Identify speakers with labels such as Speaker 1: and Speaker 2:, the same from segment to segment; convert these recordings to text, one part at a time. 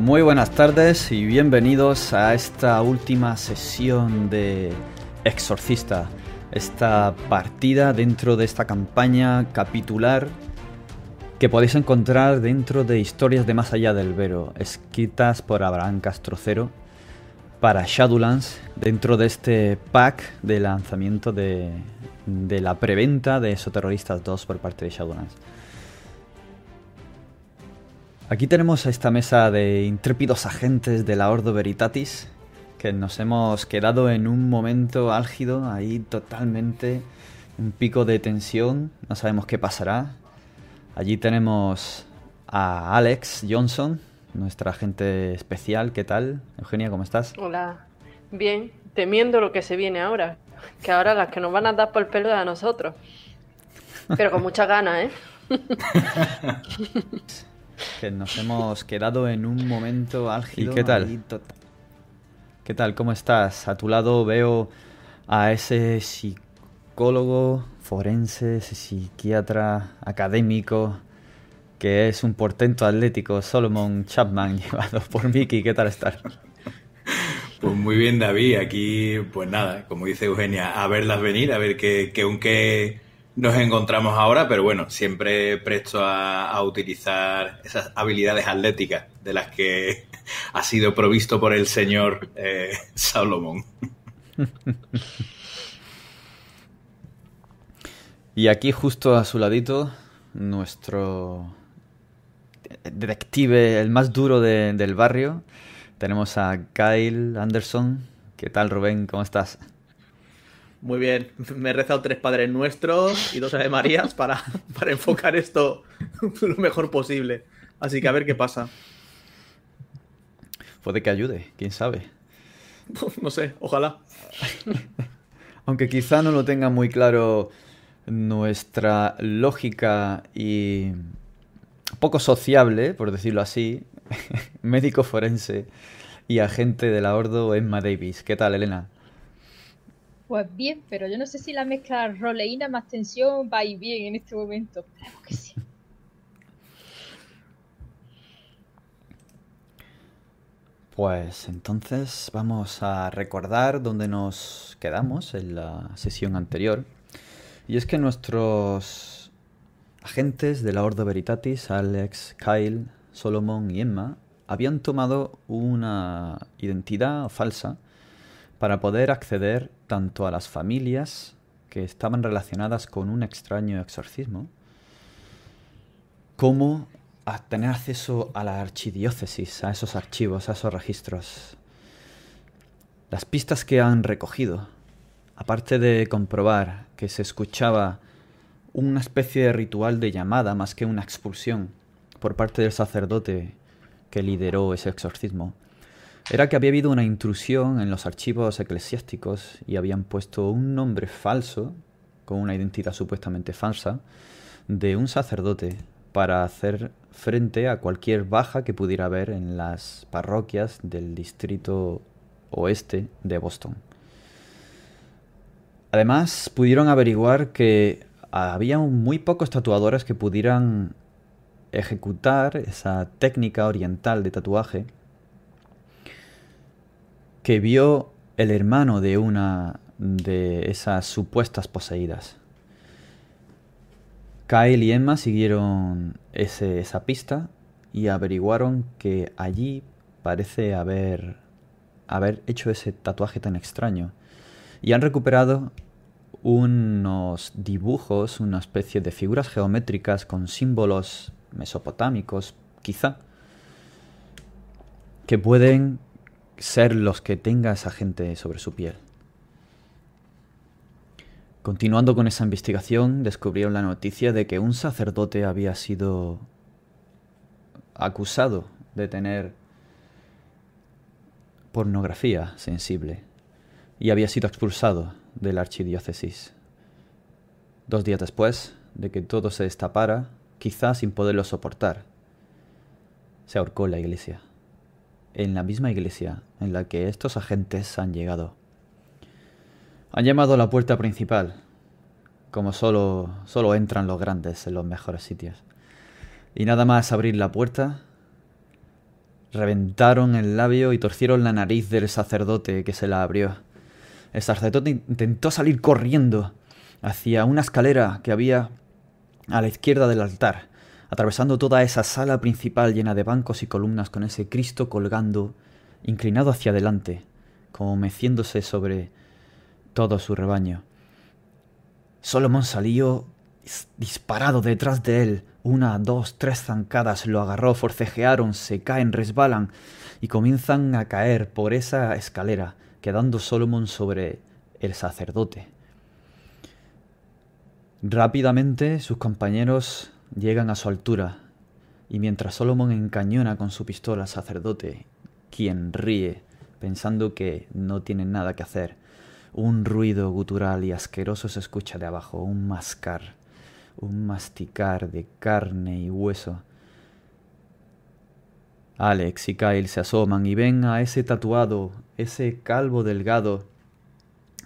Speaker 1: Muy buenas tardes y bienvenidos a esta última sesión de Exorcista, esta partida dentro de esta campaña capitular que podéis encontrar dentro de Historias de Más Allá del Vero, escritas por Abraham Castrocero para Shadowlands, dentro de este pack de lanzamiento de, de la preventa de Esoterroristas 2 por parte de Shadowlands. Aquí tenemos a esta mesa de intrépidos agentes de la Ordo Veritatis, que nos hemos quedado en un momento álgido, ahí totalmente, un pico de tensión, no sabemos qué pasará. Allí tenemos a Alex Johnson, nuestra agente especial, ¿qué tal? Eugenia, ¿cómo estás?
Speaker 2: Hola, bien, temiendo lo que se viene ahora, que ahora las que nos van a dar por el pelo a nosotros, pero con mucha ganas, ¿eh?
Speaker 1: que nos hemos quedado en un momento álgido.
Speaker 3: ¿Y qué tal?
Speaker 1: ¿Qué tal? ¿Cómo estás? A tu lado veo a ese psicólogo forense, ese psiquiatra académico que es un portento atlético, Solomon Chapman, llevado por Mickey. ¿Qué tal estás?
Speaker 3: Pues muy bien, David. Aquí, pues nada, como dice Eugenia, a verlas venir, a ver qué, qué, qué nos encontramos ahora, pero bueno, siempre presto a, utilizar esas habilidades atléticas de las que ha sido provisto por el señor eh, Salomón.
Speaker 1: Y aquí justo a su ladito, nuestro detective, el más duro del barrio, tenemos a Kyle Anderson. ¿Qué tal, Rubén? ¿Cómo estás?
Speaker 4: Muy bien, me he rezado tres Padres Nuestros y dos Ave Marías para, para enfocar esto lo mejor posible. Así que a ver qué pasa.
Speaker 1: Puede que ayude, quién sabe.
Speaker 4: No sé, ojalá.
Speaker 1: Aunque quizá no lo tenga muy claro nuestra lógica y poco sociable, por decirlo así, médico forense y agente de la Ordo Emma Davis. ¿Qué tal, Elena?
Speaker 5: Pues bien, pero yo no sé si la mezcla roleína más tensión va ir bien en este momento. Esperemos que sí.
Speaker 1: Pues entonces vamos a recordar dónde nos quedamos en la sesión anterior. Y es que nuestros agentes de la Ordo Veritatis, Alex, Kyle, Solomon y Emma, habían tomado una identidad falsa para poder acceder tanto a las familias que estaban relacionadas con un extraño exorcismo, como a tener acceso a la archidiócesis, a esos archivos, a esos registros. Las pistas que han recogido, aparte de comprobar que se escuchaba una especie de ritual de llamada más que una expulsión por parte del sacerdote que lideró ese exorcismo, era que había habido una intrusión en los archivos eclesiásticos y habían puesto un nombre falso, con una identidad supuestamente falsa, de un sacerdote para hacer frente a cualquier baja que pudiera haber en las parroquias del distrito oeste de Boston. Además, pudieron averiguar que había muy pocos tatuadores que pudieran ejecutar esa técnica oriental de tatuaje que vio el hermano de una de esas supuestas poseídas. Kyle y Emma siguieron esa pista y averiguaron que allí parece haber, haber hecho ese tatuaje tan extraño. Y han recuperado unos dibujos, una especie de figuras geométricas con símbolos mesopotámicos, quizá, que pueden ser los que tenga esa gente sobre su piel. Continuando con esa investigación, descubrieron la noticia de que un sacerdote había sido acusado de tener pornografía sensible y había sido expulsado de la archidiócesis. Dos días después de que todo se destapara, quizás sin poderlo soportar, se ahorcó la iglesia en la misma iglesia en la que estos agentes han llegado. Han llamado a la puerta principal, como solo, solo entran los grandes en los mejores sitios. Y nada más abrir la puerta, reventaron el labio y torcieron la nariz del sacerdote que se la abrió. El sacerdote intentó salir corriendo hacia una escalera que había a la izquierda del altar, atravesando toda esa sala principal llena de bancos y columnas con ese Cristo colgando, inclinado hacia adelante, como meciéndose sobre todo su rebaño. Solomon salió disparado detrás de él. Una, dos, tres zancadas lo agarró, forcejearon, se caen, resbalan y comienzan a caer por esa escalera, quedando Solomon sobre el sacerdote. Rápidamente sus compañeros llegan a su altura, y mientras Solomon encañona con su pistola al sacerdote, quien ríe, pensando que no tiene nada que hacer, un ruido gutural y asqueroso se escucha de abajo, un mascar, un masticar de carne y hueso. Alex y Kyle se asoman y ven a ese tatuado, ese calvo delgado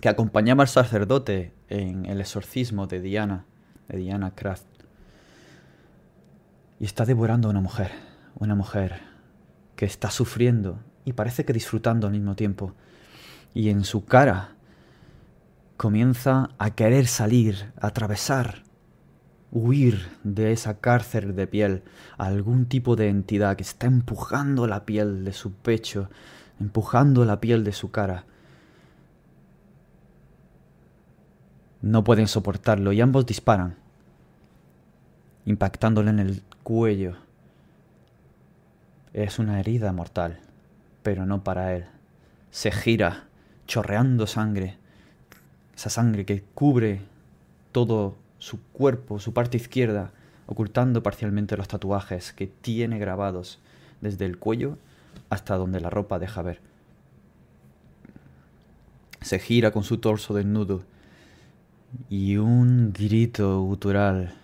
Speaker 1: que acompañaba al sacerdote en el exorcismo de Diana, de Diana Kraft. Y está devorando a una mujer, una mujer que está sufriendo y parece que disfrutando al mismo tiempo. Y en su cara comienza a querer salir, atravesar, huir de esa cárcel de piel a algún tipo de entidad que está empujando la piel de su pecho, empujando la piel de su cara. No pueden soportarlo y ambos disparan, impactándole en el cuello. Es una herida mortal, pero no para él. Se gira, chorreando sangre esa sangre que cubre todo su cuerpo, su parte izquierda, ocultando parcialmente los tatuajes que tiene grabados desde el cuello hasta donde la ropa deja ver. Se gira con su torso desnudo y un grito gutural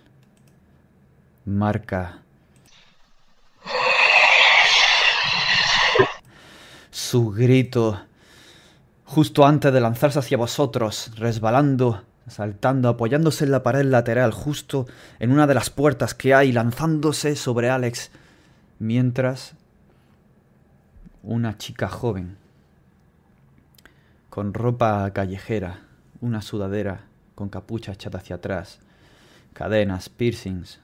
Speaker 1: marca su grito justo antes de lanzarse hacia vosotros, resbalando, saltando, apoyándose en la pared lateral, justo en una de las puertas que hay, lanzándose sobre Alex, mientras una chica joven, con ropa callejera, una sudadera con capucha echada hacia atrás, cadenas, piercings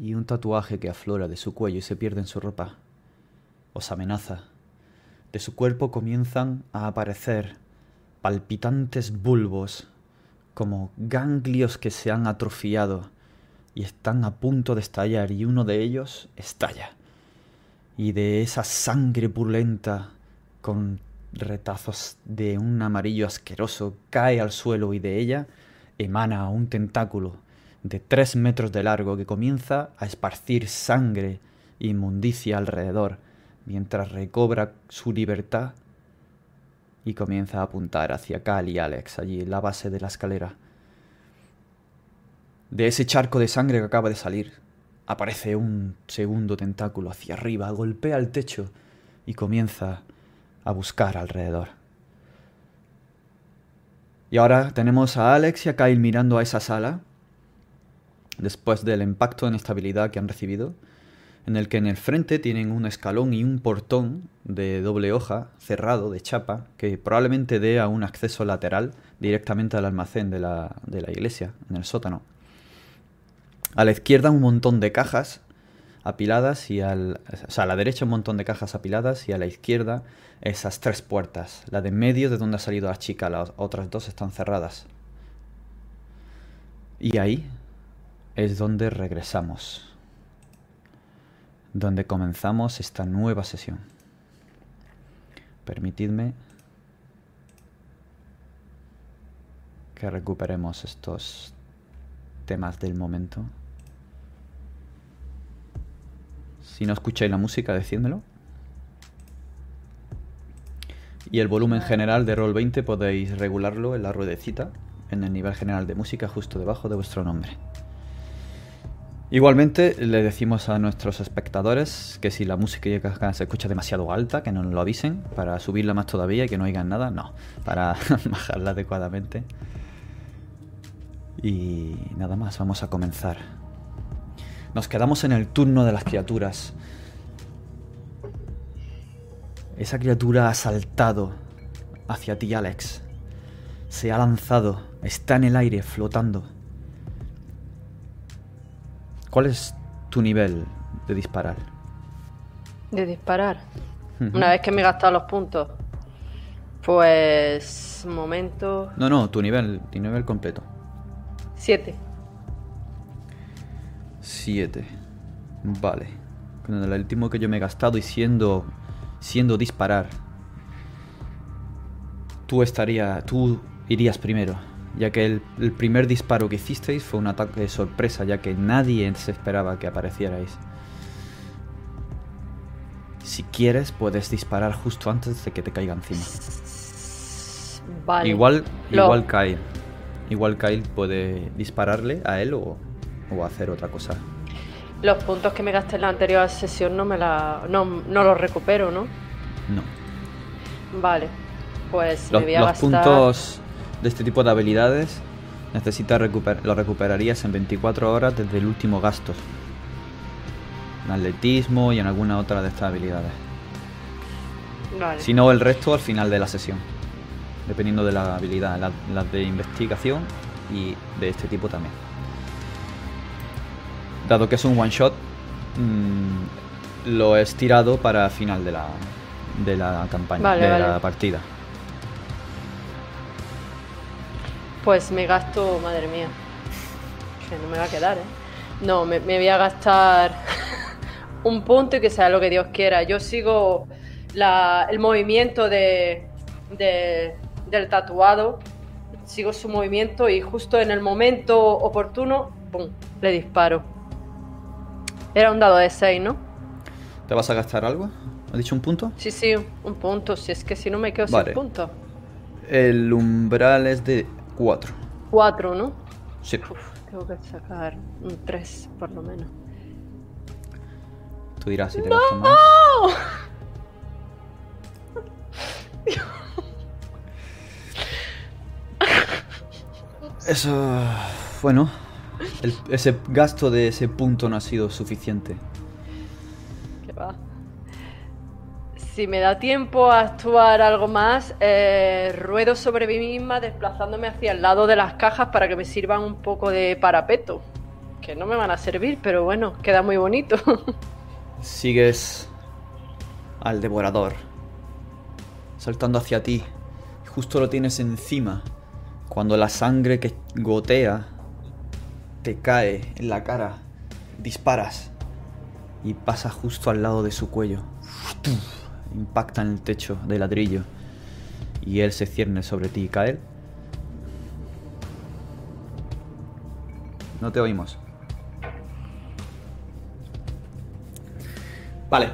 Speaker 1: y un tatuaje que aflora de su cuello y se pierde en su ropa, os amenaza de su cuerpo comienzan a aparecer palpitantes bulbos, como ganglios que se han atrofiado y están a punto de estallar y uno de ellos estalla. Y de esa sangre purulenta con retazos de un amarillo asqueroso cae al suelo y de ella emana un tentáculo de tres metros de largo que comienza a esparcir sangre e inmundicia alrededor mientras recobra su libertad y comienza a apuntar hacia Cal y Alex, allí en la base de la escalera. De ese charco de sangre que acaba de salir, aparece un segundo tentáculo hacia arriba, golpea el techo y comienza a buscar alrededor. Y ahora tenemos a Alex y a Kyle mirando a esa sala, después del impacto en estabilidad que han recibido, en el que en el frente tienen un escalón y un portón de doble hoja cerrado de chapa que probablemente dé a un acceso lateral directamente al almacén de la, de la iglesia, en el sótano. A la izquierda un montón de cajas apiladas y al, o sea, a la derecha un montón de cajas apiladas y a la izquierda esas tres puertas. La de medio de donde ha salido la chica, las otras dos están cerradas. Y ahí es donde regresamos donde comenzamos esta nueva sesión. Permitidme que recuperemos estos temas del momento. Si no escucháis la música, decídmelo. Y el volumen general de Roll 20 podéis regularlo en la ruedecita, en el nivel general de música, justo debajo de vuestro nombre. Igualmente le decimos a nuestros espectadores que si la música se escucha demasiado alta, que nos lo avisen para subirla más todavía y que no oigan nada, no, para bajarla adecuadamente. Y nada más, vamos a comenzar. Nos quedamos en el turno de las criaturas. Esa criatura ha saltado hacia ti, Alex. Se ha lanzado, está en el aire, flotando. ¿Cuál es tu nivel de disparar?
Speaker 2: De disparar. Una vez que me he gastado los puntos. Pues. Momento.
Speaker 1: No, no, tu nivel, tu nivel completo.
Speaker 2: 7.
Speaker 1: 7. Vale. Con el último que yo me he gastado y siendo. siendo disparar. Tú estaría. tú irías primero. Ya que el, el primer disparo que hicisteis fue un ataque de sorpresa, ya que nadie se esperaba que aparecierais. Si quieres, puedes disparar justo antes de que te caiga encima.
Speaker 2: Vale.
Speaker 1: Igual,
Speaker 2: Lo-
Speaker 1: igual Kyle. Igual Kyle puede dispararle a él o, o hacer otra cosa.
Speaker 2: Los puntos que me gasté en la anterior sesión no me la. no, no los recupero, ¿no?
Speaker 1: No.
Speaker 2: Vale. Pues
Speaker 1: Los,
Speaker 2: me voy a
Speaker 1: los
Speaker 2: gastar.
Speaker 1: puntos de este tipo de habilidades necesitas recuper los recuperarías en 24 horas desde el último gasto. En atletismo y en alguna otra de estas habilidades.
Speaker 2: Vale.
Speaker 1: Si no, el resto al final de la sesión. Dependiendo de la habilidad. la- Las de investigación y de este tipo también. Dado que es un one shot, mm, lo he estirado para final de la, de la campaña,
Speaker 2: Vale,
Speaker 1: de
Speaker 2: vale.
Speaker 1: la partida.
Speaker 2: Pues me gasto, madre mía, que no me va a quedar, ¿eh? No, me, me voy a gastar un punto y que sea lo que Dios quiera. Yo sigo la- el movimiento de, de- del tatuado, sigo su movimiento y justo en el momento oportuno, ¡pum!, le disparo. Era un dado de 6, ¿no?
Speaker 1: ¿Te vas a gastar algo? ¿Has dicho un punto?
Speaker 2: Sí, sí, un punto, si es que si no me quedo
Speaker 1: Vale.
Speaker 2: sin puntos.
Speaker 1: El umbral es de 4.
Speaker 2: 4, ¿no?
Speaker 1: Sí.
Speaker 2: Uf, tengo que sacar un 3 por lo menos.
Speaker 1: Tú dirás si te gastas más. Eso. Bueno. el- ese gasto de ese punto no ha sido suficiente.
Speaker 2: Que va. Si me da tiempo a actuar algo más, eh, ruedo sobre mí misma desplazándome hacia el lado de las cajas para que me sirvan un poco de parapeto. Que no me van a servir, pero bueno, queda muy bonito.
Speaker 1: Sigues al devorador. Saltando hacia ti. Justo lo tienes encima. Cuando la sangre que gotea te cae en la cara. Disparas. Y pasa justo al lado de su cuello. Impacta en el techo de ladrillo. Y él se cierne sobre ti. ¿Cae? No te oímos.
Speaker 4: Vale.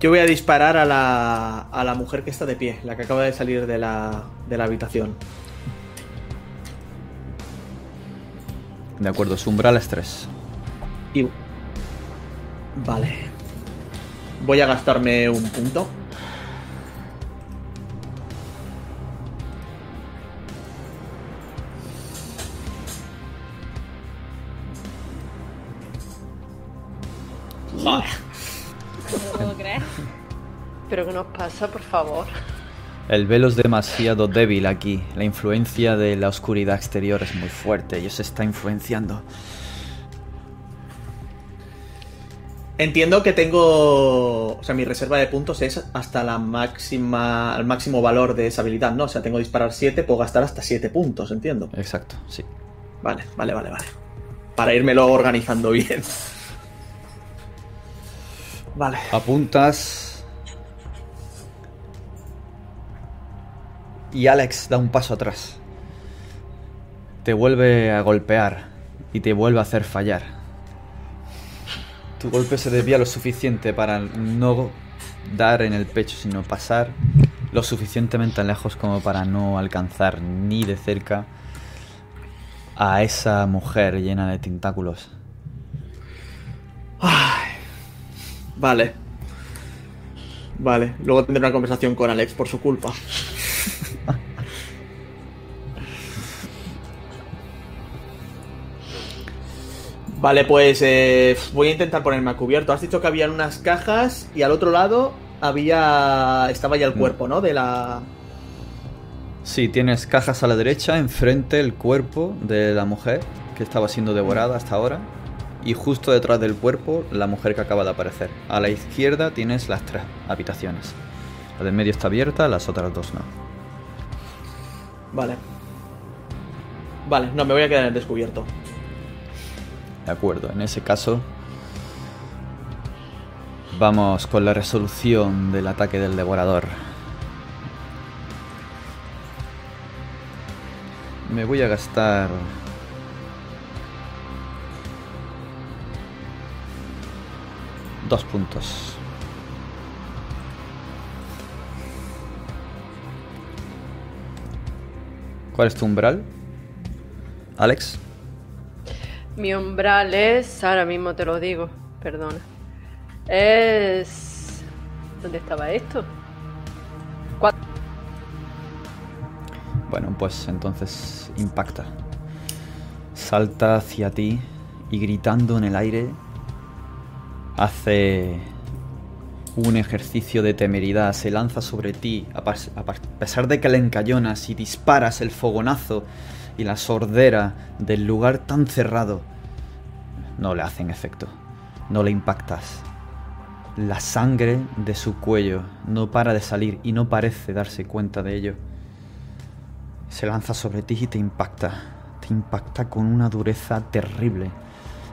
Speaker 4: Yo voy a disparar a la, a la mujer que está de pie, la que acaba de salir de la, de la habitación.
Speaker 1: De acuerdo, su umbral es 3.
Speaker 4: Y. Vale. Voy a gastarme un punto.
Speaker 2: Pasa, por favor?
Speaker 1: El velo es demasiado débil aquí. La influencia de la oscuridad exterior es muy fuerte y os está influenciando.
Speaker 4: Entiendo que tengo. O sea, mi reserva de puntos es hasta la máxima. el máximo valor de esa habilidad, ¿no? O sea, tengo que disparar 7, puedo gastar hasta 7 puntos, entiendo.
Speaker 1: Exacto, sí.
Speaker 4: Vale, vale, vale, vale. Para irmelo organizando bien. Vale.
Speaker 1: Apuntas. Y Alex da un paso atrás. Te vuelve a golpear y te vuelve a hacer fallar. Tu golpe se desvía lo suficiente para no dar en el pecho, sino pasar lo suficientemente lejos como para no alcanzar ni de cerca a esa mujer llena de tentáculos.
Speaker 4: Ay. Vale. Vale. Luego tendré una conversación con Alex por su culpa. Vale, pues eh, voy a intentar ponerme a cubierto. Has dicho que habían unas cajas y al otro lado había. Estaba ya el
Speaker 1: Mm.
Speaker 4: cuerpo, ¿no? De la.
Speaker 1: Sí, tienes cajas a la derecha, enfrente el cuerpo de la mujer que estaba siendo devorada hasta ahora. Y justo detrás del cuerpo la mujer que acaba de aparecer. A la izquierda tienes las tres habitaciones. La del medio está abierta, las otras dos no.
Speaker 4: Vale. Vale, no, me voy a quedar en el descubierto.
Speaker 1: De acuerdo, en ese caso vamos con la resolución del ataque del devorador. Me voy a gastar... Dos puntos. ¿Cuál es tu umbral? Alex.
Speaker 2: Mi umbral es, ahora mismo te lo digo, perdona. Es... ¿Dónde estaba esto? Cua-
Speaker 1: Bueno, pues entonces impacta. Salta hacia ti y gritando en el aire hace un ejercicio de temeridad. Se lanza sobre ti a, a pesar de que le encallonas y disparas el fogonazo y la sordera del lugar tan cerrado. No le hacen efecto. No le impactas. La sangre de su cuello no para de salir y no parece darse cuenta de ello. Se lanza sobre ti y te impacta. Te impacta con una dureza terrible.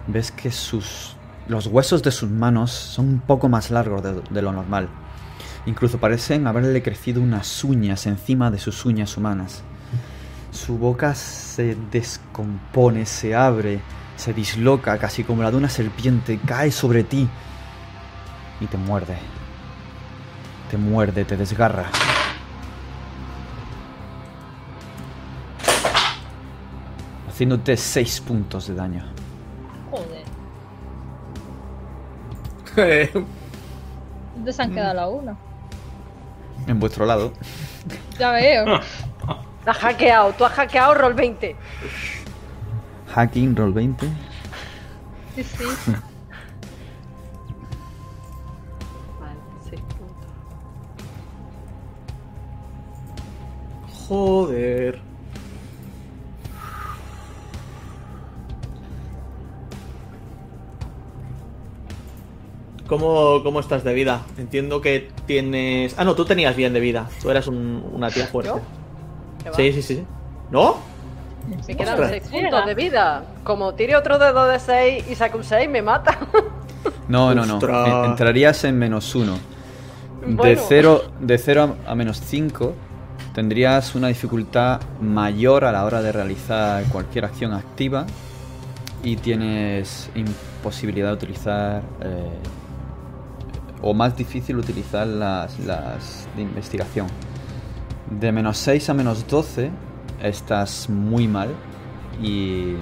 Speaker 1: Ves que sus. los huesos de sus manos son un poco más largos de, de lo normal. Incluso parecen haberle crecido unas uñas encima de sus uñas humanas. Su boca se descompone, se abre, se disloca casi como la de una serpiente, cae sobre ti y te muerde. Te muerde, te desgarra. Haciéndote 6 puntos de daño.
Speaker 5: Joder. ¿Dónde se han quedado la uno?
Speaker 1: En vuestro lado.
Speaker 5: Ya veo.
Speaker 2: Has hackeado, tú has hackeado Roll 20.
Speaker 1: Hacking, roll 20.
Speaker 5: Sí, sí.
Speaker 2: Vale, 6 puntos.
Speaker 4: Joder. ¿Cómo, ¿Cómo estás de vida? Entiendo que tienes... Ah, no, tú tenías bien de vida. Tú eras un- una tía fuerte. Sí, sí, sí. ¿No?
Speaker 2: Me quedan
Speaker 4: Ostras.
Speaker 2: 6 puntos de vida. Como tire otro dedo de 6 y saque un 6, me mata.
Speaker 1: No, no, no.
Speaker 4: Ostras.
Speaker 1: Entrarías en menos 1. De
Speaker 2: Bueno.
Speaker 1: 0 de cero a, a menos 5 tendrías una dificultad mayor a la hora de realizar cualquier acción activa y tienes imposibilidad de utilizar eh, o más difícil utilizar las, las de investigación. De menos 6 a menos 12 estás muy mal y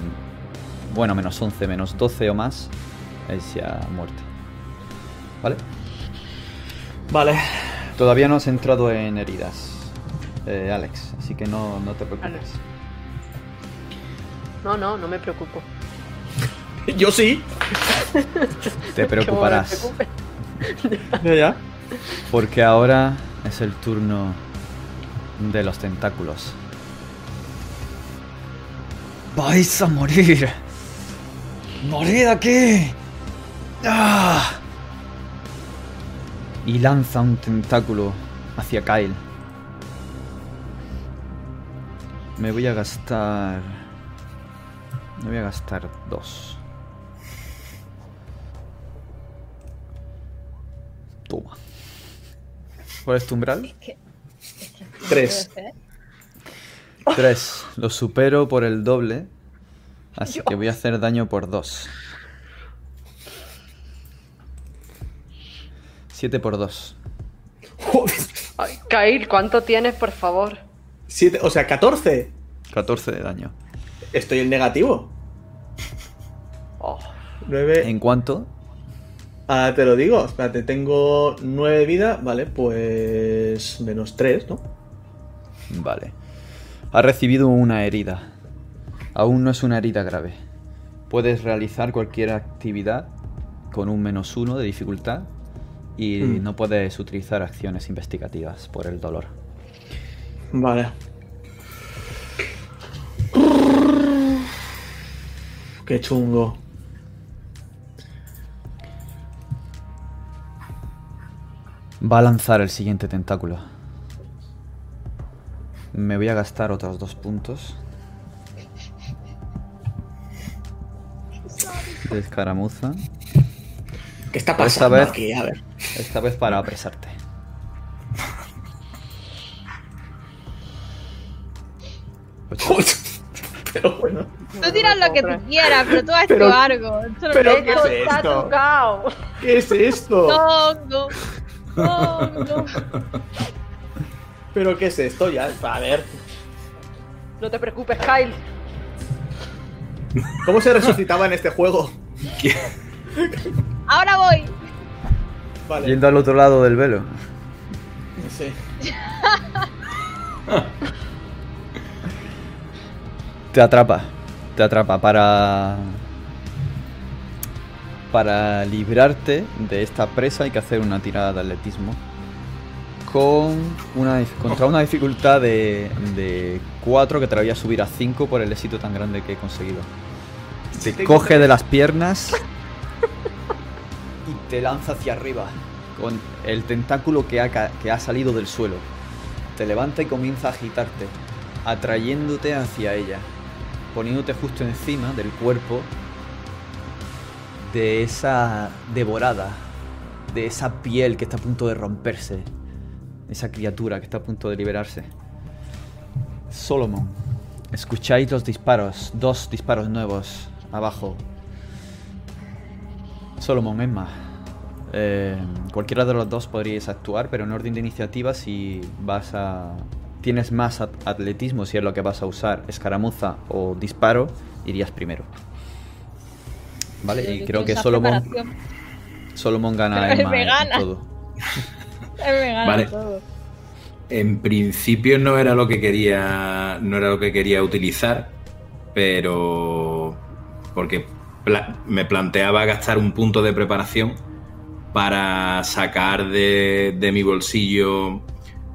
Speaker 1: bueno, menos 11, menos 12 o más es ya muerte. ¿Vale?
Speaker 4: Vale.
Speaker 1: Todavía no has entrado en heridas, eh, Alex, así que no, no te preocupes.
Speaker 2: No, no, no me preocupo.
Speaker 4: Yo sí.
Speaker 1: Te preocuparás.
Speaker 4: Ya, ya.
Speaker 1: porque ahora es el turno de los tentáculos. ¡Vais a morir! ¡Morid aquí! ¡Ah! Y lanza un tentáculo hacia Kyle. Me voy a gastar... Me voy a gastar dos. Toma. ¿Cuál es tu umbral?
Speaker 5: Es que. es que no
Speaker 4: Tres.
Speaker 1: Tres. Lo supero por el doble. Así que voy a hacer daño por dos. Siete por dos.
Speaker 2: Ay, Kail, ¿cuánto tienes, por favor?
Speaker 4: Siete, o sea, 14.
Speaker 1: 14 de daño.
Speaker 4: Estoy en negativo.
Speaker 2: Oh,
Speaker 4: 9.
Speaker 1: ¿En cuánto?
Speaker 4: Ah, te lo digo. Espérate, tengo 9 vida. Vale, pues. Menos 3, ¿no?
Speaker 1: Vale. Ha recibido una herida. Aún no es una herida grave. Puedes realizar cualquier actividad con un menos uno de dificultad y
Speaker 4: Mm.
Speaker 1: no puedes utilizar acciones investigativas por el dolor.
Speaker 4: Vale. Qué chungo.
Speaker 1: Va a lanzar el siguiente tentáculo. Me voy a gastar otros dos puntos. De escaramuza.
Speaker 4: ¿Qué está
Speaker 1: Esta
Speaker 4: pasando
Speaker 1: vez-
Speaker 4: aquí? A ver.
Speaker 1: Esta vez para apresarte.
Speaker 4: Pero bueno.
Speaker 5: Tú dirás lo que tú quieras, pero tú has
Speaker 4: Pero-
Speaker 5: hecho algo.
Speaker 4: Pero ¿qué es
Speaker 2: Está
Speaker 4: esto?
Speaker 2: tocado.
Speaker 4: ¿Qué es esto?
Speaker 5: Tongo. Tongo.
Speaker 4: ¿Pero qué es esto ya? A ver.
Speaker 2: No te preocupes, Kyle.
Speaker 4: ¿Cómo se resucitaba en este juego?
Speaker 5: Ahora voy.
Speaker 4: Vale.
Speaker 1: Yendo al otro lado del velo.
Speaker 4: Sí.
Speaker 1: Te atrapa. Te atrapa para. Para librarte de esta presa hay que hacer una tirada de atletismo. Con una, contra una dificultad de, de 4 que te la voy a subir a 5 por el éxito tan grande que he conseguido. Te coge de las piernas y te lanza hacia arriba con el tentáculo que ha, que ha salido del suelo. Te levanta y comienza a agitarte, atrayéndote hacia ella, poniéndote justo encima del cuerpo de esa devorada, de esa piel que está a punto de romperse, esa criatura que está a punto de liberarse. Solomon, escucháis los disparos, dos disparos nuevos abajo. Solomon, Emma. eh, cualquiera de los dos podríais actuar, pero en orden de iniciativa si vas a... Tienes más at- atletismo, si es lo que vas a usar, escaramuza o disparo, irías primero. Vale, y creo que Solomon. Solomon gana Emma todo.
Speaker 3: Vale.
Speaker 5: todo.
Speaker 3: En principio no era lo que quería. No era lo que quería utilizar. Pero. Porque pla- me planteaba gastar un punto de preparación para sacar de, de mi bolsillo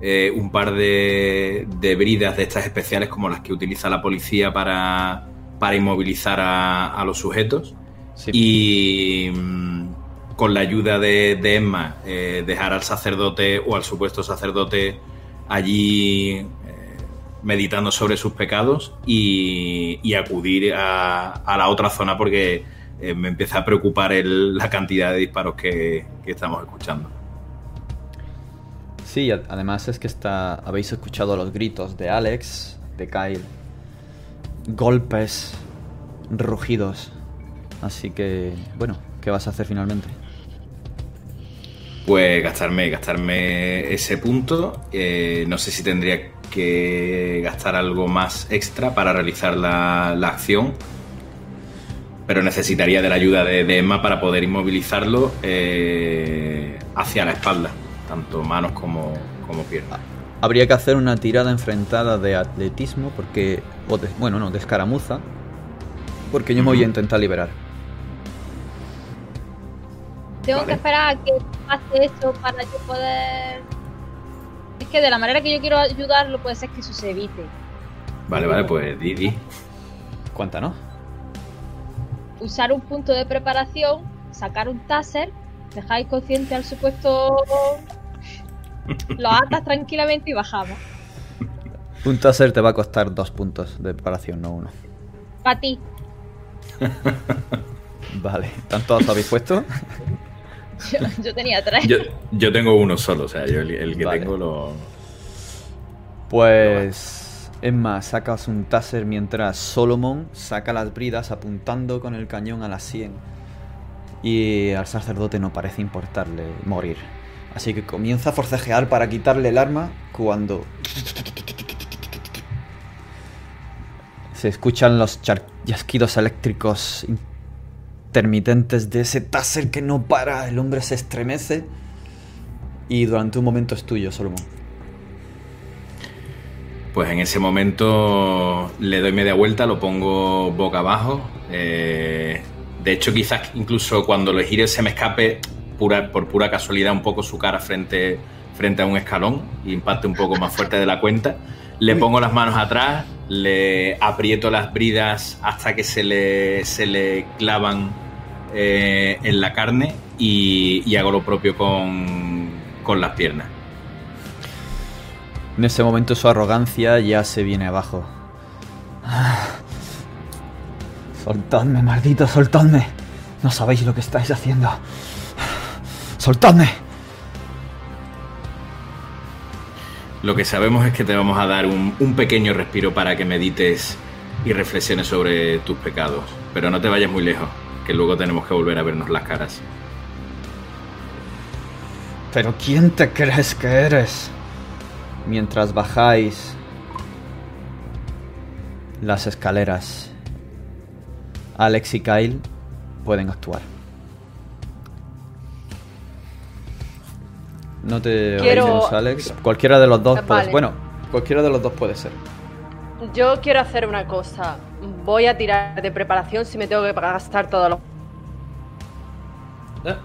Speaker 3: eh, un par de, de bridas de estas especiales como las que utiliza la policía para, para inmovilizar a, a los sujetos.
Speaker 1: Sí.
Speaker 3: Y con la ayuda de, Emma, eh, dejar al sacerdote o al supuesto sacerdote allí eh, meditando sobre sus pecados y, acudir a, a la otra zona porque eh, me empieza a preocupar la cantidad de disparos que, que estamos escuchando.
Speaker 1: Sí, además es que está, habéis escuchado los gritos de Alex, de Kyle, golpes, rugidos. Así que, bueno, ¿qué vas a hacer finalmente?
Speaker 3: Pues gastarme, gastarme ese punto. eh, no sé si tendría que gastar algo más extra para realizar la, la acción. Pero necesitaría de la ayuda de, de Emma para poder inmovilizarlo eh, hacia la espalda, tanto manos como, como piernas.
Speaker 1: Habría que hacer una tirada enfrentada de atletismo, porque. O de- bueno, no, de escaramuza. Porque yo me voy a intentar liberar.
Speaker 5: Tengo
Speaker 3: Vale.
Speaker 5: que esperar a que pase eso para yo poder. Es que de la manera que yo quiero ayudarlo, puede ser que eso se evite.
Speaker 3: Vale, vale, pues di, di.
Speaker 1: ¿Cuánta, no?
Speaker 5: Usar un punto de preparación, sacar un taser, dejar inconsciente al supuesto. Lo atas tranquilamente y bajamos.
Speaker 1: Un taser te va a costar dos puntos de preparación, no uno.
Speaker 5: Para ti.
Speaker 1: Vale, ¿tanto os habéis puesto?
Speaker 5: Yo, yo tenía tres.
Speaker 3: Yo, yo tengo uno solo, o sea, yo el, el que
Speaker 1: Vale.
Speaker 3: tengo lo.
Speaker 1: Pues. Es más, sacas un taser mientras Solomon saca las bridas apuntando con el cañón a la sien. Y al sacerdote no parece importarle morir. Así que comienza a forcejear para quitarle el arma cuando. Se escuchan los chasquidos eléctricos intermitentes de ese taser que no para. El hombre se estremece. Y durante un momento es tuyo, Solomon.
Speaker 3: Pues en ese momento le doy media vuelta, lo pongo boca abajo. eh, de hecho, quizás incluso cuando lo gire se me escape pura, por pura casualidad un poco su cara frente, frente a un escalón y impacte un poco más fuerte de la cuenta. Le pongo las manos atrás, le aprieto las bridas hasta que se le, se le clavan eh, en la carne y, y hago lo propio con, con las piernas.
Speaker 1: En ese momento su arrogancia ya se viene abajo. Soltadme, maldito, soltadme. No sabéis lo que estáis haciendo. Soltadme.
Speaker 3: Lo que sabemos es que te vamos a dar un, pequeño respiro para que medites y reflexiones sobre tus pecados. Pero no te vayas muy lejos, que luego tenemos que volver a vernos las caras.
Speaker 1: Pero ¿quién te crees que eres? Mientras bajáis las escaleras, Alex y Kyle pueden actuar. No te
Speaker 2: Quiero-
Speaker 1: vayas, Alex. Cualquiera de los dos
Speaker 2: Ah,
Speaker 1: puede. Bueno, cualquiera de los dos puede ser.
Speaker 2: Yo quiero hacer una cosa. Voy a tirar de preparación si me tengo que gastar todos los
Speaker 4: Eh,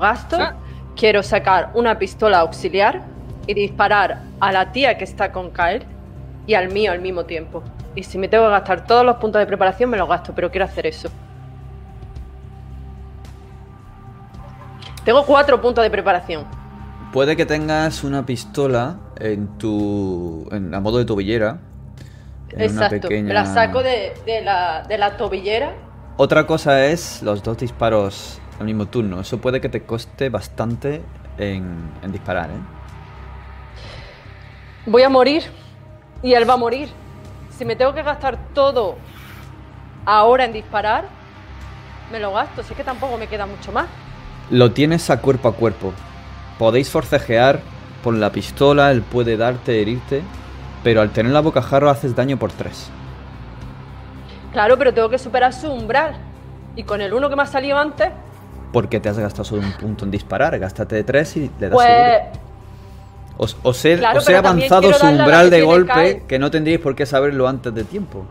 Speaker 2: gastos.
Speaker 5: Ah.
Speaker 2: Quiero sacar una pistola auxiliar y disparar a la tía que está con Kyle y al mío al mismo tiempo. Y si me tengo que gastar todos los puntos de preparación, me los gasto, pero quiero hacer eso. Tengo cuatro puntos de preparación.
Speaker 1: Puede que tengas una pistola en tu. En, a modo de tobillera. una
Speaker 2: Exacto.
Speaker 1: pequeña-
Speaker 2: la saco de, de la, de la tobillera.
Speaker 1: Otra cosa es los dos disparos al mismo turno. Eso puede que te coste bastante en, en disparar, ¿eh?
Speaker 2: Voy a morir. Y él va a morir. Si me tengo que gastar todo ahora en disparar, me lo gasto. Si es que tampoco me queda mucho más.
Speaker 1: Lo tienes a cuerpo a cuerpo. Podéis forcejear por la pistola, él puede darte, herirte, pero al tener la bocajarro haces daño por 3.
Speaker 2: Claro, pero tengo que superar su umbral. Y con el uno que me ha salido antes,
Speaker 1: Porque te has gastado solo un punto en disparar, gástate 3 y le das
Speaker 2: pues
Speaker 1: seguro. Os, os he,
Speaker 2: Claro,
Speaker 1: os he
Speaker 2: pero también
Speaker 1: avanzado su umbral de golpe
Speaker 2: Kyle.
Speaker 1: que no tendríais por qué saberlo antes de tiempo.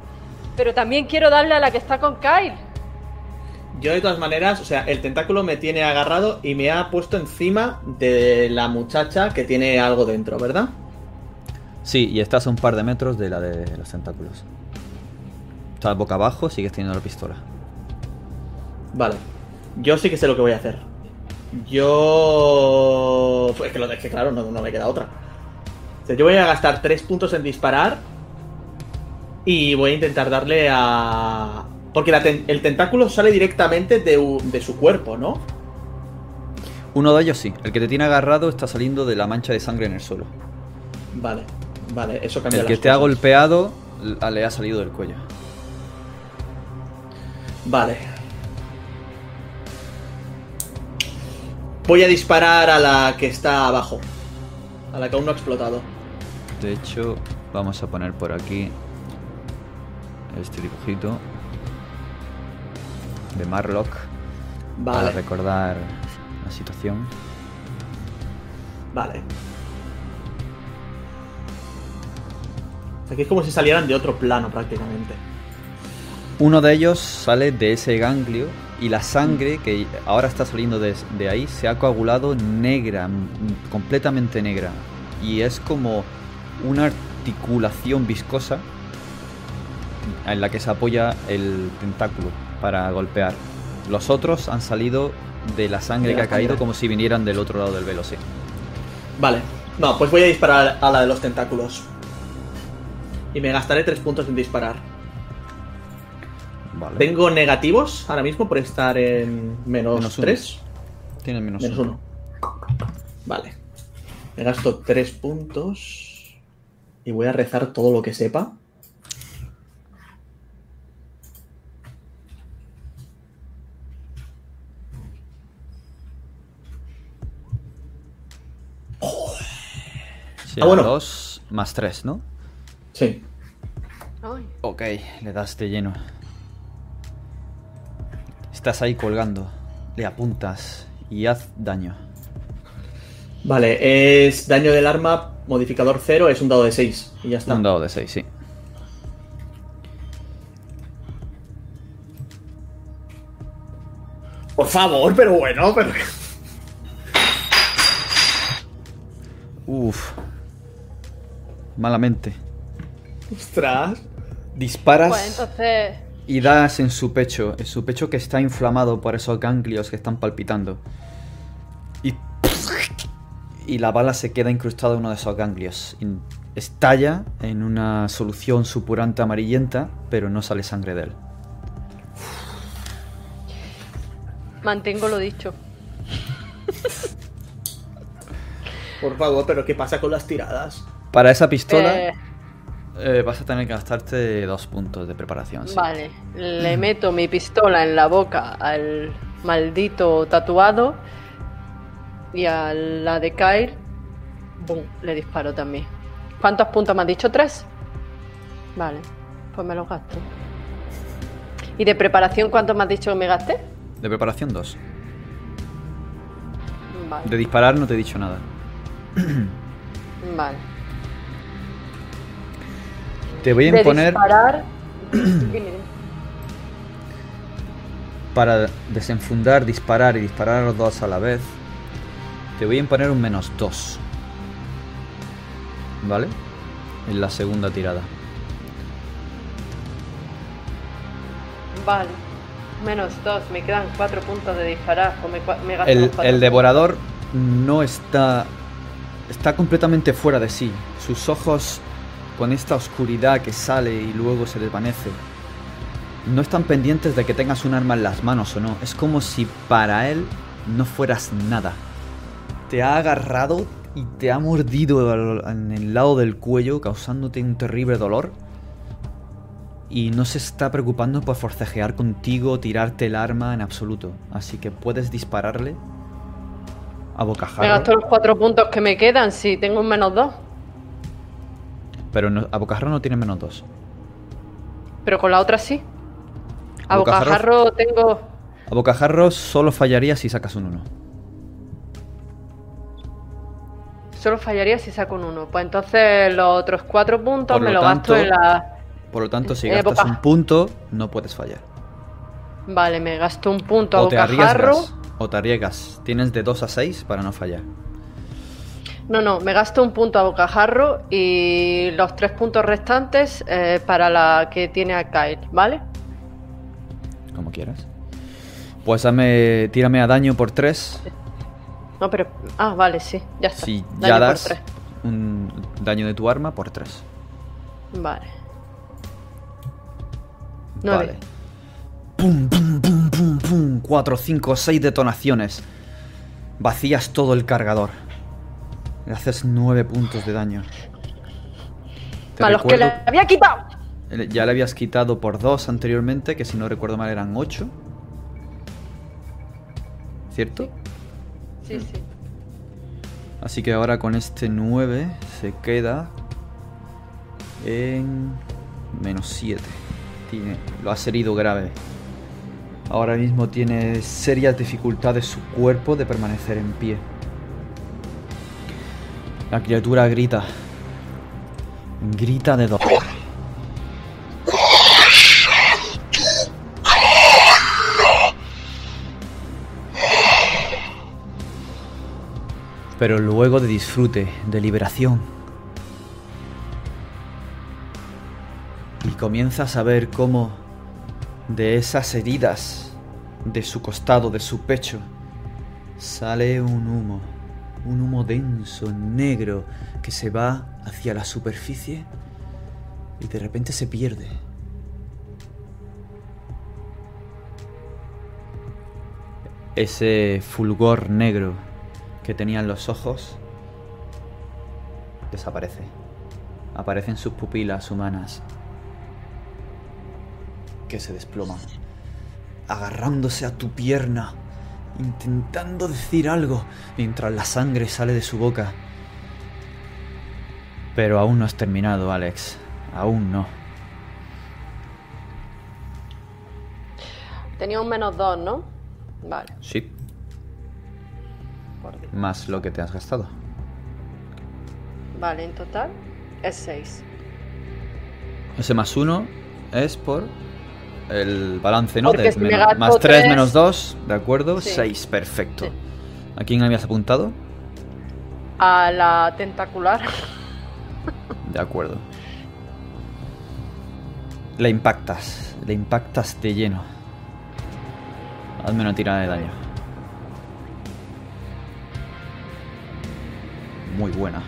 Speaker 2: Pero también quiero darle a la que está con Kyle.
Speaker 4: Yo de todas maneras, o sea, el tentáculo me tiene agarrado y me ha puesto encima de la muchacha que tiene algo dentro, ¿verdad?
Speaker 1: Sí, y estás a un par de metros de la de los tentáculos. Estás boca abajo, sigues teniendo la pistola.
Speaker 4: Vale. Yo sí que sé lo que voy a hacer. Yo... Pues que, lo, es que claro, no, no me queda otra. O sea, yo voy a gastar tres puntos en disparar y voy a intentar darle a... Porque la ten- el tentáculo sale directamente de, su cuerpo, ¿no?
Speaker 1: Uno de ellos sí, el que te tiene agarrado está saliendo de la mancha de sangre en el suelo.
Speaker 4: Vale, vale, eso cambia
Speaker 1: El que
Speaker 4: las
Speaker 1: te ha golpeado l- le ha salido del cuello.
Speaker 4: Vale. Voy a disparar a la que está abajo. A la que aún no ha explotado.
Speaker 1: De hecho, vamos a poner por aquí este dibujito de Marlock para
Speaker 4: Vale,
Speaker 1: recordar la situación.
Speaker 4: vale. Aquí es como si salieran de otro plano prácticamente.
Speaker 1: Uno de ellos sale de ese ganglio y la sangre que ahora está saliendo de, de ahí se ha coagulado negra, completamente negra. Y es como una articulación viscosa en la que se apoya el tentáculo para golpear. Los otros han salido de la sangre
Speaker 4: De
Speaker 1: que ha caído como si vinieran del otro lado del velo, sí.
Speaker 4: Vale. No, pues voy a disparar a la de los tentáculos. Y me gastaré tres puntos en disparar.
Speaker 1: Vale.
Speaker 4: Tengo negativos ahora mismo por estar en menos. 3.
Speaker 1: Tienes menos,
Speaker 4: Menos
Speaker 1: uno.
Speaker 4: uno. Vale. Me gasto tres puntos. Y voy a rezar todo lo que sepa.
Speaker 1: Sí.
Speaker 4: Ah,
Speaker 1: dos más tres, ¿no?
Speaker 4: Sí.
Speaker 1: Ok, le das de lleno. Estás ahí colgando. Le apuntas y haz daño.
Speaker 4: Vale, es daño del arma, modificador 0, es un dado de 6 y ya está.
Speaker 1: Un dado de 6, sí.
Speaker 4: Por favor, pero bueno, pero...
Speaker 1: Uf, Malamente.
Speaker 4: Ostras.
Speaker 1: Disparas
Speaker 2: Pues entonces.
Speaker 1: y das en su pecho. En su pecho que está inflamado por esos ganglios que están palpitando. Y. Y la bala se queda incrustada en uno de esos ganglios. Y estalla en una solución supurante amarillenta, pero no sale sangre de él.
Speaker 2: Mantengo lo dicho.
Speaker 4: Por favor, pero ¿qué pasa con las tiradas?
Speaker 1: Para esa pistola
Speaker 2: Eh,
Speaker 1: eh, vas a tener que gastarte dos puntos de preparación. sí.
Speaker 2: Vale, le meto mi pistola en la boca al maldito tatuado y a la de Kair, ¡bum! le disparo también. ¿Cuántos puntos me has dicho? ¿Tres? Vale, pues me los gasto. ¿Y de preparación cuántos me has dicho que me gasté?
Speaker 1: De preparación dos.
Speaker 2: Vale,
Speaker 1: De disparar no te he dicho nada.
Speaker 2: vale.
Speaker 1: Te voy a
Speaker 2: De
Speaker 1: imponer
Speaker 2: disparar...
Speaker 1: Para desenfundar, disparar y disparar a los dos a la vez. Te voy a imponer un menos dos. ¿Vale? En la segunda tirada.
Speaker 2: Vale. Menos dos, me quedan cuatro puntos de disparar. O me, cua- me gasto
Speaker 1: El, devorador no está. Está completamente fuera de sí. Sus ojos, con esta oscuridad que sale y luego se desvanece, no están pendientes de que tengas un arma en las manos o no. Es como si para él no fueras nada. Te ha agarrado y te ha mordido en el lado del cuello, causándote un terrible dolor. Y no se está preocupando por forcejear contigo, tirarte el arma en absoluto. Así que puedes dispararle a
Speaker 2: Me
Speaker 1: bocajarro.
Speaker 2: gasto los cuatro puntos que me quedan si tengo un menos dos.
Speaker 1: Pero no- a bocajarro no tiene menos dos.
Speaker 2: Pero con la otra sí. A
Speaker 1: A bocajarro-
Speaker 2: bocajarro tengo.
Speaker 1: A bocajarro solo fallaría si sacas un 1.
Speaker 2: Solo fallaría si saco un uno. Pues entonces los otros cuatro puntos
Speaker 1: Por
Speaker 2: me
Speaker 1: lo
Speaker 2: gasto en la.
Speaker 1: Por lo tanto, si gastas
Speaker 2: boca-
Speaker 1: un punto, no puedes fallar.
Speaker 2: Vale, me gasto un punto a
Speaker 1: O te
Speaker 2: bocajarro.
Speaker 1: arriesgas. O te arriesgas. Tienes de 2 a 6 para no fallar.
Speaker 2: No, no, me gasto un punto a bocajarro y los tres puntos restantes eh, para la que tiene a Kyle, ¿vale?
Speaker 1: Como quieras. Pues dame, tírame a daño por 3.
Speaker 2: No, pero. Ah, vale, sí, ya está.
Speaker 1: Si
Speaker 2: Daño
Speaker 1: ya
Speaker 2: por
Speaker 1: das
Speaker 2: tres.
Speaker 1: un daño de tu arma por 3.
Speaker 2: Vale. Nueve.
Speaker 1: Vale. Pum, pum, pum, pum, pum. 4, 5, 6 detonaciones. Vacías todo el cargador. Le haces 9 puntos de daño. Te
Speaker 2: Para los que le había quitado.
Speaker 1: Ya le habías quitado por 2 anteriormente, que si no recuerdo mal eran 8. ¿Cierto?
Speaker 2: Sí, sí.
Speaker 1: Así que ahora con este 9 se queda en menos 7. Tiene, lo has herido grave. Ahora mismo tiene serias dificultades su cuerpo de permanecer en pie. La criatura grita. Grita de dolor. Pero luego de disfrute, de liberación. Y comienzas a ver cómo de esas heridas de su costado, de su pecho, sale un humo. Un humo denso, negro, que se va hacia la superficie y de repente se pierde. Ese fulgor negro que tenían los ojos desaparece. Aparecen sus pupilas humanas que se desploman, agarrándose a tu pierna, intentando decir algo mientras la sangre sale de su boca. Pero aún no has terminado, Alex. Aún no.
Speaker 2: Tenía un menos dos, ¿no? Vale.
Speaker 1: Sí, más lo que te has gastado.
Speaker 2: Vale, en total es seis.
Speaker 1: Ese más uno es por el balance, ¿no? De menos- más 3
Speaker 2: tres-
Speaker 1: menos 2, ¿de acuerdo?
Speaker 2: Sí.
Speaker 1: 6, perfecto.
Speaker 2: Sí.
Speaker 1: ¿A quién habías apuntado?
Speaker 2: a la tentacular.
Speaker 1: De acuerdo. Le impactas. Le impactas de lleno. Hazme una tirada de daño. Muy buena.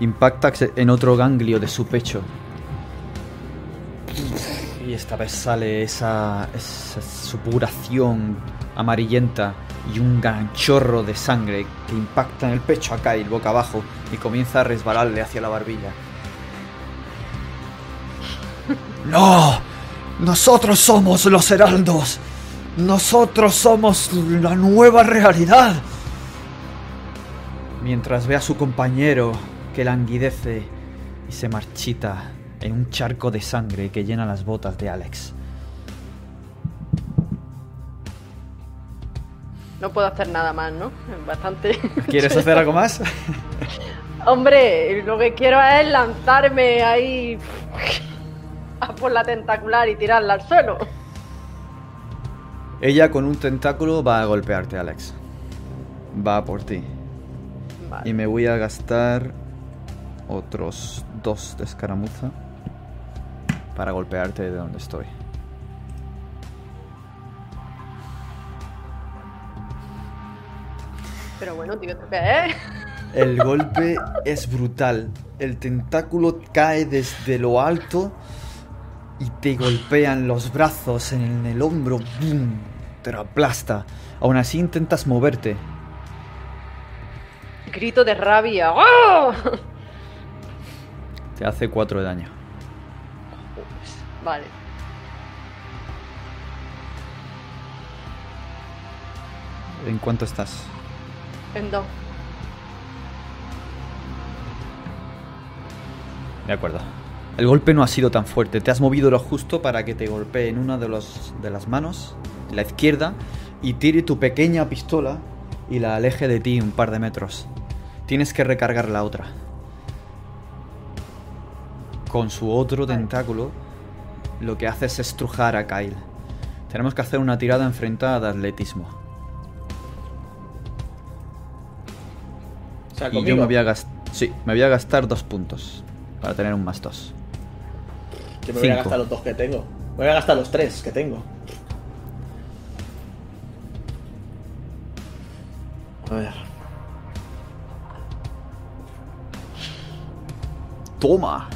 Speaker 1: Impactas en otro ganglio de su pecho. Y esta vez sale esa, esa supuración amarillenta y un ganchorro de sangre que impacta en el pecho a Kyle boca abajo y comienza a resbalarle hacia la barbilla. ¡No! Nosotros somos los heraldos. Nosotros somos la nueva realidad. Mientras ve a su compañero que languidece y se marchita en un charco de sangre que llena las botas de Alex.
Speaker 2: No puedo hacer nada más, ¿no? Bastante.
Speaker 1: ¿Quieres hacer algo más?
Speaker 2: Hombre, lo que quiero es lanzarme ahí a por la tentacular y tirarla al suelo.
Speaker 1: Ella con un tentáculo va a golpearte, Alex. Va por ti.
Speaker 2: Vale.
Speaker 1: Y me voy a gastar otros dos de escaramuza para golpearte de donde estoy.
Speaker 2: Pero bueno, tío.
Speaker 1: El golpe es brutal. El tentáculo cae desde lo alto y te golpean los brazos en el hombro. ¡Bum! Te lo aplasta. Aún así intentas moverte.
Speaker 2: Grito de rabia. ¡Oh!
Speaker 1: Te hace 4 de daño.
Speaker 2: Vale.
Speaker 1: ¿En cuánto estás?
Speaker 2: En dos.
Speaker 1: De acuerdo. El golpe no ha sido tan fuerte. Te has movido lo justo para que te golpee en una de, los, de las manos, la izquierda, y tire tu pequeña pistola y la aleje de ti un par de metros. Tienes que recargar la otra. Con su otro tentáculo, lo que hace es estrujar a Kyle. Tenemos que hacer una tirada enfrentada de atletismo.
Speaker 4: O sea,
Speaker 1: Y yo me voy a gastar. Sí, me voy a gastar dos puntos. Para tener un más dos.
Speaker 4: que me voy a gastar los dos que tengo. Me voy a gastar los tres que tengo. A ver.
Speaker 1: ¡Toma!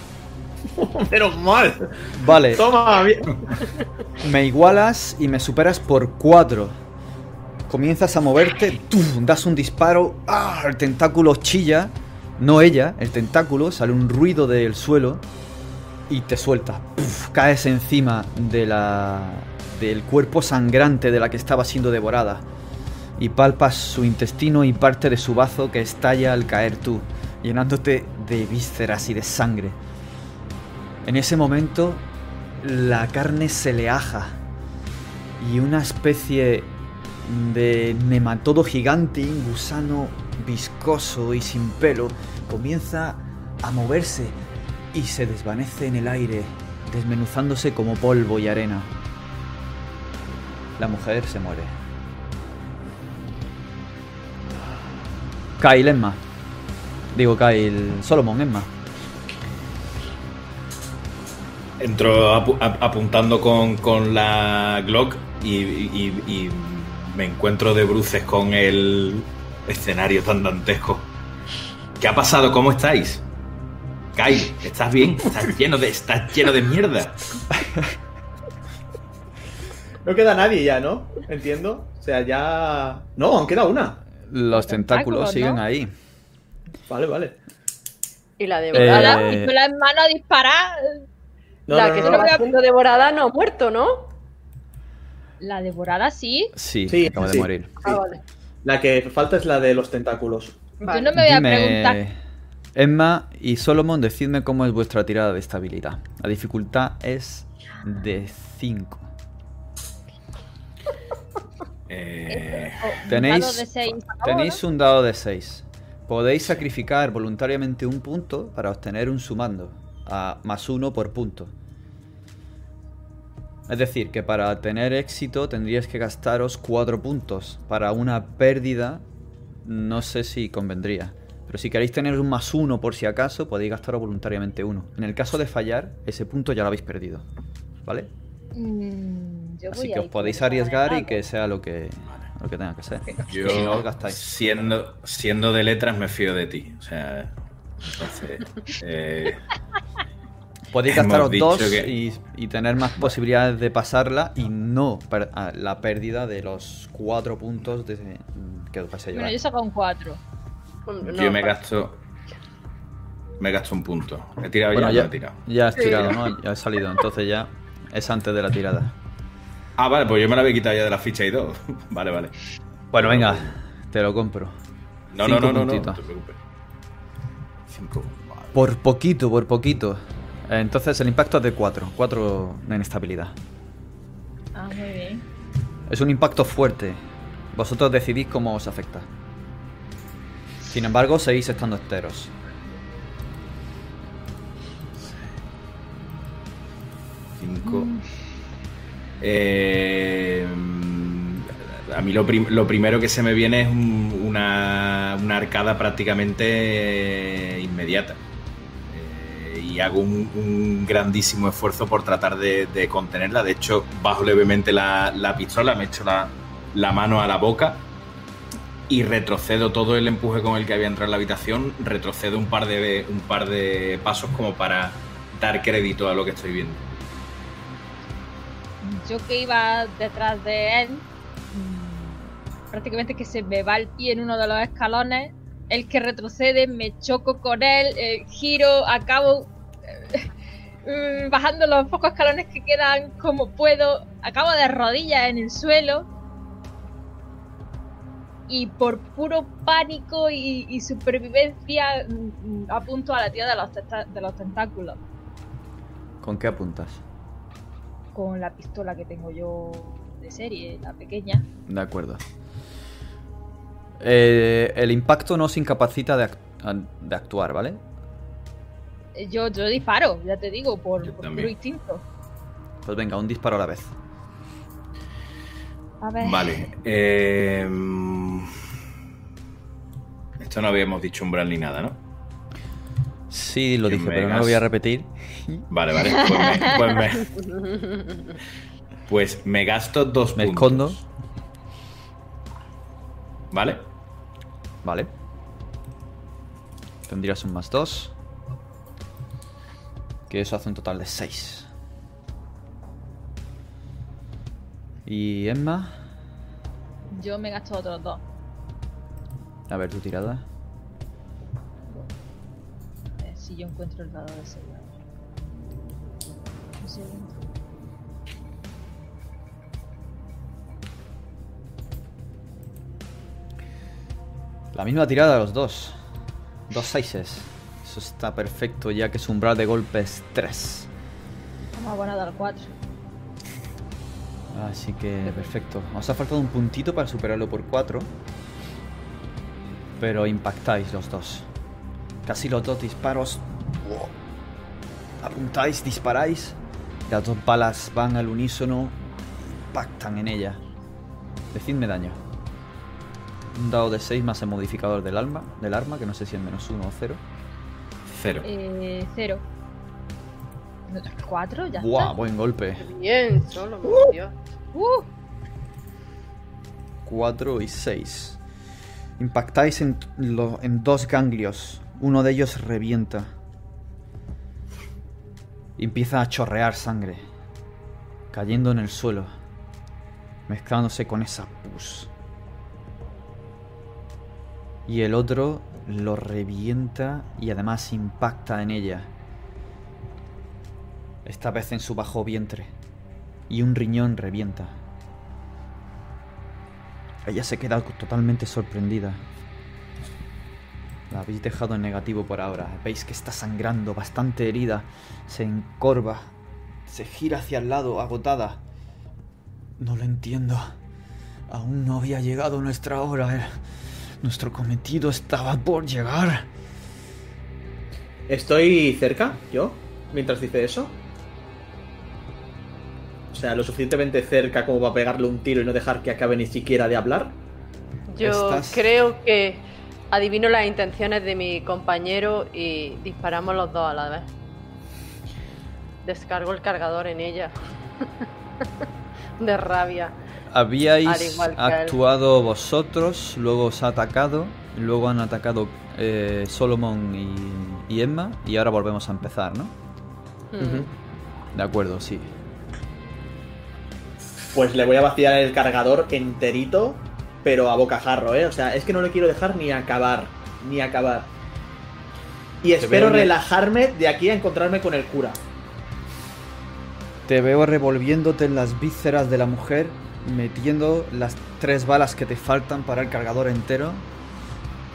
Speaker 4: Menos mal.
Speaker 1: Vale,
Speaker 4: Toma, bien.
Speaker 1: me igualas y me superas por 4. Comienzas a moverte, ¡tum! das un disparo, ¡ah! el tentáculo chilla, no ella, el tentáculo, sale un ruido del suelo y te suelta. ¡Puf! Caes encima de la, del cuerpo sangrante de la que estaba siendo devorada y palpas su intestino y parte de su bazo que estalla al caer tú, llenándote de vísceras y de sangre. En ese momento, la carne se le aja y una especie de nematodo gigante, gusano viscoso y sin pelo, comienza a moverse y se desvanece en el aire, desmenuzándose como polvo y arena. La mujer se muere. Kyle Emma. Digo Kyle Solomon Emma.
Speaker 3: Ap- apuntando con, con la Glock y, y- y me encuentro de bruces con el escenario tan dantesco. ¿Qué ha pasado? ¿Cómo estáis? Kyle, ¿estás bien? Estás lleno de, estás lleno de mierda.
Speaker 4: No queda nadie ya, ¿no? Entiendo. O sea, ya. No, aún queda una.
Speaker 1: Los tentáculos
Speaker 5: tentáculos,
Speaker 1: siguen ahí.
Speaker 4: Vale, vale.
Speaker 2: Y la
Speaker 1: Eh,
Speaker 2: devorada.
Speaker 5: Ahora, pistola en mano a disparar.
Speaker 4: No,
Speaker 2: la
Speaker 4: no,
Speaker 2: que
Speaker 4: no,
Speaker 2: se
Speaker 4: no.
Speaker 2: va siendo devorada no ha muerto, ¿no?
Speaker 5: La devorada sí.
Speaker 1: Sí,
Speaker 4: Sí,
Speaker 1: acaba
Speaker 4: sí.
Speaker 1: de morir.
Speaker 2: Ah, vale.
Speaker 4: La que falta es la de los tentáculos.
Speaker 2: Vale.
Speaker 5: Yo no me voy a
Speaker 1: Dime,
Speaker 5: preguntar.
Speaker 1: Emma y Solomon, decidme cómo es vuestra tirada de estabilidad. La dificultad es de 5.
Speaker 3: Eh,
Speaker 5: Oh,
Speaker 1: Tenéis, tenéis un dado de 6. Podéis sacrificar voluntariamente un punto para obtener un sumando. A más uno por punto. Es decir, que para tener éxito tendríais que gastaros 4 puntos. Para una pérdida, no sé si convendría. Pero si queréis tener un más uno por si acaso, podéis gastaros voluntariamente uno. En el caso de fallar, ese punto ya lo habéis perdido. ¿Vale?
Speaker 5: Mm, yo
Speaker 1: Así
Speaker 5: voy
Speaker 1: que os podéis arriesgar y que sea lo que, lo que tenga que ser.
Speaker 3: Yo,
Speaker 1: Si no os gastáis.
Speaker 3: siendo, siendo de letras, me fío de ti. O sea, entonces. eh,
Speaker 1: Podéis gastaros dos
Speaker 3: que-
Speaker 1: y, y tener más posibilidades de pasarla y no per- la pérdida de los cuatro puntos de, que os vais a llevar.
Speaker 5: Bueno, yo saco un 4.
Speaker 2: Hombre,
Speaker 3: yo me gasto. Me gasto un punto. He tirado
Speaker 1: Bueno,
Speaker 3: ya,
Speaker 1: ya,
Speaker 3: he tirado.
Speaker 1: ya has
Speaker 2: Sí.
Speaker 1: tirado, ¿no? Ya has salido, entonces ya es antes de la tirada.
Speaker 3: Ah, vale, pues yo me la había quitado ya de la ficha y todo. vale, vale.
Speaker 1: Bueno, venga, te lo compro.
Speaker 3: No,
Speaker 1: Cinco
Speaker 3: no, no, no, no, no
Speaker 1: puntitos.
Speaker 3: te preocupes.
Speaker 1: Por poquito, por poquito. Entonces el impacto es de 4, 4 de inestabilidad.
Speaker 5: Ah, muy bien.
Speaker 1: Es un impacto fuerte. Vosotros decidís cómo os afecta. Sin embargo, seguís estando enteros.
Speaker 3: Cinco. Eh, a mí lo, prim- lo primero que se me viene es un- una, una arcada prácticamente eh, inmediata. Eh, y hago un, grandísimo esfuerzo por tratar de, contenerla. De hecho, bajo levemente la, la pistola, me echo la, la mano a la boca y retrocedo todo el empuje con el que había entrado en la habitación. Retrocedo un par de, un par de pasos como para dar crédito a lo que estoy viendo.
Speaker 5: Yo que iba detrás de él, prácticamente que se me va el pie en uno de los escalones, el que retrocede, me choco con él, eh, giro, acabo eh, mm, bajando los pocos escalones que quedan como puedo, acabo de rodillas en el suelo y por puro pánico y, y supervivencia mm, mm, apunto a la tía de los, de los tentáculos
Speaker 1: ¿Con qué apuntas?
Speaker 5: con la pistola que tengo yo de serie, la pequeña.
Speaker 1: De acuerdo. Eh, el impacto no os incapacita de, act- de actuar, ¿vale?
Speaker 5: Eh, Yo, yo disparo, ya te digo, por, puro instinto.
Speaker 1: Pues venga, un disparo a la vez.
Speaker 5: A ver.
Speaker 3: Vale. eh, esto no habíamos dicho umbral ni nada, ¿no?
Speaker 1: Sí, lo dije, pero no lo voy a repetir.
Speaker 3: Vale, vale. Pues me, pues me- pues me gasto dos
Speaker 1: Me
Speaker 3: puntos.
Speaker 1: escondo.
Speaker 3: ¿Vale?
Speaker 1: Vale. Tendrías un más 2. Que eso hace un total de 6. Y Emma,
Speaker 5: Yo me gasto otros dos.
Speaker 1: a ver tu tirada.
Speaker 5: A ver si yo encuentro el dado de seguridad.
Speaker 1: La misma tirada de los dos. Dos seises. Eso está perfecto, ya que su umbral de golpe es 3.
Speaker 5: Vamos a dar 4.
Speaker 1: Así que perfecto. Os ha faltado un puntito para superarlo por 4. Pero impactáis los dos. Casi los dos disparos. Apuntáis, disparáis. Las dos balas van al unísono. Impactan en ella. Decidme daño. Un dado de 6 más el modificador del arma, del arma, que no sé si es menos 1 o 0.
Speaker 3: Cero.
Speaker 5: Eh, 0. 4, ya
Speaker 1: ¡Buah!
Speaker 5: está.
Speaker 1: Buen golpe.
Speaker 2: Bien, solo, Dios.
Speaker 5: Uh,
Speaker 1: 4 y 6. Impactáis en, lo- en dos ganglios. Uno de ellos revienta. Y empieza a chorrear sangre. Cayendo en el suelo. Mezclándose con esa pus. Y el otro lo revienta y además impacta en ella. Esta vez en su bajo vientre. Y un riñón revienta. Ella se queda totalmente sorprendida. La habéis dejado en negativo por ahora. Veis que está sangrando, bastante herida. Se encorva. Se gira hacia el lado, agotada. No lo entiendo. Aún no había llegado nuestra hora. Nuestro cometido estaba por llegar.
Speaker 4: ¿Estoy cerca, yo? Mientras dice eso. sea, lo suficientemente cerca como para pegarle un tiro y no dejar que acabe ni siquiera de hablar.
Speaker 2: Yo
Speaker 1: Estás-
Speaker 2: creo que adivino las intenciones de mi compañero y disparamos los dos a la vez. Descargo el cargador en ella. de rabia.
Speaker 1: Habíais
Speaker 2: él.
Speaker 1: actuado vosotros, luego os ha atacado, luego han atacado eh, Solomon y, y Emma, y ahora volvemos a empezar, ¿no?
Speaker 2: Hmm.
Speaker 1: De acuerdo, sí.
Speaker 4: Pues le voy a vaciar el cargador enterito, pero a bocajarro, ¿eh? O sea, es que no le quiero dejar ni acabar, ni acabar. Y espero relajarme de aquí a encontrarme con el cura.
Speaker 1: Te veo revolviéndote en las vísceras de la mujer, metiendo las tres balas que te faltan para el cargador entero.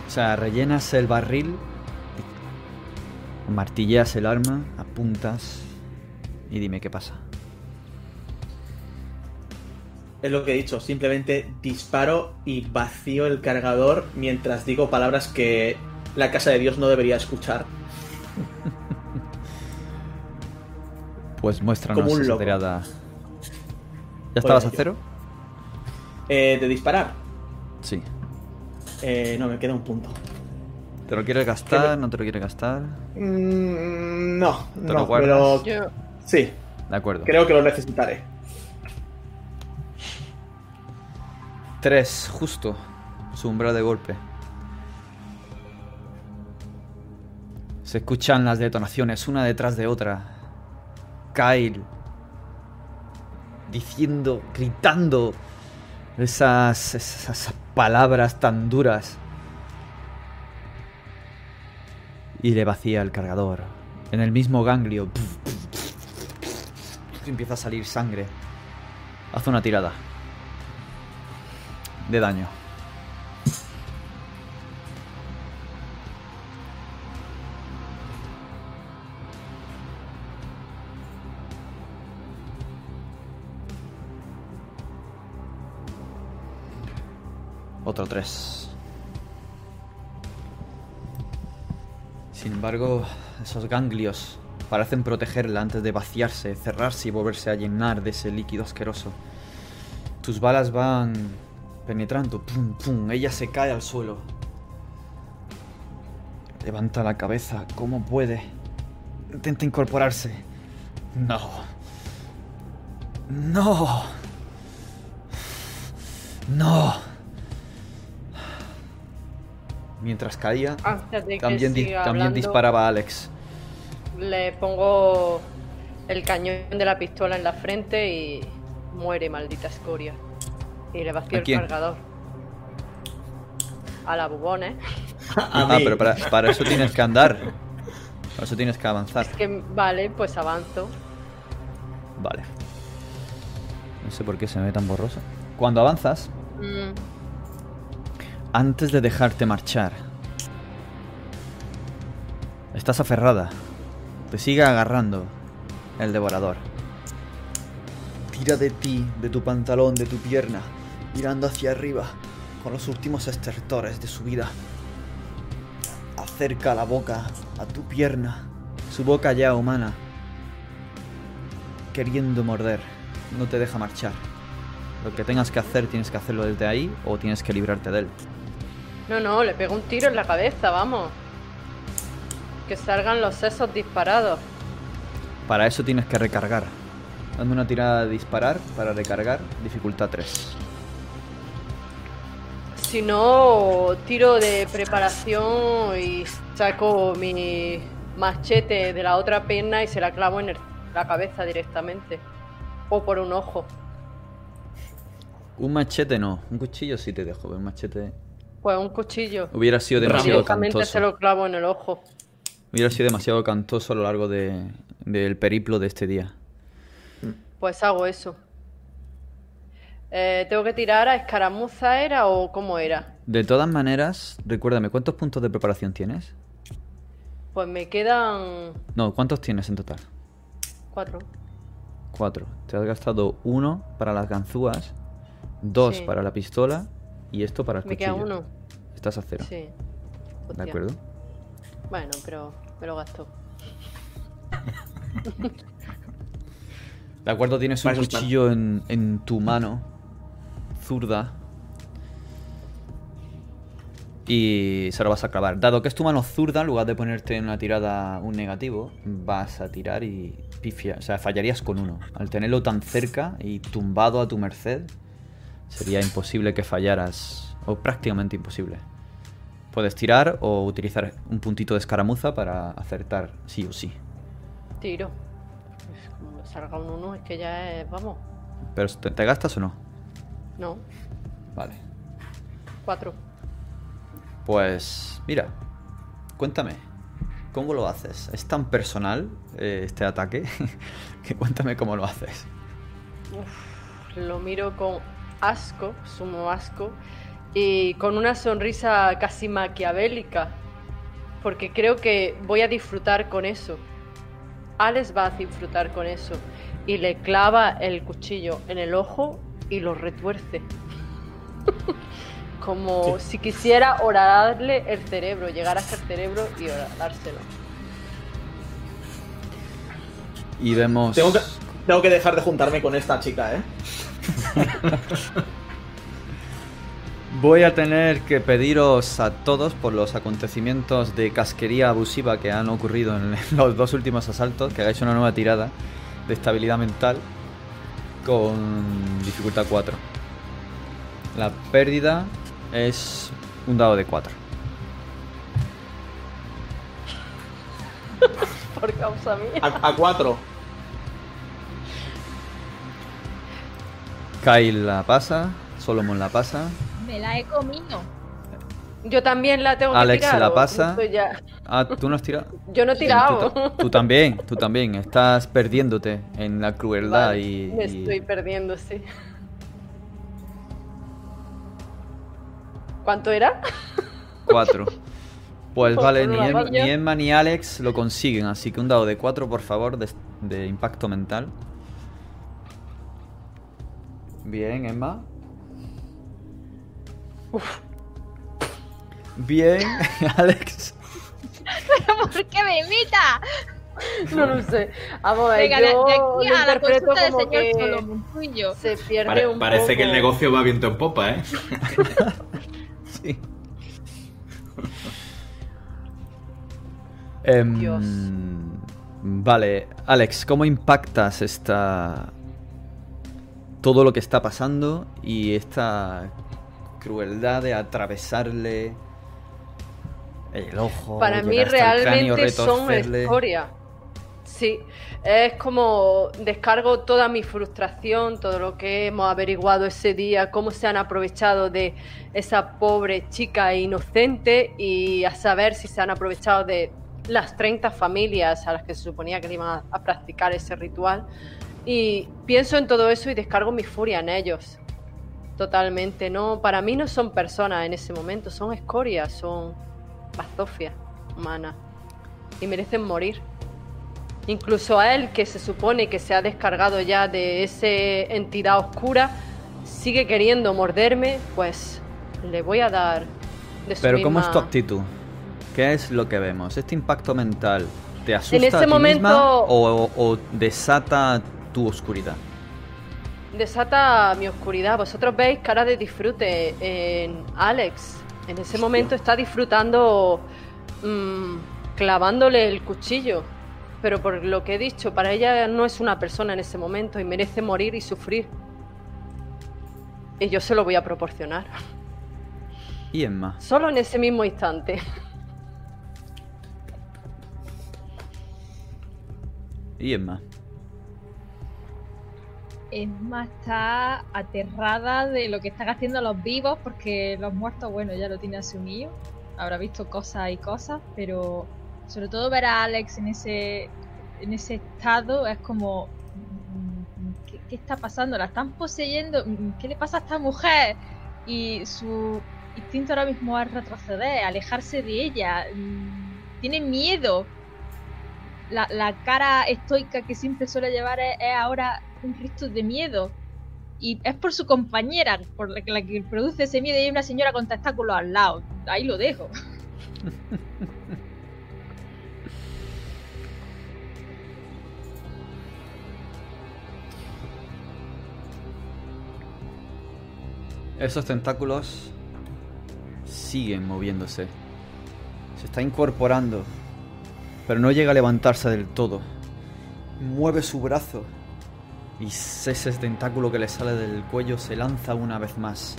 Speaker 1: O sea, rellenas el barril, martilleas el arma, apuntas y dime qué pasa.
Speaker 4: Es lo que he dicho, simplemente disparo y vacío el cargador mientras digo palabras que la casa de Dios no debería escuchar.
Speaker 1: Pues muéstranos esa tirada. ¿Ya estabas a cero?
Speaker 4: Eh, de disparar,
Speaker 1: Sí.
Speaker 4: eh, no, me queda un punto.
Speaker 1: ¿Te lo quieres gastar? ¿No te lo quieres gastar?
Speaker 4: Mm, no,
Speaker 1: ¿Te lo
Speaker 4: no,
Speaker 1: guardas?
Speaker 4: pero
Speaker 2: Yo,
Speaker 4: sí,
Speaker 1: De acuerdo.
Speaker 4: creo que lo necesitaré.
Speaker 1: Tres, justo. Su umbral de golpe. Se escuchan las detonaciones una detrás de otra. Kyle. Diciendo, gritando esas, esas palabras tan duras. Y le vacía el cargador. En el mismo ganglio. Empieza a salir sangre. Haz una tirada de daño. Otro 3. Sin embargo, esos ganglios parecen protegerla antes de vaciarse, cerrarse y volverse a llenar de ese líquido asqueroso. Tus balas van penetrando, pum, pum. Ella se cae al suelo. Levanta la cabeza, como puede. Intenta incorporarse. No. No. No. Mientras caía, también, di- también disparaba a Alex.
Speaker 2: Le pongo el cañón de la pistola en la frente y muere, maldita escoria. Y le vacío
Speaker 1: ¿A
Speaker 2: el cargador. A la bubón, ¿eh?
Speaker 1: Ah, pero para, para eso tienes que andar. Para eso tienes que avanzar.
Speaker 2: Es que, vale, pues avanzo.
Speaker 1: Vale. No sé por qué se me ve tan borroso. Cuando avanzas,
Speaker 2: Mm,
Speaker 1: antes de dejarte marchar, estás aferrada. Te sigue agarrando el devorador. Tira de ti, de tu pantalón, de tu pierna, mirando hacia arriba, con los últimos estertores de su vida. Acerca la boca a tu pierna, su boca ya humana, queriendo morder. No te deja marchar. Lo que tengas que hacer, tienes que hacerlo desde ahí o tienes que librarte de él.
Speaker 2: No, no, le pego un tiro en la cabeza, vamos. Que salgan los sesos disparados.
Speaker 1: Para eso tienes que recargar. Dando una tirada de disparar para recargar, dificultad 3.
Speaker 2: Si no, tiro de preparación y saco mi machete de la otra pierna y se la clavo en el- la cabeza directamente. O por un ojo.
Speaker 1: Un machete no, un cuchillo sí te dejo, un machete
Speaker 2: Pues un cuchillo.
Speaker 1: hubiera sido demasiado cantoso.
Speaker 2: se lo clavo en el ojo.
Speaker 1: Hubiera sido demasiado cantoso a lo largo de- del periplo de este día.
Speaker 2: Pues hago eso. Eh, ¿Tengo que tirar a escaramuza era o cómo era?
Speaker 1: De todas maneras, recuérdame, ¿cuántos puntos de preparación tienes?
Speaker 2: Pues me quedan
Speaker 1: No, ¿cuántos tienes en total?
Speaker 2: cuatro.
Speaker 1: Cuatro. Te has gastado uno para las ganzúas, dos
Speaker 2: Sí.
Speaker 1: para la pistola y esto para el
Speaker 2: Me
Speaker 1: cuchillo.
Speaker 2: queda uno.
Speaker 1: Estás a cero.
Speaker 2: Sí.
Speaker 1: ¿De acuerdo?
Speaker 2: Bueno, pero me lo gasto.
Speaker 1: De acuerdo, tienes un
Speaker 4: está.
Speaker 1: cuchillo en, en tu mano zurda. Y se lo vas a clavar. Dado que es tu mano zurda, en lugar de ponerte en una tirada un negativo, vas a tirar y pifia. O sea, fallarías con uno. Al tenerlo tan cerca y tumbado a tu merced, sería imposible que fallaras. O prácticamente imposible. Puedes tirar o utilizar un puntito de escaramuza para acertar sí o sí.
Speaker 2: Tiro. Pues como salga un 1, es que ya es. Vamos.
Speaker 1: Pero ¿te, te gastas o no?
Speaker 2: No,
Speaker 1: Vale.
Speaker 2: 4.
Speaker 1: Pues mira, cuéntame, ¿cómo lo haces? ¿Es tan personal eh, este ataque? que cuéntame cómo lo haces.
Speaker 2: Lo miro con asco, sumo asco, y con una sonrisa casi maquiavélica, porque creo que voy a disfrutar con eso. Alex va a disfrutar con eso, y le clava el cuchillo en el ojo y lo retuerce. Como si quisiera horarle el cerebro, llegar hasta el cerebro y horárselo.
Speaker 1: Y vemos...
Speaker 4: Tengo que, tengo que dejar de juntarme con esta chica, ¿eh?
Speaker 1: Voy a tener que pediros a todos por los acontecimientos de casquería abusiva que han ocurrido en los dos últimos asaltos que hagáis una nueva tirada de estabilidad mental con dificultad 4. La pérdida es un dado de 4.
Speaker 2: por causa mía.
Speaker 4: A 4.
Speaker 1: Kyle la pasa, Solomon la pasa,
Speaker 5: Me la he comido.
Speaker 2: Yo también la tengo que
Speaker 1: Alex
Speaker 2: tirar.
Speaker 1: se la pasa.
Speaker 2: Ya-
Speaker 1: Ah, tú no has tirado.
Speaker 2: Yo no he tirado.
Speaker 1: Tú, ta- tú también, tú también. Estás perdiéndote en la crueldad
Speaker 2: Vale,
Speaker 1: y,
Speaker 2: Me
Speaker 1: y-
Speaker 2: estoy perdiendo, sí. ¿Cuánto era?
Speaker 1: cuatro. Pues vale, ni, Em- ni Emma ni Alex lo consiguen, así que un dado de cuatro, por favor, de, de impacto mental. Bien, Emma. Bien, Alex.
Speaker 5: ¿Por qué me imita?
Speaker 2: No lo sé. Vamos a ver,
Speaker 5: Venga, de,
Speaker 2: yo
Speaker 5: de aquí a la consulta del señor Solomon, tú y yo.
Speaker 2: se pierde
Speaker 3: Pare-
Speaker 2: un
Speaker 3: parece
Speaker 2: poco.
Speaker 3: que el negocio va viento en popa, ¿eh?
Speaker 1: Sí. Em,
Speaker 2: Dios.
Speaker 1: Vale, Alex, ¿cómo impactas esta. Todo lo que está pasando y esta crueldad de atravesarle el ojo?
Speaker 2: Para mí realmente son escoria. Sí, es como descargo toda mi frustración, todo lo que hemos averiguado ese día, cómo se han aprovechado de esa pobre chica inocente y a saber si se han aprovechado de las 30 familias a las que se suponía que le iban a, a practicar ese ritual. Y pienso en todo eso y descargo mi furia en ellos. Totalmente, no, para mí no son personas en ese momento, son escorias, son bazofias humanas y merecen morir. Incluso a él, que se supone que se ha descargado ya de esa entidad oscura, sigue queriendo morderme, pues le voy a dar de su
Speaker 1: Pero ¿cómo es tu actitud? ¿Qué es lo que vemos? ¿Este impacto mental te asusta
Speaker 2: ese
Speaker 1: a ti
Speaker 2: momento-
Speaker 1: misma o, o desata tu oscuridad?
Speaker 2: Desata mi oscuridad. Vosotros veis cara de disfrute en Alex. En ese momento está disfrutando mm, clavándole el cuchillo. Pero por lo que he dicho, para ella no es una persona en ese momento y merece morir y sufrir. Y yo se lo voy a proporcionar.
Speaker 1: Y Emma.
Speaker 2: Solo en ese mismo instante.
Speaker 1: Y Emma.
Speaker 5: Emma está aterrada de lo que están haciendo los vivos, porque los muertos, bueno, ya lo tiene asumido. Habrá visto cosas y cosas, pero sobre todo ver a Alex en ese, en ese estado es como. ¿Qué, está pasando? ¿La están poseyendo? ¿Qué le pasa a esta mujer? Y su instinto ahora mismo es retroceder, alejarse de ella. Tiene miedo la, la cara estoica que siempre suele llevar es ahora un Cristo de miedo. Y es por su compañera, por la, la que produce ese miedo. Y hay una señora con tentáculos al lado. Ahí lo dejo.
Speaker 1: Esos tentáculos siguen moviéndose. Se está incorporando, pero no llega a levantarse del todo. Mueve su brazo y ese tentáculo que le sale del cuello se lanza una vez más.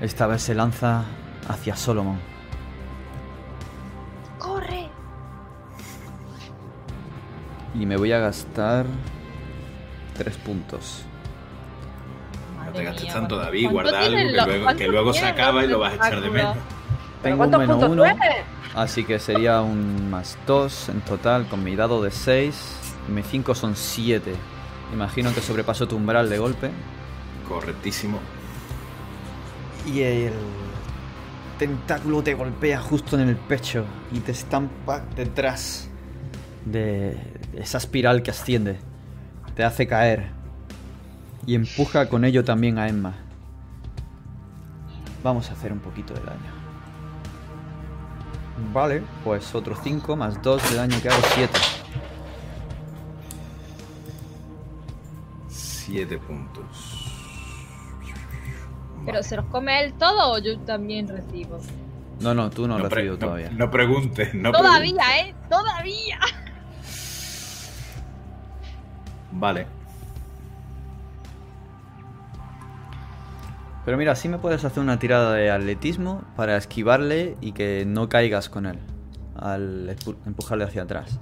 Speaker 1: Esta vez se lanza hacia Solomon.
Speaker 5: ¡Corre!
Speaker 1: Y me voy a gastar tres puntos.
Speaker 3: No te gastes tanto, David. Guarda algo que, luego, se acaba y lo vas a echar de menos.
Speaker 1: Tengo un menos uno, así que sería un más dos en total con mi dado de seis. M5 son 7. Imagino que sobrepasó tu umbral de golpe.
Speaker 3: Correctísimo.
Speaker 1: Y el tentáculo te golpea justo en el pecho y te estampa detrás de esa espiral que asciende. Te hace caer. Y empuja con ello también a Emma. Vamos a hacer un poquito de daño. Vale, pues otro 5 más 2 de daño que hago 7.
Speaker 3: Siete puntos.
Speaker 5: ¿Pero se los come él todo o yo también recibo?
Speaker 1: No, no, tú no,
Speaker 3: no-
Speaker 1: todavía.
Speaker 3: no preguntes, no
Speaker 5: Todavía,
Speaker 3: preguntes.
Speaker 5: ¿eh? Todavía.
Speaker 3: Vale.
Speaker 1: Pero mira, sí me puedes hacer una tirada de atletismo para esquivarle y que no caigas con él. Al empu- empujarle hacia atrás.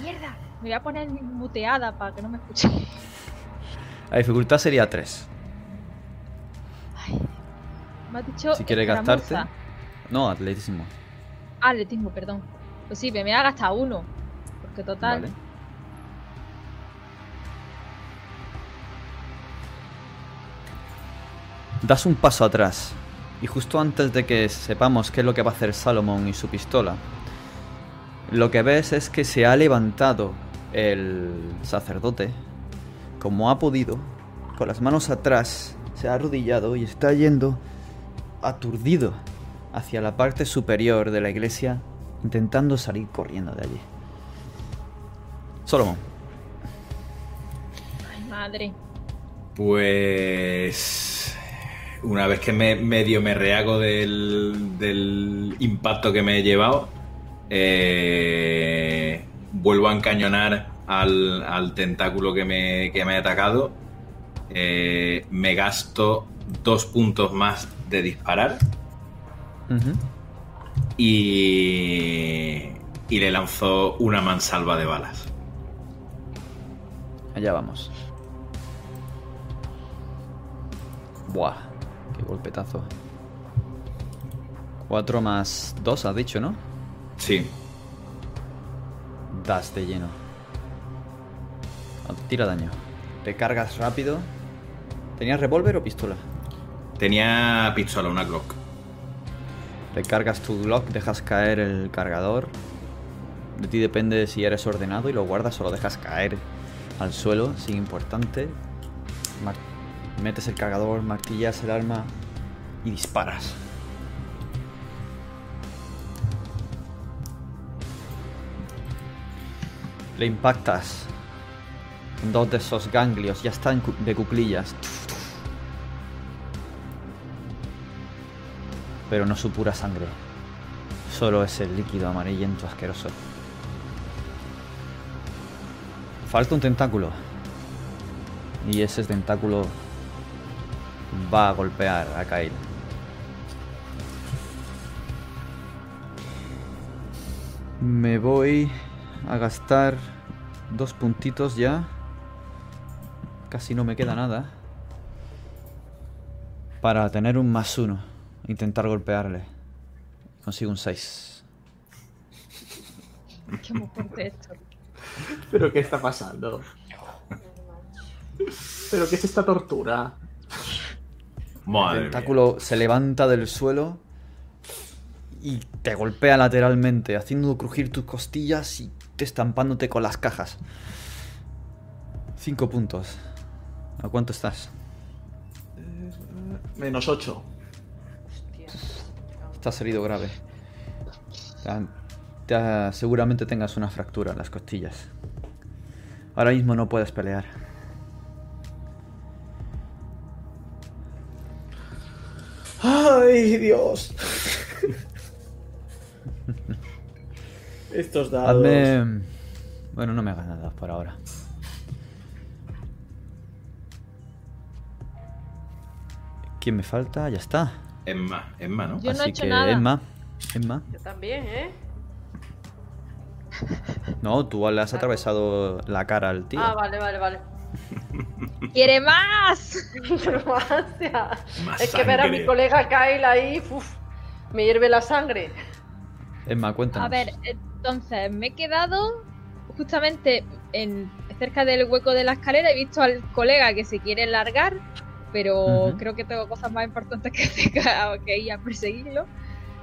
Speaker 5: Mierda. Me voy a poner muteada para que no me escuche.
Speaker 1: La dificultad sería 3.
Speaker 5: Me has dicho
Speaker 1: Si quieres gastarte. No, atletismo.
Speaker 5: Ah, atletismo, perdón. Pues sí, me voy a gastar uno. Porque total.
Speaker 1: Vale. Das un paso atrás. Y justo antes de que sepamos qué es lo que va a hacer Salomón y su pistola, lo que ves es que se ha levantado el sacerdote, como ha podido, con las manos atrás, se ha arrodillado y está yendo aturdido hacia la parte superior de la iglesia, intentando salir corriendo de allí. Solomon.
Speaker 5: Ay, madre.
Speaker 3: Pues una vez que me medio me rehago del, del impacto que me he llevado, eh, vuelvo a encañonar al, al tentáculo que me, que me ha atacado. Eh, me gasto dos puntos más de disparar y, y le lanzo una mansalva de balas.
Speaker 1: Allá vamos. Buah, qué golpetazo. 4 más 2, has dicho, ¿no?
Speaker 3: Sí,
Speaker 1: Das de lleno. Tira daño. Te cargas rápido. ¿Tenías revólver o pistola?
Speaker 3: tenía pistola, una Glock.
Speaker 1: Recargas tu Glock, dejas caer el cargador. De ti depende si eres ordenado y lo guardas o lo dejas caer al suelo, sin importante. Mar- metes el cargador, martillas el arma y disparas. Le impactas dos de esos ganglios, ya están de cuclillas. pero no su pura sangre. Solo es el líquido amarillento asqueroso. Falta un tentáculo. Y ese tentáculo va a golpear a Kyle. Me voy a gastar dos puntitos ya. Casi no me queda nada. Para tener un más uno. Intentar golpearle. Consigo un 6.
Speaker 5: Qué muy fuerte esto.
Speaker 4: ¿Pero qué está pasando? ¿Pero qué es esta tortura?
Speaker 3: Madre
Speaker 1: El
Speaker 3: mía.
Speaker 1: tentáculo se levanta del suelo y te golpea lateralmente, haciendo crujir tus costillas y te estampándote con las cajas. 5 puntos. ¿A cuánto estás?
Speaker 4: Eh, menos 8.
Speaker 1: Estás herido grave. Ah, Te ha, seguramente tengas una fractura en las costillas. Ahora mismo no puedes pelear.
Speaker 4: ¡Ay, Dios! Estos dados.
Speaker 1: Bueno, no me hagas nada por ahora. ¿Quién me falta? Ya está.
Speaker 3: Emma, Emma, ¿no?
Speaker 5: Yo no he
Speaker 1: Así
Speaker 5: hecho
Speaker 1: que
Speaker 5: nada.
Speaker 1: Emma. Emma.
Speaker 2: Yo también, ¿eh?
Speaker 1: No, tú le has atravesado la cara al tío.
Speaker 2: Ah, vale, vale, vale.
Speaker 5: ¡Quiere más!
Speaker 2: Es que ver a mi colega Kyle ahí, uf, me hierve la sangre.
Speaker 1: Emma, cuéntanos.
Speaker 5: A ver, entonces me he quedado justamente en cerca del hueco de la escalera. He visto al colega que se quiere largar, pero creo que tengo cosas más importantes que hacer que ir a perseguirlo.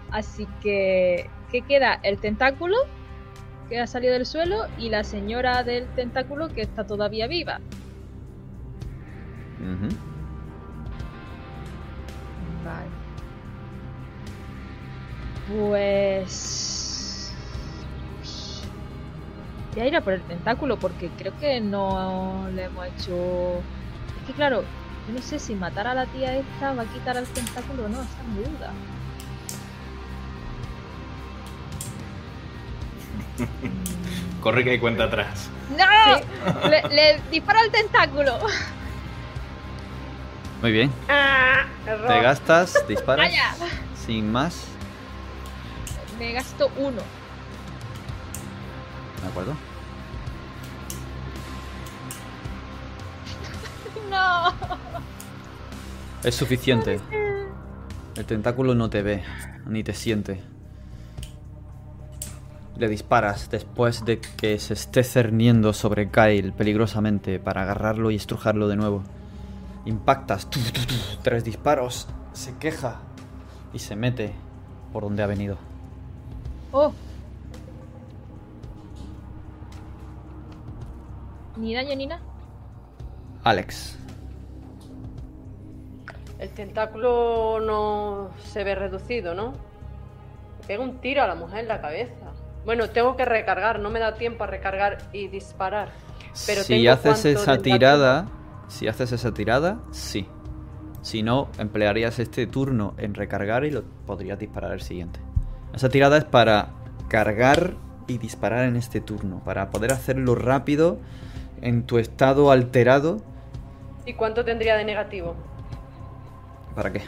Speaker 5: Así que, ¿qué queda? El tentáculo que ha salido del suelo y la señora del tentáculo que está todavía viva. Vale. Pues. Voy a ir a por el tentáculo porque creo que no le hemos hecho. Es que claro, yo no sé si matar a la tía esta va a quitar al tentáculo o no, está en duda.
Speaker 3: Corre que hay cuenta atrás.
Speaker 5: ¡No! Le, le disparo al tentáculo.
Speaker 1: Muy bien.
Speaker 2: ¡Ah!
Speaker 1: Te gastas, disparas.
Speaker 5: ¡Vaya!
Speaker 1: Sin más.
Speaker 5: Me gasto uno.
Speaker 1: ¿De acuerdo?
Speaker 5: ¡No!
Speaker 1: Es suficiente. El tentáculo no te ve, ni te siente. Le disparas después de que se esté cerniendo sobre Kyle peligrosamente para agarrarlo y estrujarlo de nuevo. Impactas. tu, tu, tu, tres disparos. Se queja. Y se mete por donde ha venido.
Speaker 5: ¡Oh! Ni daño ni nada.
Speaker 1: Alex.
Speaker 2: El tentáculo no se ve reducido, ¿no? Pega un tiro a la mujer en la cabeza. Bueno, tengo que recargar, no me da tiempo a recargar y disparar. Pero
Speaker 1: si haces esa
Speaker 2: tentáculo.
Speaker 1: tirada, si haces esa tirada, sí. Si no, emplearías este turno en recargar y lo podrías disparar el siguiente. Esa tirada es para cargar y disparar en este turno, para poder hacerlo rápido en tu estado alterado.
Speaker 2: ¿Y cuánto tendría de negativo?
Speaker 1: ¿Para qué?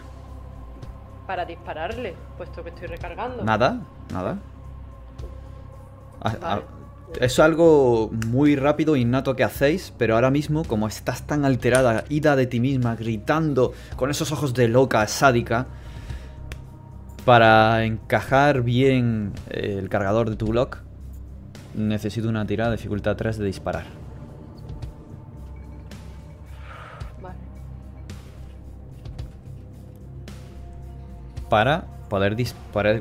Speaker 2: Para dispararle, puesto que estoy recargando.
Speaker 1: Nada, nada. Ah, ah,
Speaker 2: Vale.
Speaker 1: Es algo muy rápido, innato que hacéis, pero ahora mismo, como estás tan alterada, ida de ti misma, gritando con esos ojos de loca, sádica, para encajar bien el cargador de tu block, necesito una tirada de dificultad 3 de disparar. Para poder,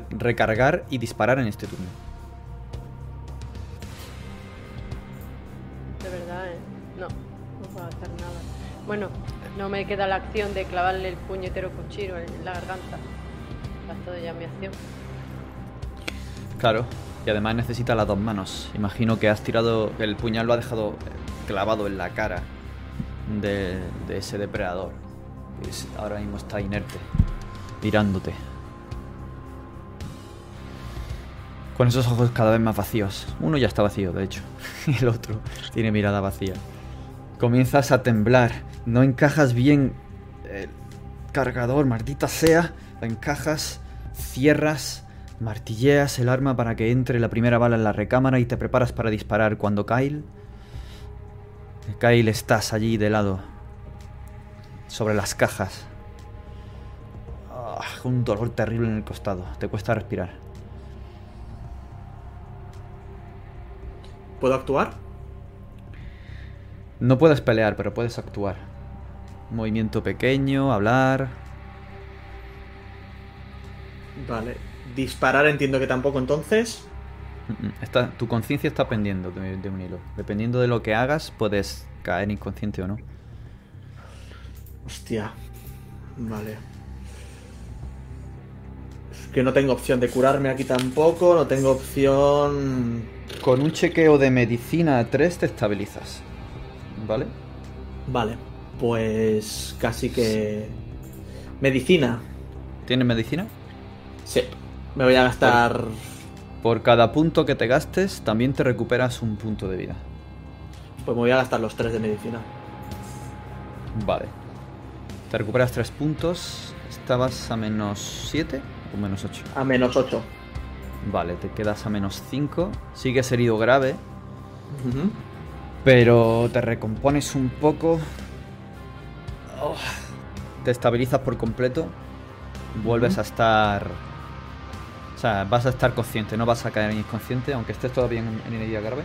Speaker 1: recargar y disparar en este turno.
Speaker 2: De verdad, ¿eh? No, no puedo hacer nada. Bueno, no me queda la acción de clavarle el puñetero cuchillo en la garganta. Gastado ya mi acción.
Speaker 1: Claro, y además necesita las dos manos. Imagino que has tirado. El puñal lo ha dejado clavado en la cara de, de ese depredador. ahora mismo está inerte, mirándote. Con esos ojos cada vez más vacíos. Uno ya está vacío, de hecho. El otro tiene mirada vacía. Comienzas a temblar. No encajas bien el cargador, maldita sea. Lo encajas, cierras, martilleas el arma para que entre la primera bala en la recámara y te preparas para disparar cuando Kyle... Kyle estás allí de lado. Sobre las cajas. Ah, un dolor terrible en el costado. Te cuesta respirar.
Speaker 4: ¿Puedo actuar?
Speaker 1: No puedes pelear, pero puedes actuar. Movimiento pequeño, hablar.
Speaker 4: Vale. Disparar entiendo que tampoco entonces.
Speaker 1: Está, tu conciencia está pendiendo de, de un hilo. Dependiendo de lo que hagas, puedes caer inconsciente o no.
Speaker 4: Hostia. Vale. Que no tengo opción de curarme aquí tampoco. No tengo opción.
Speaker 1: Con un chequeo de medicina 3 te estabilizas. ¿Vale?
Speaker 4: Vale. Pues casi que. Medicina.
Speaker 1: ¿Tienes medicina?
Speaker 4: Sí. Me voy a gastar.
Speaker 1: Por cada punto que te gastes, también te recuperas un punto de vida.
Speaker 4: Pues me voy a gastar los tres de medicina.
Speaker 1: Vale. Te recuperas tres puntos. ¿Estabas a menos 7 o menos 8?
Speaker 4: A menos 8.
Speaker 1: Vale, te quedas a menos 5. Sigues herido grave, pero te recompones un poco. Oh, Te estabilizas por completo. Vuelves a estar. O sea, vas a estar consciente, no vas a caer inconsciente, aunque estés todavía en, en herida grave,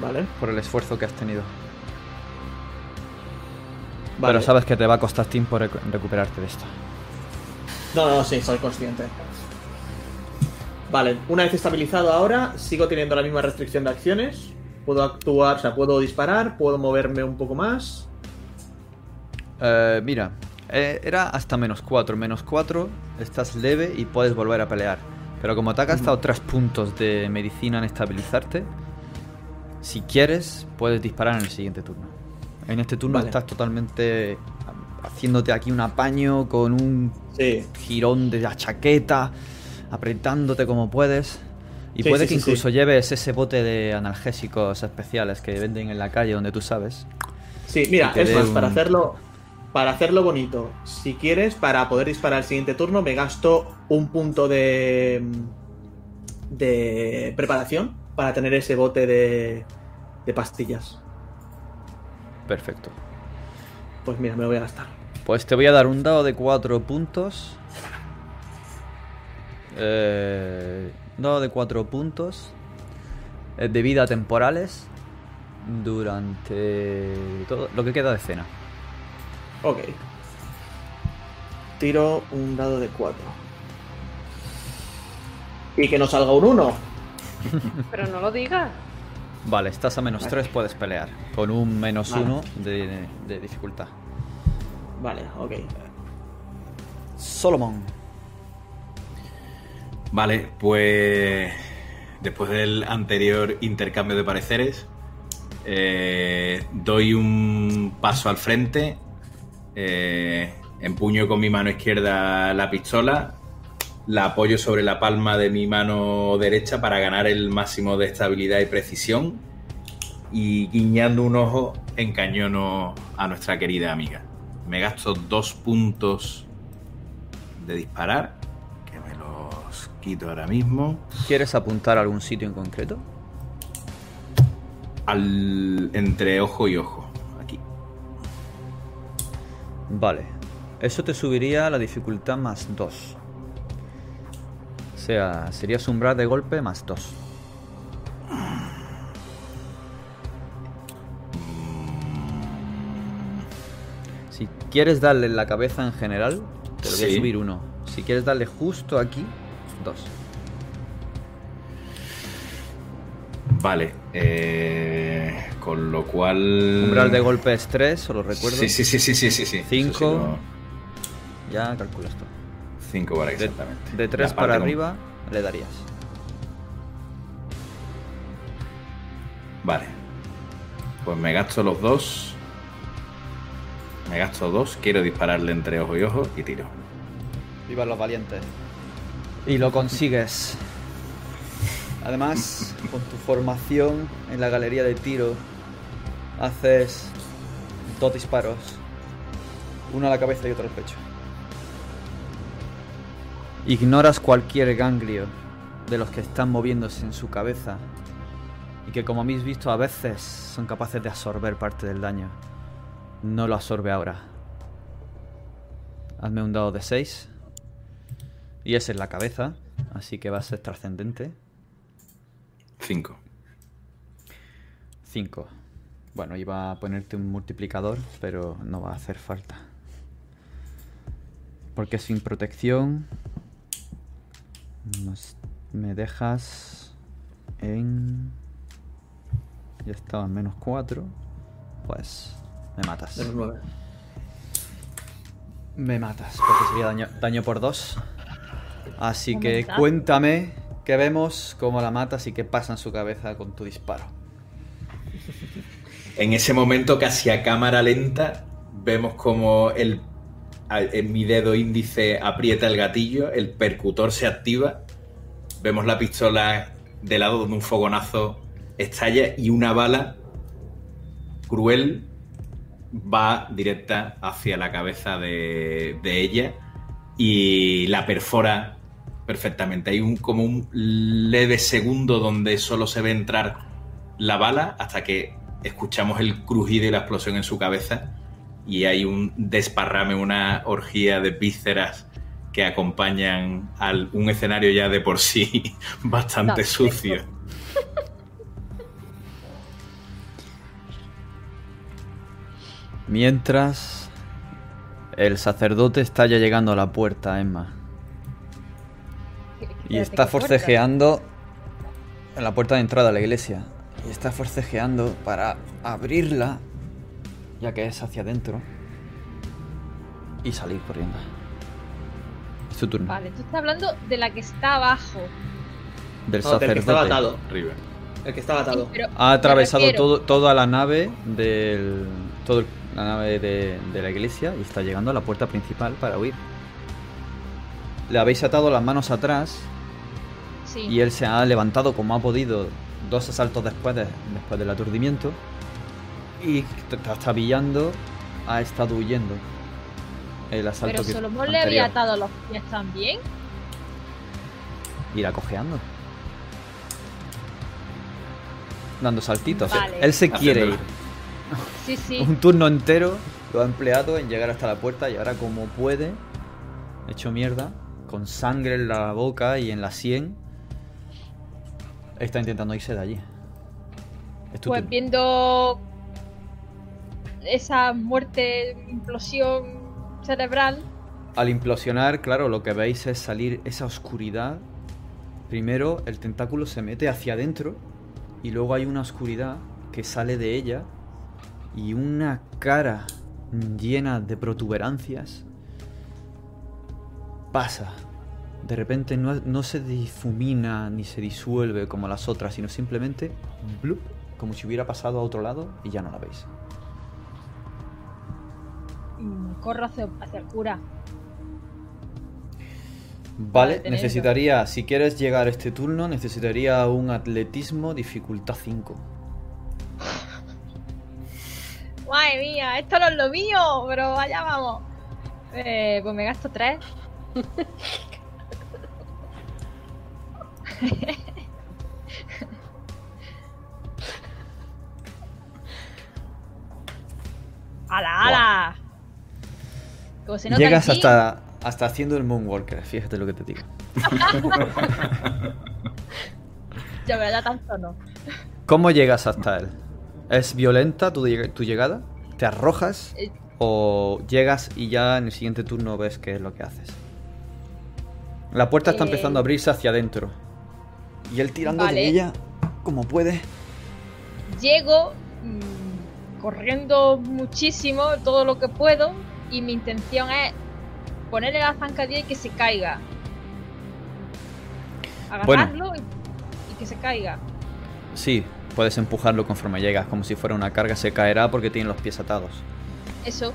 Speaker 4: Vale.
Speaker 1: por el esfuerzo que has tenido.
Speaker 4: Vale.
Speaker 1: Pero sabes que te va a costar tiempo recu- recuperarte de esto.
Speaker 4: No, no, sí, soy consciente. Vale, una vez estabilizado ahora, sigo teniendo la misma restricción de acciones. Puedo actuar, o sea, puedo disparar, puedo moverme un poco más.
Speaker 1: Eh, mira, eh, era hasta menos 4. Menos 4, estás leve y puedes volver a pelear. Pero como te has gastado 3 puntos de medicina en estabilizarte, si quieres, puedes disparar en el siguiente turno. En este turno
Speaker 4: Vale.
Speaker 1: estás totalmente haciéndote aquí un apaño con un
Speaker 4: Sí.
Speaker 1: girón de la chaqueta, apretándote como puedes. Y
Speaker 4: Sí,
Speaker 1: puede
Speaker 4: sí,
Speaker 1: que incluso lleves ese bote de analgésicos especiales que venden en la calle donde tú sabes.
Speaker 4: Sí, mira, es más,
Speaker 1: un-
Speaker 4: para hacerlo. Para hacerlo bonito, si quieres, para poder disparar el siguiente turno, me gasto un punto de. de preparación para tener ese bote de. de pastillas.
Speaker 1: Perfecto.
Speaker 4: Pues mira, me lo voy a gastar.
Speaker 1: Pues te voy a dar un dado de 4 puntos. Eh, dado de 4 puntos. eh, de vida temporales. Durante todo lo que queda de cena.
Speaker 4: Ok. Tiro un dado de 4. Y que no salga un 1.
Speaker 2: Pero no lo digas.
Speaker 1: Vale, estás a menos
Speaker 4: Vale.
Speaker 1: 3, puedes pelear. Con un menos
Speaker 4: Vale.
Speaker 1: 1 de, de dificultad.
Speaker 4: Vale, ok.
Speaker 1: Solomon.
Speaker 3: Vale, pues después del anterior intercambio de pareceres, eh, doy un paso al frente, eh, empuño con mi mano izquierda la pistola, la apoyo sobre la palma de mi mano derecha para ganar el máximo de estabilidad y precisión y guiñando un ojo encañono a nuestra querida amiga. Me gasto dos puntos de disparar, que me los quito ahora mismo.
Speaker 1: ¿Quieres apuntar a algún sitio en concreto?
Speaker 3: Al, entre ojo y ojo, aquí.
Speaker 1: Vale. Eso te subiría la dificultad más 2. O sea, sería umbral de golpe más 2. Quieres darle en la cabeza en general, te lo voy a subir uno. Si quieres darle justo aquí, 2.
Speaker 3: Vale, eh, con lo cual...
Speaker 1: Umbral de golpe es 3, os lo recuerdo.
Speaker 3: Sí, sí, sí, sí, sí, sí. sí.
Speaker 1: Ya calculas tú.
Speaker 3: Cinco para exactamente.
Speaker 1: de 3
Speaker 3: La
Speaker 1: para arriba le darías.
Speaker 3: Vale. Pues me gasto los dos. Me gasto dos. Quiero dispararle entre ojo y ojo y tiro.
Speaker 1: Viva los valientes. Y lo consigues. Además, con tu formación en la galería de tiro, haces dos disparos. Uno a la cabeza y otro al pecho. Ignoras cualquier ganglio de los que están moviéndose en su cabeza y que como habéis visto a veces son capaces de absorber parte del daño. No lo absorbe ahora. Hazme un dado de 6. Y ese es la cabeza, así que va a ser trascendente.
Speaker 3: Cinco.
Speaker 1: 5. Bueno, iba a ponerte un multiplicador, pero no va a hacer falta. Porque sin protección nos- me dejas en... Ya estaba en menos 4. Pues me matas.
Speaker 4: Menos 9.
Speaker 1: Me matas, porque sería daño, daño por 2. Así que cuéntame que vemos cómo la matas y qué pasa en su cabeza con tu disparo.
Speaker 3: En ese momento, casi a cámara lenta, vemos como el en mi dedo índice aprieta el gatillo, el percutor se activa, vemos la pistola de lado donde un fogonazo estalla y una bala cruel va directa hacia la cabeza de, de ella y la perfora perfectamente. Hay un como un leve segundo donde solo se ve entrar la bala hasta que escuchamos el crujido y la explosión en su cabeza y hay un desparrame, una orgía de vísceras que acompañan a un escenario ya de por sí bastante sucio.
Speaker 1: Mientras el sacerdote está ya llegando a la puerta, Emma. Y está forcejeando en la puerta de entrada a la iglesia. Y está forcejeando para abrirla, ya que es hacia adentro, y salir corriendo. Es tu turno.
Speaker 5: Vale, tú estás hablando de la que está abajo.
Speaker 1: Del
Speaker 4: No, del que estaba
Speaker 1: sacerdote.
Speaker 4: atado.
Speaker 3: Arriba.
Speaker 4: El que estaba atado.
Speaker 1: Ha atravesado todo, toda la nave del. Todo el- la nave de, de la iglesia y está llegando a la puerta principal para huir. Le habéis atado las manos atrás
Speaker 5: Sí.
Speaker 1: y él se ha levantado como ha podido dos asaltos después, de- después del aturdimiento y te está trastabillando, ha estado huyendo. El asalto
Speaker 5: Pero
Speaker 1: que
Speaker 5: Solomon le había atado los pies también.
Speaker 1: Irá cojeando. Dando saltitos.
Speaker 5: Vale.
Speaker 1: Él se quiere ir.
Speaker 3: Haciéndolo.
Speaker 5: Sí, sí.
Speaker 1: Un turno entero lo ha empleado en llegar hasta la puerta y ahora como puede, hecho mierda, con sangre en la boca y en la sien, está intentando irse de allí. Es tu
Speaker 5: Pues
Speaker 1: turno.
Speaker 5: viendo esa muerte, implosión cerebral,
Speaker 1: Al implosionar, claro, lo que veis es salir esa oscuridad. Primero el tentáculo se mete hacia adentro y luego hay una oscuridad que sale de ella y una cara llena de protuberancias pasa. De repente no, no se difumina ni se disuelve como las otras, sino simplemente blup, como si hubiera pasado a otro lado y ya no la veis.
Speaker 5: mm, corro hacia, hacia el cura.
Speaker 1: Vale, necesitaría, si quieres llegar a este turno, necesitaría un atletismo dificultad 5.
Speaker 5: Madre mía, esto no es lo mío, pero allá vamos. Eh, pues me gasto tres. ¡Hala, hala! Como se nota
Speaker 1: Llegas hasta, hasta haciendo el Moonwalker, fíjate lo que te digo.
Speaker 5: Ya me da tanto no.
Speaker 1: ¿Cómo llegas hasta él? ¿Es violenta tu, tu llegada? ¿Te arrojas?
Speaker 5: Eh.
Speaker 1: ¿O llegas y ya en el siguiente turno ves qué es lo que haces? La puerta está
Speaker 5: Eh.
Speaker 1: empezando a abrirse hacia adentro. Y él tirando
Speaker 5: Vale.
Speaker 1: de ella como puede.
Speaker 5: Llego mm, corriendo muchísimo, todo lo que puedo, y mi intención es ponerle la zancadilla y que se caiga.
Speaker 1: Bueno.
Speaker 5: Agarrarlo y, y que se caiga.
Speaker 1: Sí, puedes empujarlo conforme llegas, como si fuera una carga, se caerá porque tiene los pies atados.
Speaker 5: Eso.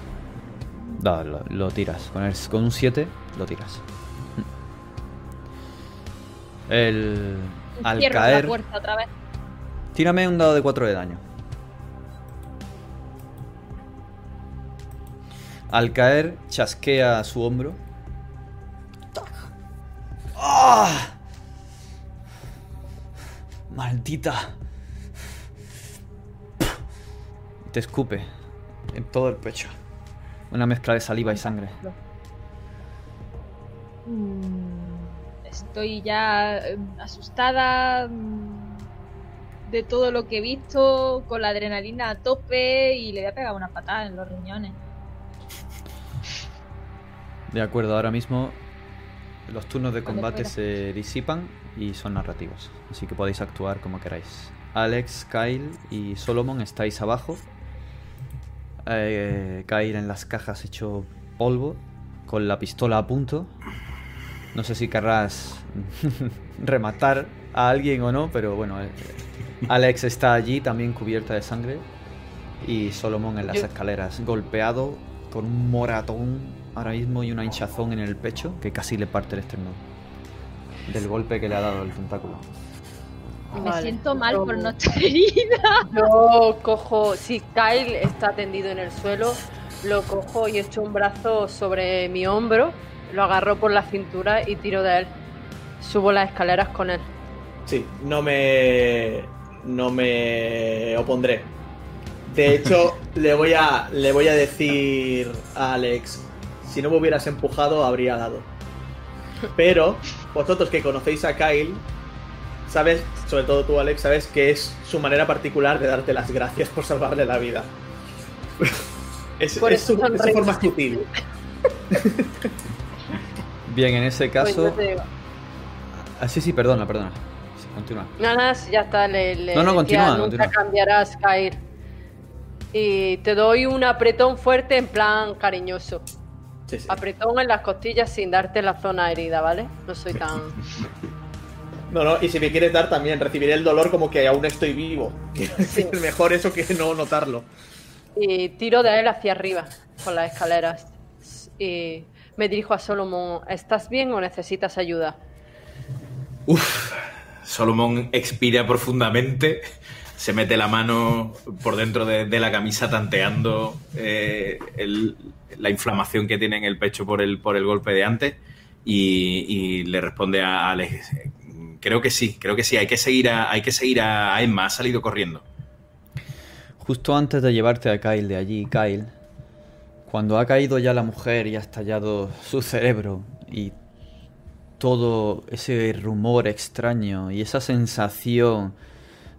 Speaker 1: Lo, lo tiras. Con, el- con un 7 lo tiras. El, al
Speaker 5: Cierro
Speaker 1: caer.
Speaker 5: la puerta otra vez.
Speaker 1: Tírame un dado de 4 de daño. Al caer, chasquea su hombro. ¡Ah! ¡Maldita! Te escupe en todo el pecho. Una mezcla de saliva y sangre.
Speaker 5: Mm, Estoy ya eh, asustada mm, de todo lo que he visto, con la adrenalina a tope y le voy a pegar una patada en los riñones.
Speaker 1: De acuerdo, ahora mismo los turnos de combate se disipan y son narrativos, así que podéis actuar como queráis. Alex, Kyle y Solomon estáis abajo. Eh, Kyle en las cajas hecho polvo, con la pistola a punto. No sé si querrás rematar a alguien o no, pero bueno, eh, Alex está allí también cubierta de sangre y Solomon en las
Speaker 2: Yo-
Speaker 1: escaleras, golpeado con un moratón ahora mismo y una hinchazón en el pecho que casi le parte el esternón. Del golpe que le ha dado el tentáculo.
Speaker 5: Me
Speaker 2: Vale,
Speaker 5: siento mal
Speaker 2: yo-
Speaker 5: por no estar herida.
Speaker 2: Yo cojo, si Kyle está tendido en el suelo, lo cojo y echo un brazo sobre mi hombro, lo agarro por la cintura y tiro de él. Subo las escaleras con él.
Speaker 4: Sí, no me. No me opondré. De hecho, le voy a. Le voy a decir a Alex. Si no me hubieras empujado, habría dado. Pero, vosotros que conocéis a Kyle, sabes, sobre todo tú, Alex, sabes que es su manera particular de darte las gracias por salvarle la vida. Es,
Speaker 2: Por
Speaker 4: es su, es su
Speaker 2: sonríes.
Speaker 4: forma sutil.
Speaker 1: Bien, en ese
Speaker 2: Pues
Speaker 1: caso.
Speaker 2: digo,
Speaker 1: Ah, sí, sí, perdona, perdona. Sí, continúa.
Speaker 2: No, nada, si ya está, le, le
Speaker 1: No, no,
Speaker 2: decía,
Speaker 1: continúa,
Speaker 2: nunca
Speaker 1: continúa.
Speaker 2: cambiarás, Kyle. Y te doy un apretón fuerte en plan cariñoso.
Speaker 4: Sí, sí.
Speaker 2: Apretón en las costillas sin darte la zona herida, ¿vale? No soy tan...
Speaker 4: No, no, y si me quieres dar también, recibiré el dolor como que aún estoy vivo.
Speaker 2: Sí.
Speaker 4: Es mejor eso que no notarlo.
Speaker 2: Y tiro de él hacia arriba con las escaleras. Y me dirijo a Solomon. ¿Estás bien o necesitas ayuda?
Speaker 3: Uf, Solomon expira profundamente, se mete la mano por dentro de, de la camisa tanteando eh, el- la inflamación que tiene en el pecho por el, por el golpe de antes y, y le responde a Alex, creo que sí, creo que sí, hay que seguir a, hay que seguir a, Emma, ha salido corriendo.
Speaker 1: Justo antes de llevarte a Kyle de allí, Kyle, cuando ha caído ya la mujer y ha estallado su cerebro y todo ese rumor extraño y esa sensación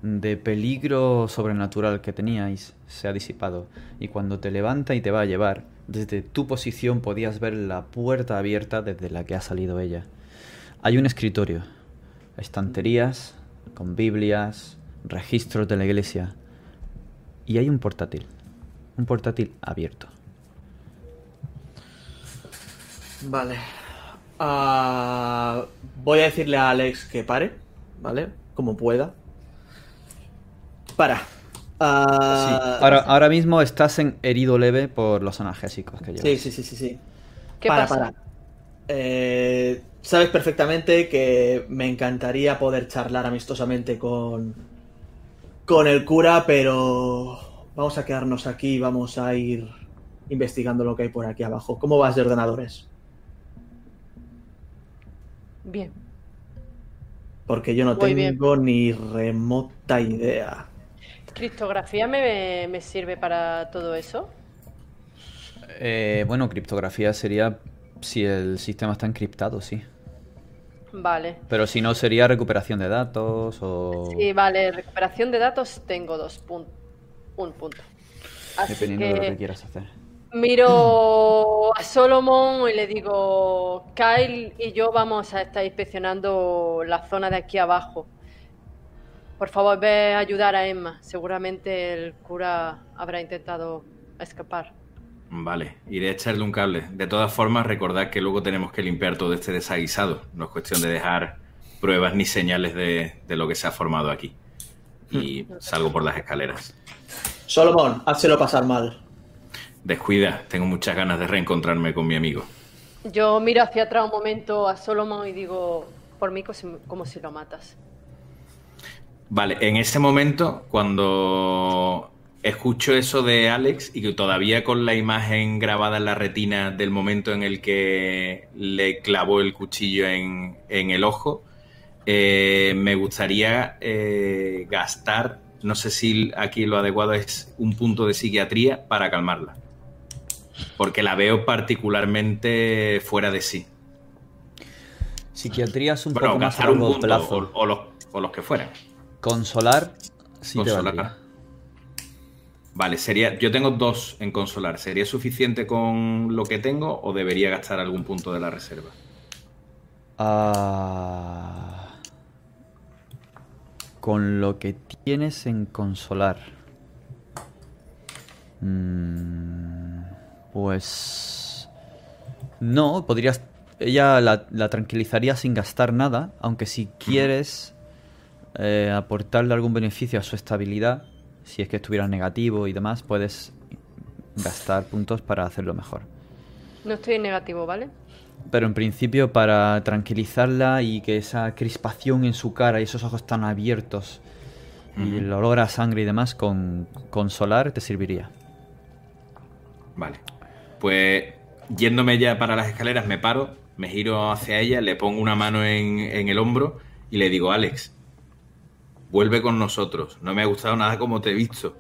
Speaker 1: de peligro sobrenatural que teníais se ha disipado y cuando te levanta y te va a llevar, desde tu posición podías ver la puerta abierta desde la que ha salido ella. Hay un escritorio, estanterías con Biblias, registros de la iglesia y hay un portátil, un portátil abierto.
Speaker 4: Vale. Ah, voy a decirle a Alex que pare, ¿vale? Como pueda. Para. Ah,
Speaker 1: Sí, ahora, ahora mismo estás en herido leve por los analgésicos que llevas.
Speaker 4: sí, sí, sí, sí, sí.
Speaker 2: ¿Qué
Speaker 4: para,
Speaker 2: pasa?
Speaker 4: para. Eh, sabes perfectamente que me encantaría poder charlar amistosamente con, con el cura, pero vamos a quedarnos aquí y vamos a ir investigando lo que hay por aquí abajo. ¿Cómo vas de ordenadores?
Speaker 2: Bien.
Speaker 4: Porque yo no
Speaker 2: Muy bien.
Speaker 4: tengo ni remota idea.
Speaker 2: ¿Criptografía me, me sirve para todo eso?
Speaker 1: Eh, bueno, criptografía sería si el sistema está encriptado, sí.
Speaker 2: Vale.
Speaker 1: Pero si no, sería recuperación de datos o...
Speaker 2: Sí, vale. Recuperación de datos tengo dos puntos. Un punto. Así
Speaker 1: Dependiendo de lo que
Speaker 2: que
Speaker 1: quieras hacer.
Speaker 2: miro a Solomon y le digo, Kyle y yo vamos a estar inspeccionando la zona de aquí abajo. Por favor, ve a ayudar a Emma. Seguramente el cura habrá intentado escapar.
Speaker 3: Vale, iré a echarle un cable. De todas formas, recordad que luego tenemos que limpiar todo este desaguisado. No es cuestión de dejar pruebas ni señales de, de lo que se ha formado aquí. Y salgo por las escaleras.
Speaker 4: Solomon, házelo pasar mal.
Speaker 3: Descuida, tengo muchas ganas de reencontrarme con mi amigo.
Speaker 2: Yo miro hacia atrás un momento a Solomon y digo, por mí como si, como si lo matas.
Speaker 3: Vale, en ese momento, cuando escucho eso de Alex y que todavía con la imagen grabada en la retina del momento en el que le clavó el cuchillo en, en el ojo, eh, me gustaría eh, gastar, no sé si aquí lo adecuado es un punto de psiquiatría para calmarla. Porque la veo particularmente fuera de sí.
Speaker 1: Psiquiatría es un
Speaker 3: Bueno,
Speaker 1: poco más a
Speaker 3: un
Speaker 1: largo
Speaker 3: punto
Speaker 1: plazo.
Speaker 3: o, o los, o los que fueran.
Speaker 1: Consolar, sí
Speaker 3: Consolar. Vale, sería. Yo tengo dos en consolar. ¿Sería suficiente con lo que tengo o debería gastar algún punto de la reserva?
Speaker 1: Ah, con lo que tienes en consolar. Mm, pues... No, podrías... Ella la, la tranquilizaría sin gastar nada, aunque si quieres eh, aportarle algún beneficio a su estabilidad, si es que estuviera negativo y demás, puedes gastar puntos para hacerlo mejor.
Speaker 2: No estoy en negativo, ¿vale?
Speaker 1: Pero en principio para tranquilizarla y que esa crispación en su cara y esos ojos tan abiertos y el olor a sangre y demás con consolar te serviría.
Speaker 3: Vale. Pues yéndome ya para las escaleras, me paro, me giro hacia ella, le pongo una mano en, en el hombro y le digo, Alex, vuelve con nosotros. No me ha gustado nada como te he visto.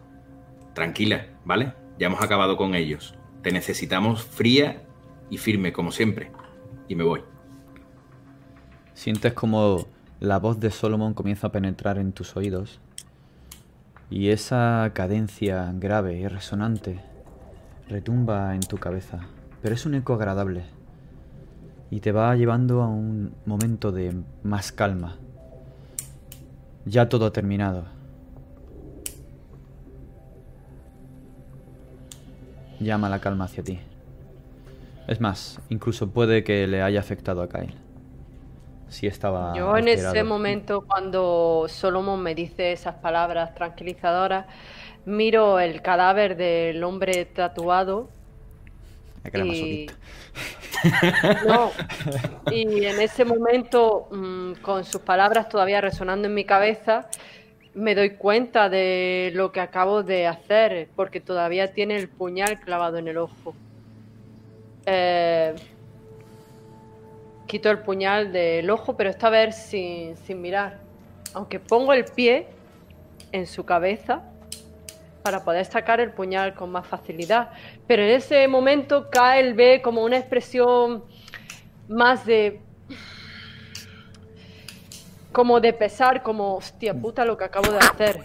Speaker 3: Tranquila, ¿vale? Ya hemos acabado con ellos. Te necesitamos fría y firme, como siempre. Y me voy.
Speaker 1: Sientes como la voz de Solomon comienza a penetrar en tus oídos y esa cadencia grave y resonante retumba en tu cabeza, pero es un eco agradable y te va llevando a un momento de más calma. Ya todo ha terminado. Llama la calma hacia ti. Es más, incluso puede que le haya afectado a Kyle. Si estaba.
Speaker 2: Yo en ese momento, cuando Solomon me dice esas palabras tranquilizadoras, miro el cadáver del hombre tatuado.
Speaker 1: Era
Speaker 2: y-. No, y en ese momento, mm, con sus palabras todavía resonando en mi cabeza, me doy cuenta de lo que acabo de hacer, porque todavía tiene el puñal clavado en el ojo. Eh, quito el puñal del ojo, pero esta vez sin, sin mirar. Aunque pongo el pie en su cabeza para poder sacar el puñal con más facilidad. Pero en ese momento Kyle ve como una expresión más de. como de pesar, como hostia puta lo que acabo de hacer.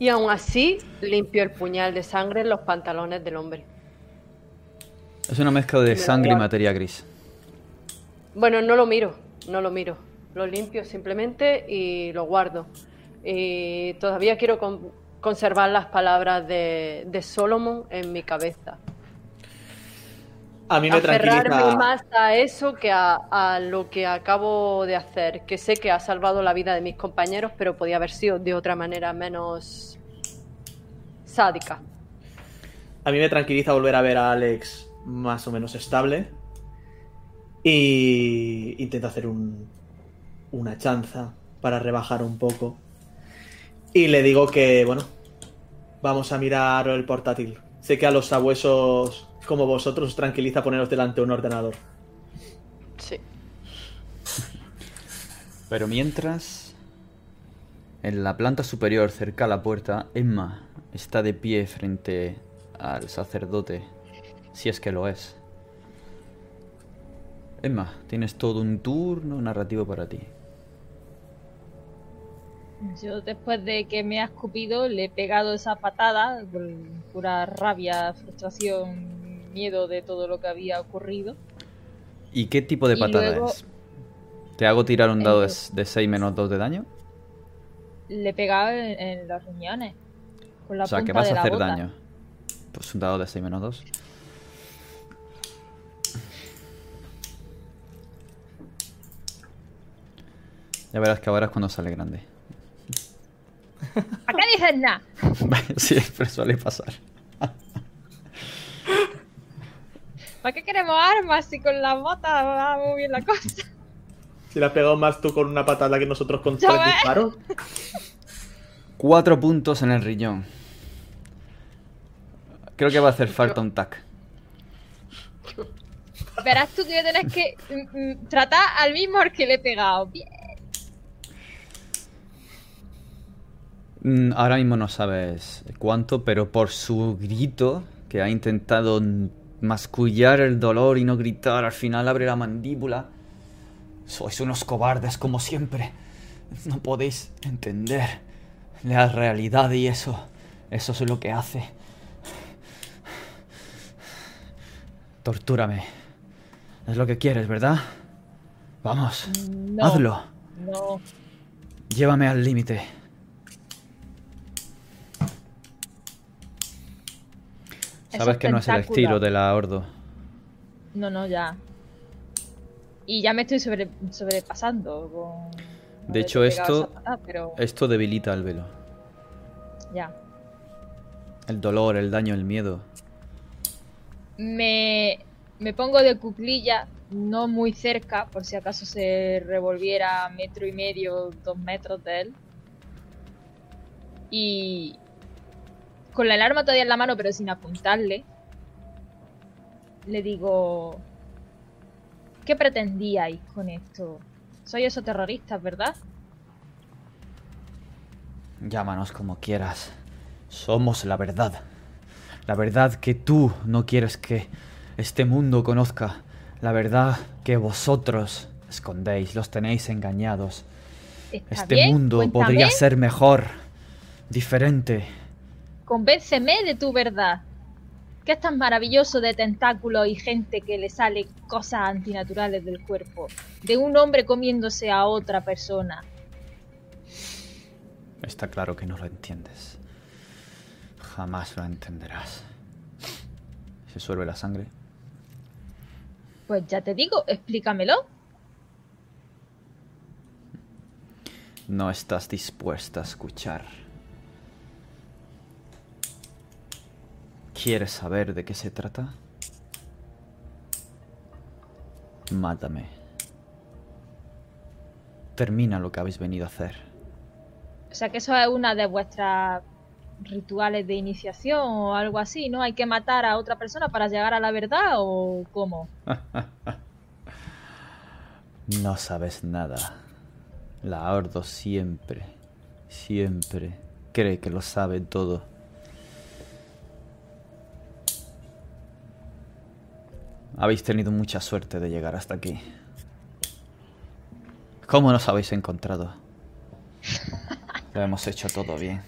Speaker 2: Y aún así limpio el puñal de sangre en los pantalones del hombre.
Speaker 1: Es una mezcla de
Speaker 2: Me
Speaker 1: sangre y materia gris.
Speaker 2: Bueno, no lo miro, no lo miro. Lo limpio simplemente y lo guardo. Y todavía quiero con- conservar las palabras de, de Solomon en mi cabeza.
Speaker 4: A mí me
Speaker 2: Aferrarme
Speaker 4: tranquiliza.
Speaker 2: más a eso que a, a lo que acabo de hacer. Que sé que ha salvado la vida de mis compañeros, pero podía haber sido de otra manera menos sádica.
Speaker 4: A mí me tranquiliza volver a ver a Alex más o menos estable. Y intento hacer un, una chanza para rebajar un poco. Y le digo que, bueno, vamos a mirar el portátil. Sé que a los sabuesos como vosotros os tranquiliza poneros delante de un ordenador.
Speaker 2: Sí.
Speaker 1: Pero mientras, en la planta superior, cerca a la puerta, Emma está de pie frente al sacerdote, si es que lo es. Emma, tienes todo un turno narrativo para ti.
Speaker 5: Yo después de que me ha escupido le he pegado esa patada por pura rabia, frustración, miedo de todo lo que había ocurrido.
Speaker 1: ¿Y qué tipo de
Speaker 5: Y
Speaker 1: patada
Speaker 5: luego-
Speaker 1: es? ¿Te hago tirar un dado de, de 6 menos 2 de daño?
Speaker 5: Le he pegado en, en los riñones. Con la
Speaker 1: O sea, que
Speaker 5: punta
Speaker 1: vas
Speaker 5: de
Speaker 1: a hacer
Speaker 5: bota.
Speaker 1: daño. Pues un dado de 6 menos 2. Ya verás que ahora es cuando sale grande.
Speaker 5: ¿A qué dices nada?
Speaker 1: sí, pero suele pasar.
Speaker 5: ¿Para qué queremos armas si con las botas va muy bien la cosa?
Speaker 4: Si le has pegado más tú con una patada que nosotros con tres disparos.
Speaker 1: Cuatro puntos en el riñón. Creo que va a hacer falta un tac.
Speaker 5: Verás tú que voy a tener que mm, mm, tratar al mismo al que le he pegado. Bien.
Speaker 1: Mm, Ahora mismo no sabes cuánto, pero por su grito, que ha intentado mascullar el dolor y no gritar, al final abre la mandíbula. Sois unos cobardes como siempre. No podéis entender la realidad y eso. Eso es lo que hace. Tortúrame. Es lo que quieres, ¿verdad? Vamos.
Speaker 5: No.
Speaker 1: Hazlo.
Speaker 5: No.
Speaker 1: Llévame al límite. Sabes que no es el estilo de la Ordo.
Speaker 5: No, no, ya. Y ya me estoy sobre, sobrepasando con...
Speaker 1: De hecho, esto-
Speaker 5: patada, pero
Speaker 1: Esto debilita el velo.
Speaker 5: ya.
Speaker 1: El dolor, el daño, el miedo.
Speaker 5: Me, me pongo de cuclilla, no muy cerca, por si acaso se revolviera a metro y medio, dos metros de él. Y con la alarma todavía en la mano, pero sin apuntarle, le digo, ¿qué pretendíais con esto? Soy esos terroristas, ¿verdad?
Speaker 1: Llámanos como quieras. Somos la verdad. La verdad que tú no quieres que este mundo conozca. La verdad que vosotros escondéis, los tenéis engañados.
Speaker 5: ¿Está
Speaker 1: Este
Speaker 5: bien?
Speaker 1: mundo
Speaker 5: Cuéntame.
Speaker 1: podría ser mejor, diferente.
Speaker 5: Convénceme de tu verdad. ¿Qué es tan maravilloso de tentáculos y gente que le sale cosas antinaturales del cuerpo? De un hombre comiéndose a otra persona.
Speaker 1: Está claro que no lo entiendes. Jamás lo entenderás. Se suelve la sangre.
Speaker 5: Pues ya te digo, explícamelo.
Speaker 1: No estás dispuesta a escuchar. ¿Quieres saber de qué se trata? Mátame. Termina lo que habéis venido a hacer.
Speaker 5: O sea que eso es una de vuestras rituales de iniciación o algo así, ¿no? Hay que matar a otra persona para llegar a la verdad o cómo.
Speaker 1: No sabes nada. La Ordo siempre, siempre cree que lo sabe todo. Habéis tenido mucha suerte de llegar hasta aquí. ¿Cómo nos habéis encontrado? Lo hemos hecho todo bien.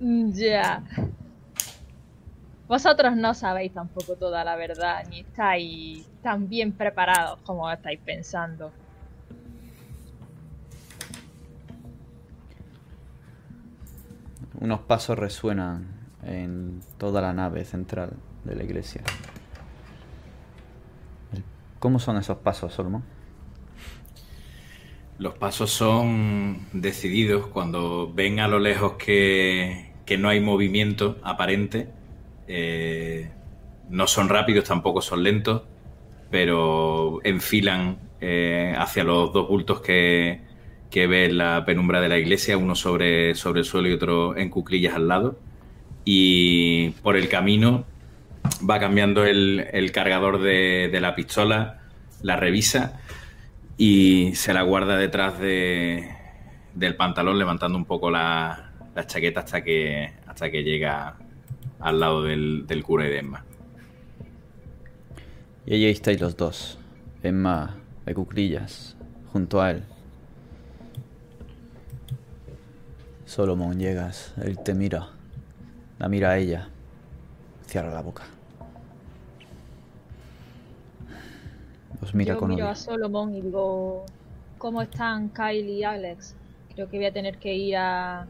Speaker 5: Ya. Vosotros no sabéis tampoco toda la verdad, ni estáis tan bien preparados como estáis pensando.
Speaker 1: Unos pasos resuenan en toda la nave central de la iglesia. ¿Cómo son esos pasos, Solomon?
Speaker 3: Los pasos son decididos cuando ven a lo lejos que, que no hay movimiento aparente. eh, no son rápidos, tampoco son lentos, pero enfilan eh, hacia los dos bultos que, que ve en la penumbra de la iglesia, uno sobre, sobre el suelo y otro en cuclillas al lado. Y por el camino va cambiando el, cargador de, la pistola, la revisa y se la guarda detrás de, del pantalón, levantando un poco la, chaqueta hasta que, hasta que llega al lado del, del cura y de Emma.
Speaker 1: Y allí estáis los dos. Emma de cuclillas, junto a él. Solomon, llegas. Él te mira. La mira a ella. Cierra la boca. Os mira
Speaker 5: Yo
Speaker 1: con
Speaker 5: miro
Speaker 1: odio.
Speaker 5: a Solomon y digo, ¿cómo están Kyle y Alex? Creo que voy a tener que ir a,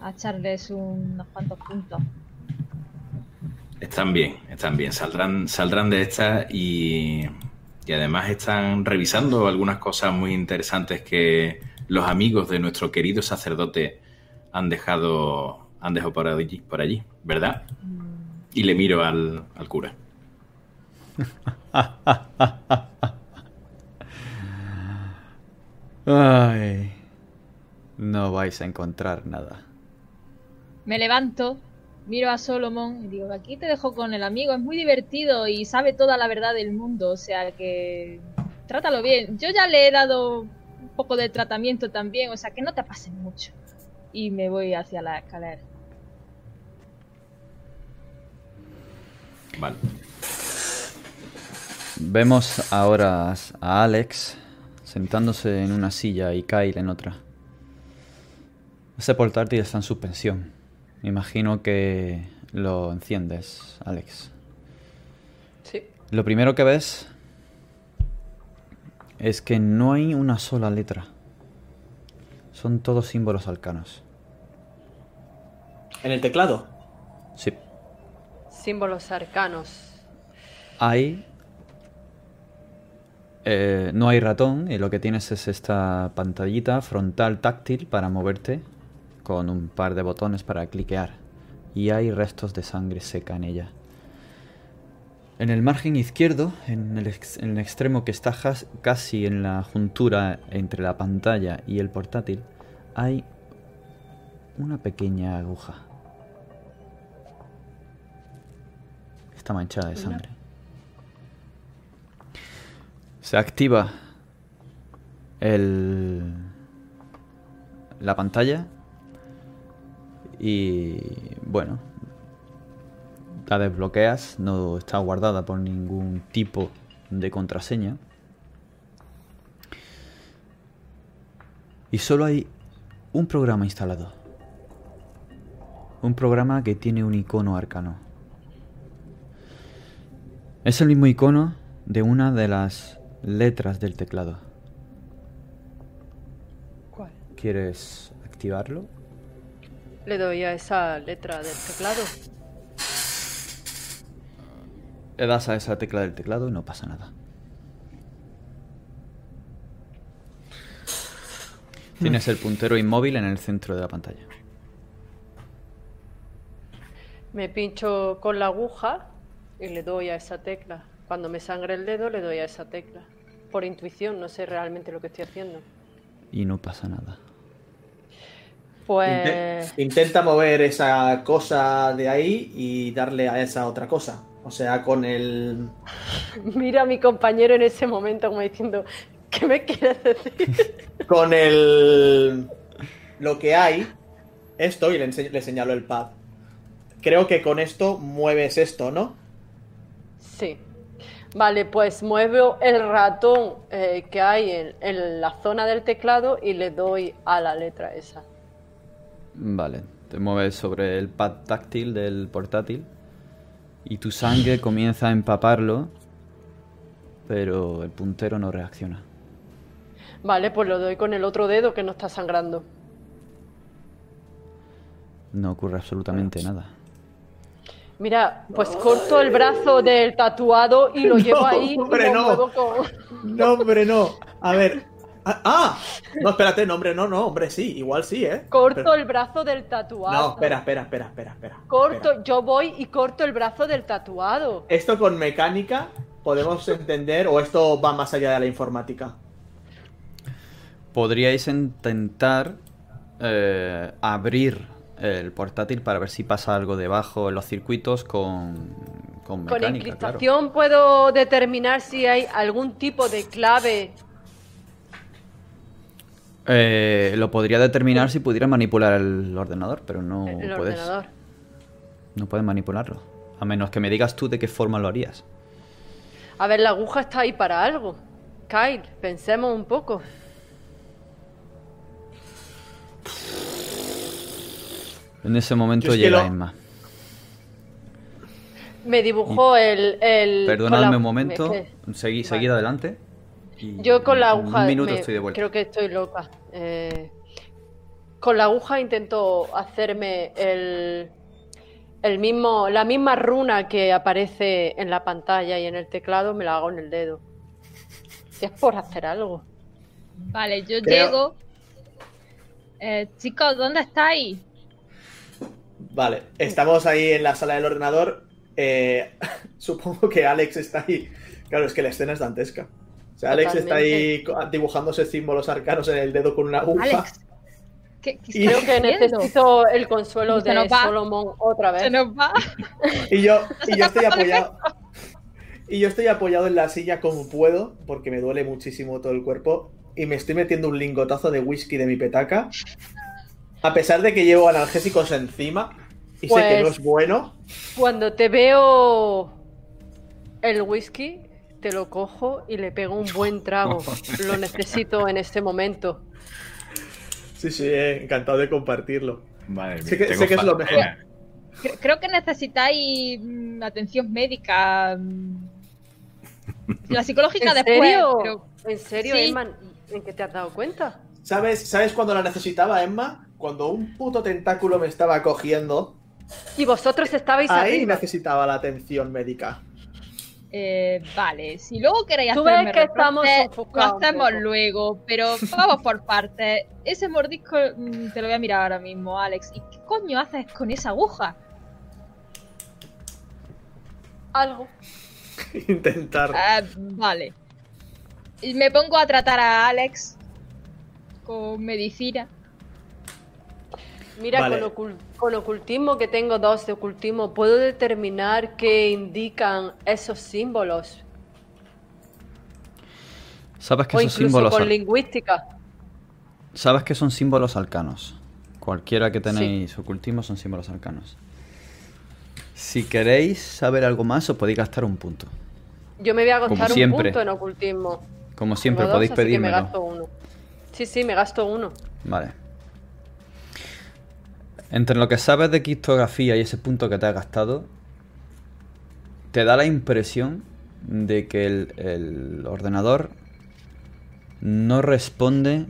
Speaker 5: a echarles unos cuantos puntos.
Speaker 3: Están bien, están bien. Saldrán, saldrán de esta y, y además están revisando algunas cosas muy interesantes que los amigos de nuestro querido sacerdote han dejado, han dejado por allí, por allí ¿verdad? Y le miro al, al cura.
Speaker 1: Ay. No vais a encontrar nada.
Speaker 5: Me levanto, miro a Solomon y digo, aquí te dejo con el amigo, es muy divertido y sabe toda la verdad del mundo, o sea que trátalo bien. Yo ya le he dado un poco de tratamiento también, o sea que no te pases mucho. Y me voy hacia la escalera.
Speaker 3: Vale.
Speaker 1: Vemos ahora a Alex sentándose en una silla y Kyle en otra. Ese portátil está en suspensión. Me imagino que lo enciendes, Alex.
Speaker 2: Sí.
Speaker 1: Lo primero que ves es que no hay una sola letra. Son todos símbolos arcanos.
Speaker 4: En el teclado.
Speaker 1: Sí.
Speaker 2: Símbolos arcanos.
Speaker 1: Hay... eh, no hay ratón y lo que tienes es esta pantallita frontal táctil para moverte con un par de botones para cliquear y hay restos de sangre seca en ella. En el margen izquierdo, en el, ex- en el extremo que está casi en la juntura entre la pantalla y el portátil, hay una pequeña aguja. Está manchada de sangre. Se activa el la pantalla y bueno, la desbloqueas, no está guardada por ningún tipo de contraseña. Y solo hay un programa instalado. Un programa que tiene un icono arcano. Es el mismo icono de una de las letras del teclado.
Speaker 2: ¿Cuál?
Speaker 1: ¿Quieres activarlo?
Speaker 2: Le doy a esa letra del teclado.
Speaker 1: Le das a esa tecla del teclado y no pasa nada. Tienes el puntero inmóvil en el centro de la pantalla.
Speaker 2: Me pincho con la aguja y le doy a esa tecla. Cuando me sangre el dedo, le doy a esa tecla. Por intuición, no sé realmente lo que estoy haciendo.
Speaker 1: Y no pasa nada.
Speaker 2: Pues.
Speaker 4: Inte- Intenta mover esa cosa de ahí y darle a esa otra cosa. O sea, con el.
Speaker 2: Mira a mi compañero en ese momento como diciendo, ¿qué me quieres decir?
Speaker 4: Con el. Lo que hay. Esto, y le, le señalo el pad. Creo que con esto mueves esto, ¿no?
Speaker 2: Sí. Vale, pues muevo el ratón eh, que hay en, en la zona del teclado y le doy a la letra esa.
Speaker 1: Vale, te mueves sobre el pad táctil del portátil y tu sangre comienza a empaparlo, pero el puntero no reacciona.
Speaker 2: Vale, pues lo doy con el otro dedo que no está sangrando.
Speaker 1: No ocurre absolutamente nada.
Speaker 2: Mira, pues corto el brazo del tatuado y lo llevo
Speaker 4: No,
Speaker 2: ahí
Speaker 4: hombre,
Speaker 2: y lo
Speaker 4: no.
Speaker 2: con...
Speaker 4: No, hombre, no. A ver. Ah, ah. no, espérate, no, hombre, no, no, hombre, sí, igual sí, ¿eh?
Speaker 2: Corto
Speaker 4: Pero-
Speaker 2: el brazo del tatuado.
Speaker 4: No, espera, espera, espera, espera, espera.
Speaker 2: Corto,
Speaker 4: espera.
Speaker 2: yo voy y corto el brazo del tatuado.
Speaker 4: Esto con mecánica podemos entender o esto va más allá de la informática.
Speaker 1: Podríais intentar eh, abrir el portátil para ver si pasa algo debajo en los circuitos con, con
Speaker 2: Con
Speaker 1: mecánica. claro.
Speaker 2: encriptación puedo determinar si hay algún tipo de clave.
Speaker 1: Eh, lo podría determinar si pudiera manipular el ordenador, pero no
Speaker 2: el
Speaker 1: puedes.
Speaker 2: ordenador.
Speaker 1: No puedes manipularlo. A menos que me digas tú de qué forma lo harías.
Speaker 2: A ver, la aguja está ahí para algo. Kyle, pensemos un poco.
Speaker 1: En ese momento llega
Speaker 4: lo-
Speaker 1: Emma.
Speaker 2: Me dibujó el. el
Speaker 1: Perdonadme
Speaker 2: la-
Speaker 1: un momento.
Speaker 2: es que-
Speaker 1: Seguí,
Speaker 2: Vale.
Speaker 1: seguid adelante. y
Speaker 2: Yo con la aguja.
Speaker 1: Un minuto
Speaker 2: me-
Speaker 1: estoy de vuelta.
Speaker 2: Creo que estoy loca. Eh, con la aguja intento hacerme el. El mismo, la misma runa que aparece en la pantalla y en el teclado me la hago en el dedo. Es por hacer algo.
Speaker 5: Vale, yo
Speaker 4: Creo-
Speaker 5: llego. Eh, chicos, ¿dónde estáis?
Speaker 4: Vale, estamos ahí en la sala del ordenador. eh, supongo que Alex está ahí. Claro, es que la escena es dantesca. O sea, Alex está ahí dibujándose símbolos arcanos en el dedo con una aguja.
Speaker 5: Alex. ¿Qué, qué
Speaker 4: Y-
Speaker 2: Creo que necesito el consuelo
Speaker 5: Se
Speaker 2: de
Speaker 5: nos va.
Speaker 2: Solomon otra vez.
Speaker 5: Se nos va.
Speaker 4: Y yo, y yo estoy apoyado. Y yo estoy apoyado en la silla como puedo, porque me duele muchísimo todo el cuerpo. Y me estoy metiendo un lingotazo de whisky de mi petaca. A pesar de que llevo analgésicos encima. Y sé que no
Speaker 2: Pues-
Speaker 4: es bueno.
Speaker 2: Cuando te veo el whisky, te lo cojo y le pego un buen trago. Lo necesito en este momento.
Speaker 4: Sí, sí, eh, encantado de compartirlo.
Speaker 3: Madre mía,
Speaker 4: Sé que- sé que es lo.
Speaker 5: Cre- Creo que necesitáis mm, atención médica. mm. La psicológica
Speaker 2: ¿En
Speaker 5: después.
Speaker 2: serio?
Speaker 5: pero-
Speaker 2: ¿En serio,
Speaker 5: Sí.
Speaker 2: Emma? ¿En qué te has dado cuenta?
Speaker 4: ¿Sabes, ¿Sabes cuándo la necesitaba, Emma? Cuando un puto tentáculo me estaba cogiendo.
Speaker 2: Y vosotros estabais
Speaker 4: Ahí
Speaker 2: arriba.
Speaker 4: necesitaba la atención médica.
Speaker 5: Eh, vale, si luego queréis
Speaker 2: Tú
Speaker 5: hacerme
Speaker 2: ves que estamos
Speaker 5: lo hacemos luego, pero vamos por partes. Ese mordisco mm, te lo voy a mirar ahora mismo, Alex. ¿Y qué coño haces con esa aguja?
Speaker 2: Algo.
Speaker 4: Intentar.
Speaker 5: Ah, vale. Y me pongo a tratar a Alex con medicina.
Speaker 2: Mira,
Speaker 4: Vale.
Speaker 2: con, ocul- con ocultismo, que tengo dos de ocultismo, puedo determinar qué indican esos símbolos.
Speaker 1: Sabes que
Speaker 2: o
Speaker 1: esos símbolos.
Speaker 2: con lingüística.
Speaker 1: Sabes que son símbolos arcanos. Cualquiera que tenéis ocultismo son símbolos arcanos. Si queréis saber algo más, os podéis gastar un punto.
Speaker 2: Yo me voy a gastar un punto en ocultismo.
Speaker 1: Como siempre,
Speaker 2: dos,
Speaker 1: podéis pedírmelo.
Speaker 2: Sí, sí, me gasto uno.
Speaker 1: Vale. Entre lo que sabes de criptografía y ese punto que te has gastado, te da la impresión de que el, ordenador no responde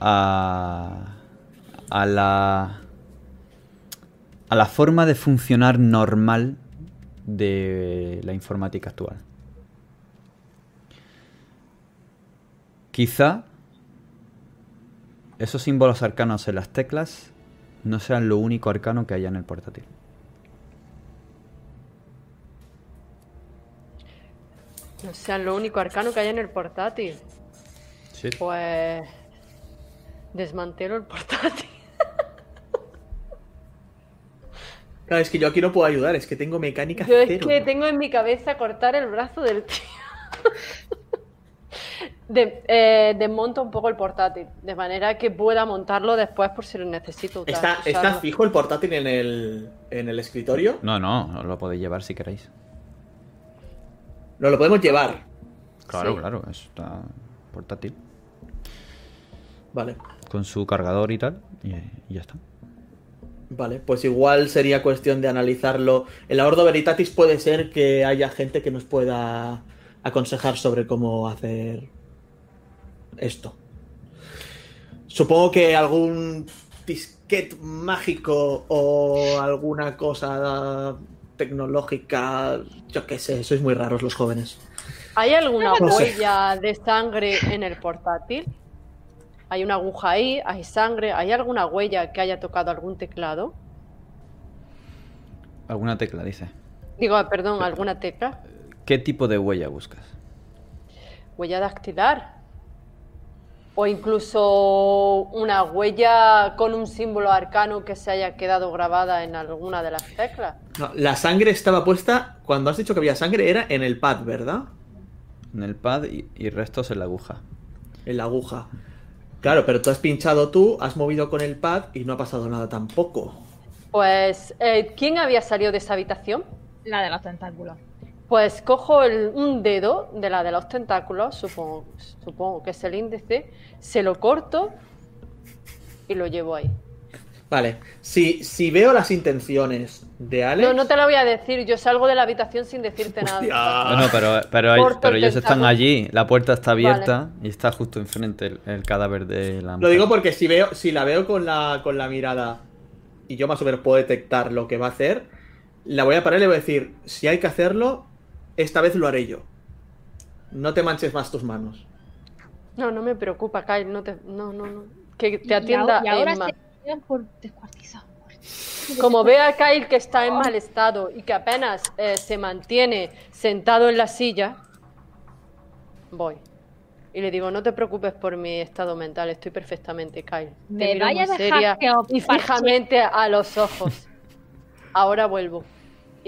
Speaker 1: a, a la a la forma de funcionar normal de la informática actual. Quizá esos símbolos arcanos en las teclas no sean lo único arcano que haya en el portátil.
Speaker 2: No sean lo único arcano que hay en el portátil.
Speaker 1: Sí.
Speaker 2: Pues. Desmantelo el portátil.
Speaker 4: Claro, es que yo aquí no puedo ayudar, es que tengo mecánica
Speaker 2: Yo es
Speaker 4: cero.
Speaker 2: que tengo en mi cabeza cortar el brazo del tío. De- eh, desmonto un poco el portátil, de manera que pueda montarlo después por si lo necesito. usar-
Speaker 4: ¿Está, está fijo el portátil en el, en el escritorio?
Speaker 1: No, no, os lo podéis llevar si queréis.
Speaker 4: No lo podemos llevar.
Speaker 1: Claro,
Speaker 2: Sí.
Speaker 1: claro, está portátil.
Speaker 4: Vale.
Speaker 1: Con su cargador y tal, y, y ya está.
Speaker 4: Vale, pues igual sería cuestión de analizarlo. En la Ordo Veritatis puede ser que haya gente que nos pueda aconsejar sobre cómo hacer esto. Supongo que algún disquete mágico o alguna cosa tecnológica, yo qué sé, sois muy raros los jóvenes.
Speaker 2: ¿Hay alguna
Speaker 4: No sé.
Speaker 2: huella de sangre en el portátil? Hay una aguja ahí, hay sangre, ¿hay alguna huella que haya tocado algún teclado?
Speaker 1: ¿Alguna tecla, dice?
Speaker 2: Digo, ah, perdón, alguna tecla.
Speaker 1: ¿Qué tipo de huella buscas?
Speaker 2: Huella dactilar. O incluso una huella con un símbolo arcano que se haya quedado grabada en alguna de las teclas.
Speaker 4: No, la sangre estaba puesta, cuando has dicho que había sangre, era en el pad, ¿verdad?
Speaker 1: En el pad y, y restos en la aguja.
Speaker 4: En la aguja. Claro, pero tú has pinchado tú, has movido con el pad y no ha pasado nada tampoco.
Speaker 2: Pues, eh, ¿quién había salido de esa habitación?
Speaker 5: La de los tentáculos.
Speaker 2: Pues cojo el- un dedo de la de los tentáculos, supongo, supongo que es el índice, se lo corto y lo llevo ahí.
Speaker 4: Vale, si, si veo las intenciones de Alex...
Speaker 2: No, no te lo voy a decir, yo salgo de la habitación sin decirte
Speaker 4: Hostia.
Speaker 2: nada.
Speaker 1: Bueno, pero, pero, hay- pero
Speaker 2: el
Speaker 1: ellos están allí, la puerta está abierta y está justo enfrente el, el cadáver de la
Speaker 4: Lo digo porque si veo, si la veo con la, con la mirada y yo más o menos puedo detectar lo que va a hacer, la voy a parar y le voy a decir, si hay que hacerlo, esta vez lo haré yo. No te manches más tus manos.
Speaker 2: No, no me preocupa, Kyle, no te, no, no, no. Que te atienda
Speaker 5: ahora- y ahora
Speaker 2: Emma.
Speaker 5: se quedan por descuartizado.
Speaker 2: Como ve a Kyle que está en mal estado y que apenas eh, se mantiene sentado en la silla, voy. Y le digo, no te preocupes por mi estado mental, estoy perfectamente, Kyle. Te
Speaker 5: Me
Speaker 2: miro
Speaker 5: vaya
Speaker 2: muy
Speaker 5: a dejar
Speaker 2: seria y fijamente a los ojos. Ahora vuelvo.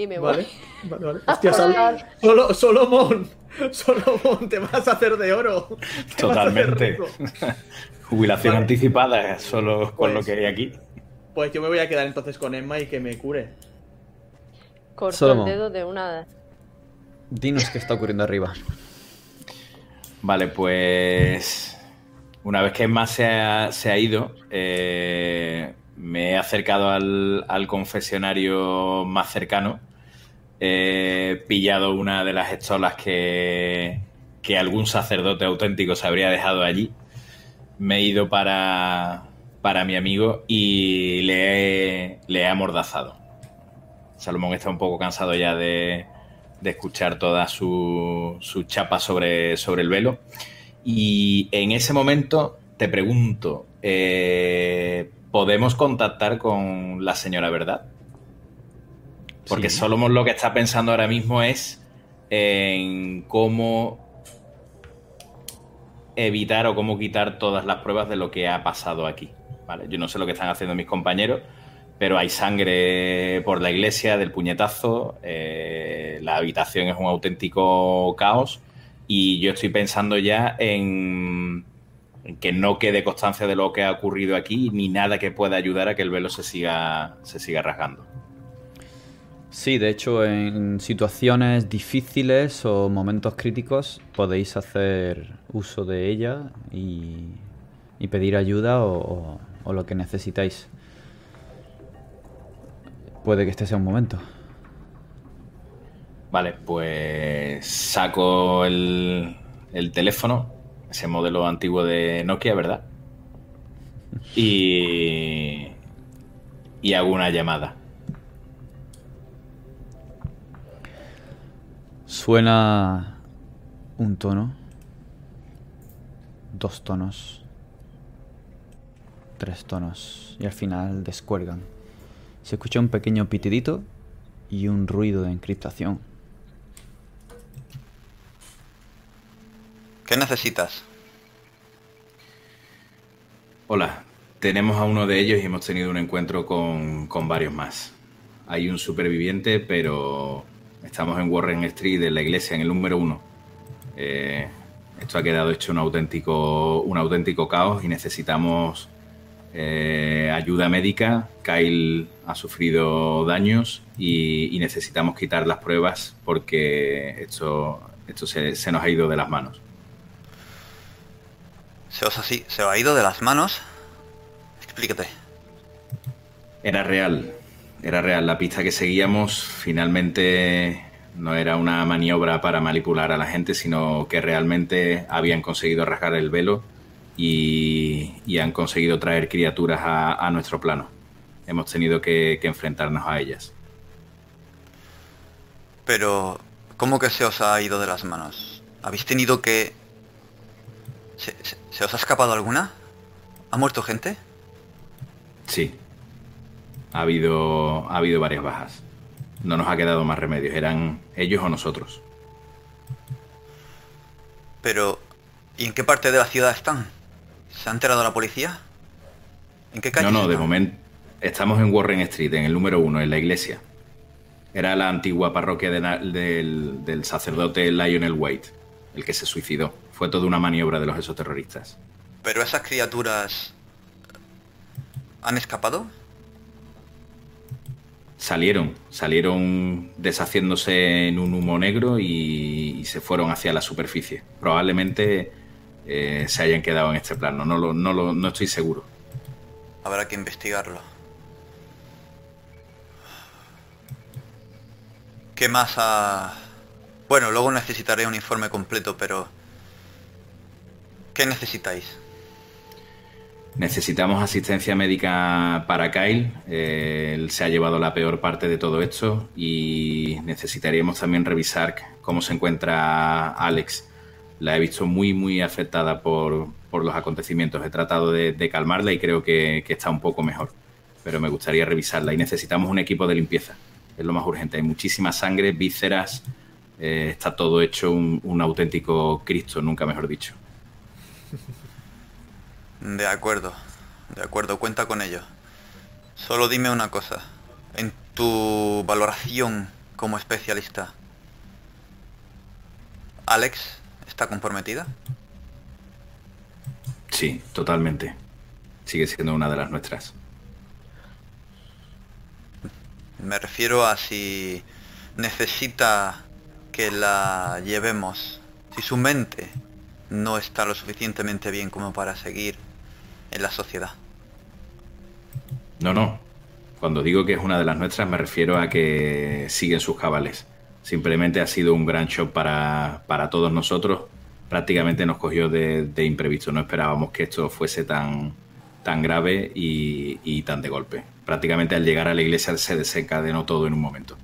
Speaker 2: Y me voy.
Speaker 4: ¿Vale? Vale, vale. Hostia, Sol- solo, Solomon, Solomon, te vas a hacer de oro. Te
Speaker 3: Totalmente. Jubilación
Speaker 4: Vale.
Speaker 3: anticipada, solo con
Speaker 4: Pues-
Speaker 3: lo que hay aquí.
Speaker 4: Pues yo me voy a quedar entonces con Emma y que me cure.
Speaker 2: Corto
Speaker 1: Solomon.
Speaker 2: el dedo de una...
Speaker 1: Dinos qué está ocurriendo arriba.
Speaker 3: Vale, pues una vez que Emma se ha, se ha ido, eh, me he acercado al, al confesionario más cercano. He pillado una de las estolas que, que algún sacerdote auténtico se habría dejado allí. Me he ido para, para mi amigo y le he, le he amordazado. Salomón está un poco cansado ya de, de escuchar toda su, su chapa sobre, sobre el velo. Y en ese momento te pregunto, eh, ¿podemos contactar con la señora Verdad? Porque
Speaker 1: Sí.
Speaker 3: Solomon lo que está pensando ahora mismo es en cómo evitar o cómo quitar todas las pruebas de lo que ha pasado aquí. ¿vale? Yo no sé lo que están haciendo mis compañeros, pero hay sangre por la iglesia del puñetazo, eh, la habitación es un auténtico caos y yo estoy pensando ya en, en que no quede constancia de lo que ha ocurrido aquí ni nada que pueda ayudar a que el velo se siga, se siga rasgando.
Speaker 1: Sí, de hecho, en situaciones difíciles o momentos críticos podéis hacer uso de ella y, y pedir ayuda o, o- o lo que necesitáis. Puede que este sea un momento.
Speaker 3: Vale, pues saco el, el teléfono, ese modelo antiguo de Nokia, ¿verdad? Y, y hago una llamada.
Speaker 1: Suena un tono, dos tonos, tres tonos y al final descuelgan. Se escucha un pequeño pitidito y un ruido de encriptación.
Speaker 6: ¿Qué necesitas?
Speaker 3: Hola, tenemos a uno de ellos y hemos tenido un encuentro con, con varios más. Hay un superviviente, pero estamos en Warren Street, en la iglesia, en el número uno. Eh, esto ha quedado hecho un auténtico, un auténtico caos y necesitamos eh, ayuda médica. Kyle ha sufrido daños y, y necesitamos quitar las pruebas porque esto, esto se- se nos ha ido de las manos.
Speaker 6: Se os, así, se os ha ido de las manos. Explícate.
Speaker 3: Era real, era real. La pista que seguíamos finalmente no era una maniobra para manipular a la gente, sino que realmente habían conseguido rasgar el velo y, y han conseguido traer criaturas a, a nuestro plano. Hemos tenido que, que enfrentarnos a ellas.
Speaker 6: Pero, ¿cómo que se os ha ido de las manos? ¿Habéis tenido que... ¿Se, se- se os ha escapado alguna? ¿Ha muerto gente?
Speaker 3: Sí, ha habido, ha habido varias bajas. No nos ha quedado más remedios, eran ellos o nosotros.
Speaker 6: Pero, ¿y en qué parte de la ciudad están? ¿Se ha enterado la policía? ¿En qué calle?
Speaker 3: No, no, de momento estamos en Warren Street, en el número uno, en la iglesia. Era la antigua parroquia de del, del sacerdote Lionel White, el que se suicidó. Fue toda una maniobra de los exoterroristas.
Speaker 6: Pero esas criaturas... ¿Han escapado?
Speaker 3: Salieron, salieron deshaciéndose en un humo negro y, y se fueron hacia la superficie. Probablemente eh, se hayan quedado en este plano, no, lo, no, lo, no estoy seguro.
Speaker 6: Habrá que investigarlo. ¿Qué más ha...? Bueno, luego necesitaré un informe completo, pero... ¿Qué necesitáis?
Speaker 3: Necesitamos asistencia médica para Kyle. Eh, él se ha llevado la peor parte de todo esto y necesitaríamos también revisar cómo se encuentra Alex. La he visto muy, muy afectada por, por los acontecimientos. He tratado de, calmarla y creo que, está un poco mejor. Pero me gustaría revisarla y necesitamos un equipo de limpieza. Es lo más urgente. Hay muchísima sangre, vísceras. eh, está todo hecho un auténtico Cristo, nunca mejor dicho.
Speaker 6: De acuerdo, de acuerdo, cuenta con ello. Solo dime una cosa. En tu valoración como especialista, ¿Alex está comprometida?
Speaker 3: Sí, totalmente. Sigue siendo una de las nuestras.
Speaker 6: Me refiero a si necesita que la llevemos, si su mente no está lo suficientemente bien como para seguir en la sociedad.
Speaker 3: No, no. Cuando digo que es una de las nuestras me refiero a que siguen sus cabales. Simplemente ha sido un gran shock para, para todos nosotros. Prácticamente nos cogió de, de imprevisto. No esperábamos que esto fuese tan, tan grave y, y tan de golpe. Prácticamente al llegar a la iglesia se desencadenó todo en un momento.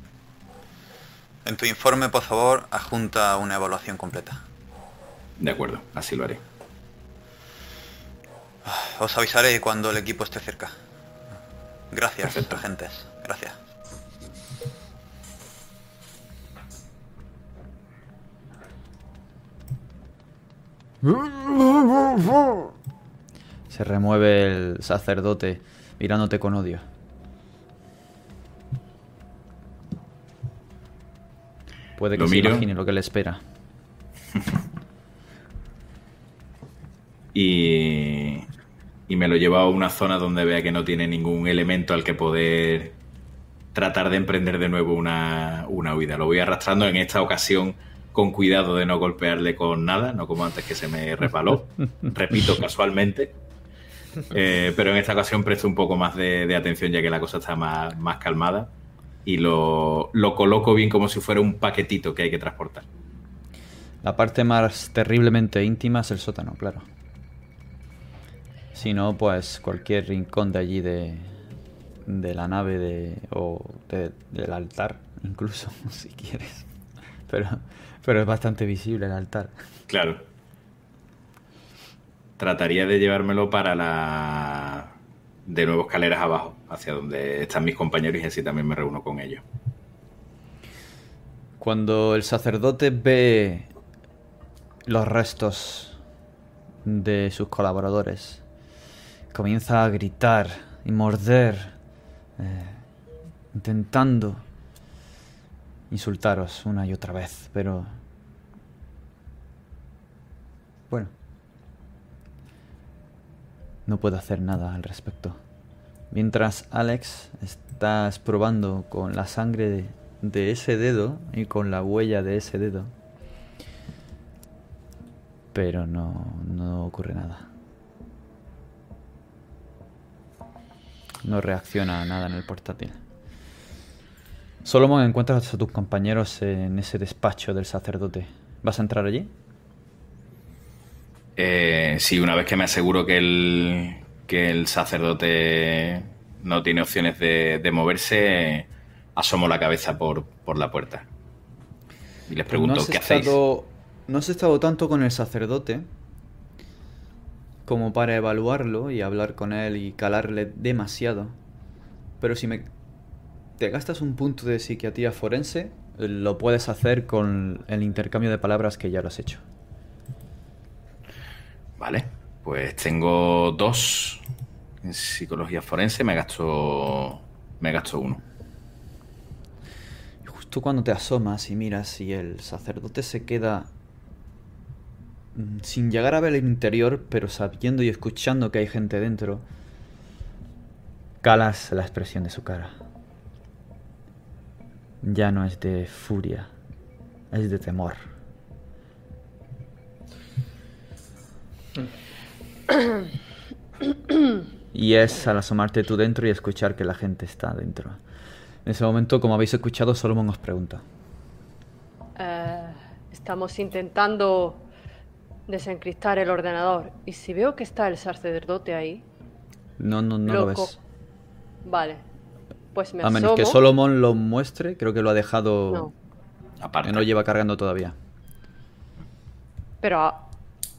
Speaker 6: En tu informe, por favor, adjunta una evaluación completa.
Speaker 3: De acuerdo, así lo haré.
Speaker 6: Os avisaré cuando el equipo esté cerca. Gracias,
Speaker 3: Perfecto.
Speaker 6: agentes. Gracias.
Speaker 1: Se remueve el sacerdote mirándote con odio. Puede que
Speaker 3: Lo
Speaker 1: se
Speaker 3: miro.
Speaker 1: imagine lo que le espera.
Speaker 3: y, y me lo llevo a una zona donde vea que no tiene ningún elemento al que poder tratar de emprender de nuevo una, una huida. Lo voy arrastrando en esta ocasión con cuidado de no golpearle con nada, no como antes que se me resbaló, repito, casualmente. Eh, pero en esta ocasión presto un poco más de, de atención ya que la cosa está más, más calmada y lo, lo coloco bien como si fuera un paquetito que hay que transportar.
Speaker 1: La parte más terriblemente íntima es el sótano, claro. Si no, pues cualquier rincón de allí de, de la nave de, o de- del altar, incluso, si quieres. Pero, pero es bastante visible el altar.
Speaker 3: Claro. Trataría de llevármelo para la. De nuevo escaleras abajo, hacia donde están mis compañeros y así también me reúno con ellos.
Speaker 1: Cuando el sacerdote ve los restos de sus colaboradores, comienza a gritar y morder, eh, intentando insultaros una y otra vez, pero... Bueno. No puedo hacer nada al respecto. Mientras Alex estás probando con la sangre de, de ese dedo y con la huella de ese dedo. Pero no, no ocurre nada. No reacciona a nada en el portátil. Solomon, encuentras a tus compañeros en ese despacho del sacerdote. ¿Vas a entrar allí?
Speaker 3: Eh, sí, una vez que me aseguro que el, que el sacerdote no tiene opciones de, de moverse, asomo la cabeza por, por la puerta. Y les pregunto,
Speaker 1: no
Speaker 3: ¿qué hacéis?
Speaker 1: No has estado tanto con el sacerdote como para evaluarlo y hablar con él y calarle demasiado. Pero si me te gastas un punto de psiquiatría forense, lo puedes hacer con el intercambio de palabras que ya lo has hecho.
Speaker 3: Vale, pues tengo dos en psicología forense, me gasto, me gasto uno.
Speaker 1: Justo cuando te asomas y miras y el sacerdote se queda sin llegar a ver el interior, pero sabiendo y escuchando que hay gente dentro, calas la expresión de su cara. Ya no es de furia, es de temor. Y es al asomarte tú dentro y escuchar que la gente está dentro. En ese momento, como habéis escuchado, Solomon os pregunta.
Speaker 2: Eh, estamos intentando desencriptar el ordenador. Y si veo que está el sacerdote ahí,
Speaker 1: No, no, no lo
Speaker 2: loco.
Speaker 1: ves.
Speaker 2: Vale. Pues me
Speaker 1: A menos que. Solomon lo muestre, creo que lo ha dejado...
Speaker 2: No,
Speaker 3: Aparte.
Speaker 1: Que no lleva cargando todavía.
Speaker 2: pero ha-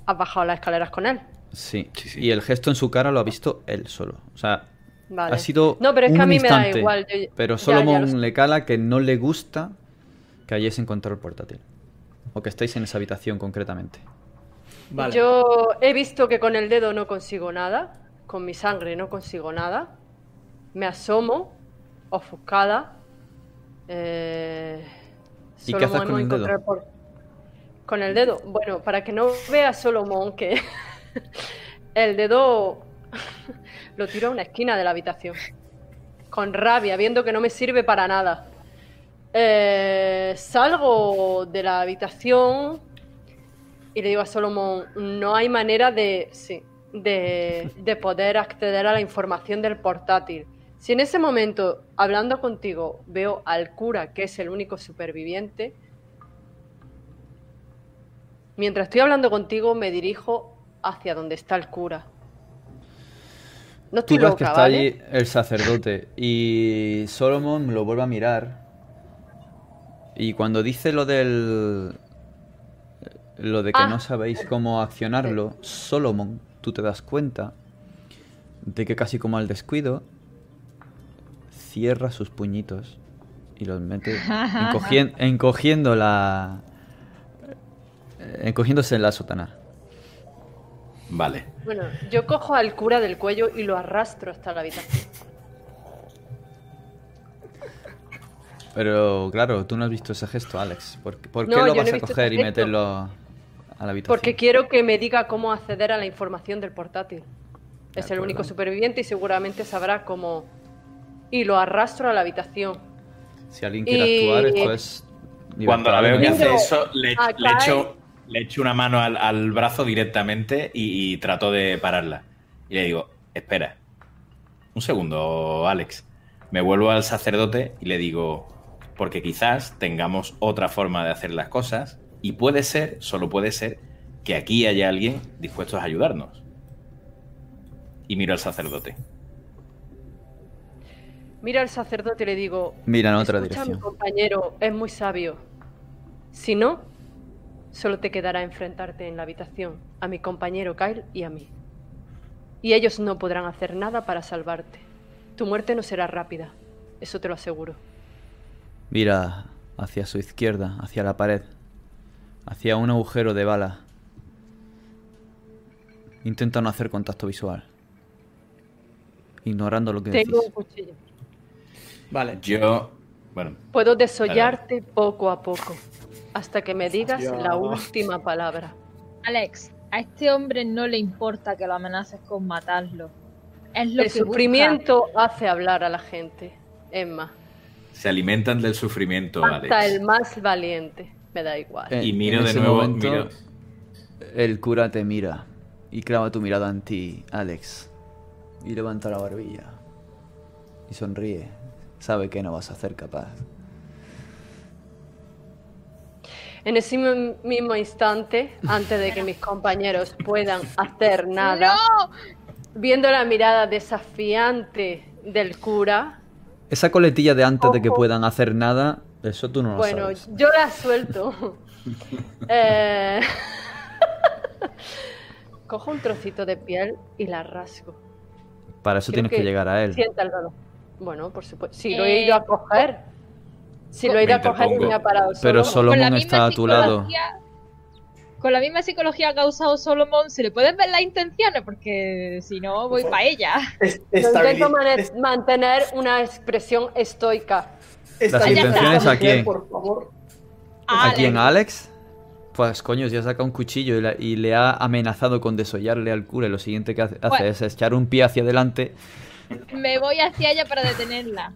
Speaker 2: has bajado las escaleras con él.
Speaker 1: Sí.
Speaker 3: Sí, sí.
Speaker 1: Y el gesto en su cara lo ha visto él solo. O sea,
Speaker 2: Vale.
Speaker 1: ha sido
Speaker 2: No, pero es que a mí me da igual. yo-
Speaker 1: Pero
Speaker 2: ya, ya
Speaker 1: Solomon le cala que no le gusta que hayáis encontrado el portátil. O que estéis en esa habitación concretamente.
Speaker 4: Vale.
Speaker 2: Yo he visto que con el dedo no consigo nada, con mi sangre no consigo nada. Me asomo, ofuscada. Eh,
Speaker 1: ¿Y qué haces con el dedo?
Speaker 2: por- Con el dedo. Bueno, para que no vea Solomon que el dedo lo tiro a una esquina de la habitación. Con rabia, viendo que no me sirve para nada. Eh, salgo de la habitación y le digo a Solomon, no hay manera de, sí, de, de poder acceder a la información del portátil. Si en ese momento, hablando contigo, veo al cura, que es el único superviviente, mientras estoy hablando contigo, me dirijo hacia donde está el cura. No
Speaker 1: Tú
Speaker 2: estoy
Speaker 1: ves
Speaker 2: loca,
Speaker 1: que está
Speaker 2: ¿vale?
Speaker 1: allí el sacerdote y Solomon lo vuelve a mirar Y cuando dice lo del... Lo de que
Speaker 2: Ah.
Speaker 1: no sabéis cómo accionarlo, Solomon, tú te das cuenta de que casi como al descuido, cierra sus puñitos y los mete encogien- encogiendo la... encogiéndose en la sotana.
Speaker 3: Vale.
Speaker 2: Bueno, yo cojo al cura del cuello y lo arrastro hasta la habitación.
Speaker 1: Pero claro, tú no has visto ese gesto, Alex. ¿Por, por qué
Speaker 2: No,
Speaker 1: lo
Speaker 2: no
Speaker 1: vas a coger y
Speaker 2: gesto.
Speaker 1: meterlo a la habitación?
Speaker 2: Porque quiero que me diga cómo acceder a la información del portátil. Es el único superviviente y seguramente sabrá cómo. Y lo arrastro a la habitación.
Speaker 1: Si alguien quiere
Speaker 2: Y-
Speaker 1: actuar, esto es...
Speaker 3: Cuando la veo que hace eso, le,
Speaker 2: a
Speaker 3: le echo, le echo una mano al, al brazo directamente y, y trato de pararla. Y le digo, espera, un segundo, Alex. Me vuelvo al sacerdote y le digo, porque quizás tengamos otra forma de hacer las cosas y puede ser, solo puede ser, que aquí haya alguien dispuesto a ayudarnos. Y miro al sacerdote.
Speaker 2: Mira al sacerdote y le digo.
Speaker 1: Mira en otra
Speaker 2: "Escucha,
Speaker 1: dirección.
Speaker 2: Mi compañero es muy sabio. Si no, solo te quedará enfrentarte en la habitación a mi compañero Kyle y a mí. Y ellos no podrán hacer nada para salvarte. Tu muerte no será rápida, eso te lo aseguro.
Speaker 1: Mira hacia su izquierda, hacia la pared, hacia un agujero de bala. Intenta no hacer contacto visual. Ignorando lo que
Speaker 2: Tengo
Speaker 1: decís.
Speaker 2: un cuchillo.
Speaker 4: Vale.
Speaker 3: Yo, bueno,
Speaker 2: Puedo desollarte poco a poco, hasta que me digas
Speaker 4: Dios.
Speaker 2: la última palabra.
Speaker 5: Alex, a este hombre no le importa que lo amenaces con matarlo. Es lo
Speaker 2: El
Speaker 5: que busca.
Speaker 2: sufrimiento hace hablar a la gente, Emma.
Speaker 3: se alimentan del sufrimiento,
Speaker 2: Hasta
Speaker 3: Alex.
Speaker 2: el más valiente. Me da igual.
Speaker 1: Eh,
Speaker 3: Y miro
Speaker 1: en
Speaker 3: de
Speaker 1: ese
Speaker 3: nuevo,
Speaker 1: momento,
Speaker 3: miro-
Speaker 1: El cura te mira y clava tu mirada en ti, Alex. Y levanta la barbilla. Y sonríe. Sabe que no vas a ser capaz.
Speaker 2: En ese mi- mismo instante, antes de que mis compañeros puedan hacer nada,
Speaker 5: ¡No!
Speaker 2: viendo la mirada desafiante del cura,
Speaker 1: Esa coletilla de antes de que puedan hacer nada, eso tú no lo
Speaker 2: bueno,
Speaker 1: sabes.
Speaker 2: yo la suelto. Eh, Cojo un trocito de piel y la rasgo.
Speaker 1: Para eso
Speaker 2: Creo
Speaker 1: tienes que, llegar a él.
Speaker 2: Sienta el dolor. Bueno, por supuesto. Si lo he
Speaker 5: Eh,
Speaker 2: ido a coger. Si lo he ido a coger y me ha parado
Speaker 1: Pero
Speaker 2: solo.
Speaker 1: Solomon
Speaker 5: Con la
Speaker 1: está a tu lado.
Speaker 5: Con la misma psicología que ha usado Solomon, ¿se le pueden ver las intenciones? Porque si no, voy para ella.
Speaker 2: Intento mantener una expresión estoica.
Speaker 4: Estabilidad
Speaker 1: intenciones a quién?
Speaker 4: Por favor.
Speaker 1: ¿A quién?
Speaker 5: Alex.
Speaker 1: ¿A Alex? Pues coño, si ha sacado un cuchillo y, la- y le ha amenazado con desollarle al cura y lo siguiente que hace,
Speaker 5: Bueno.
Speaker 1: es echar un pie hacia adelante.
Speaker 5: Me voy hacia ella para detenerla.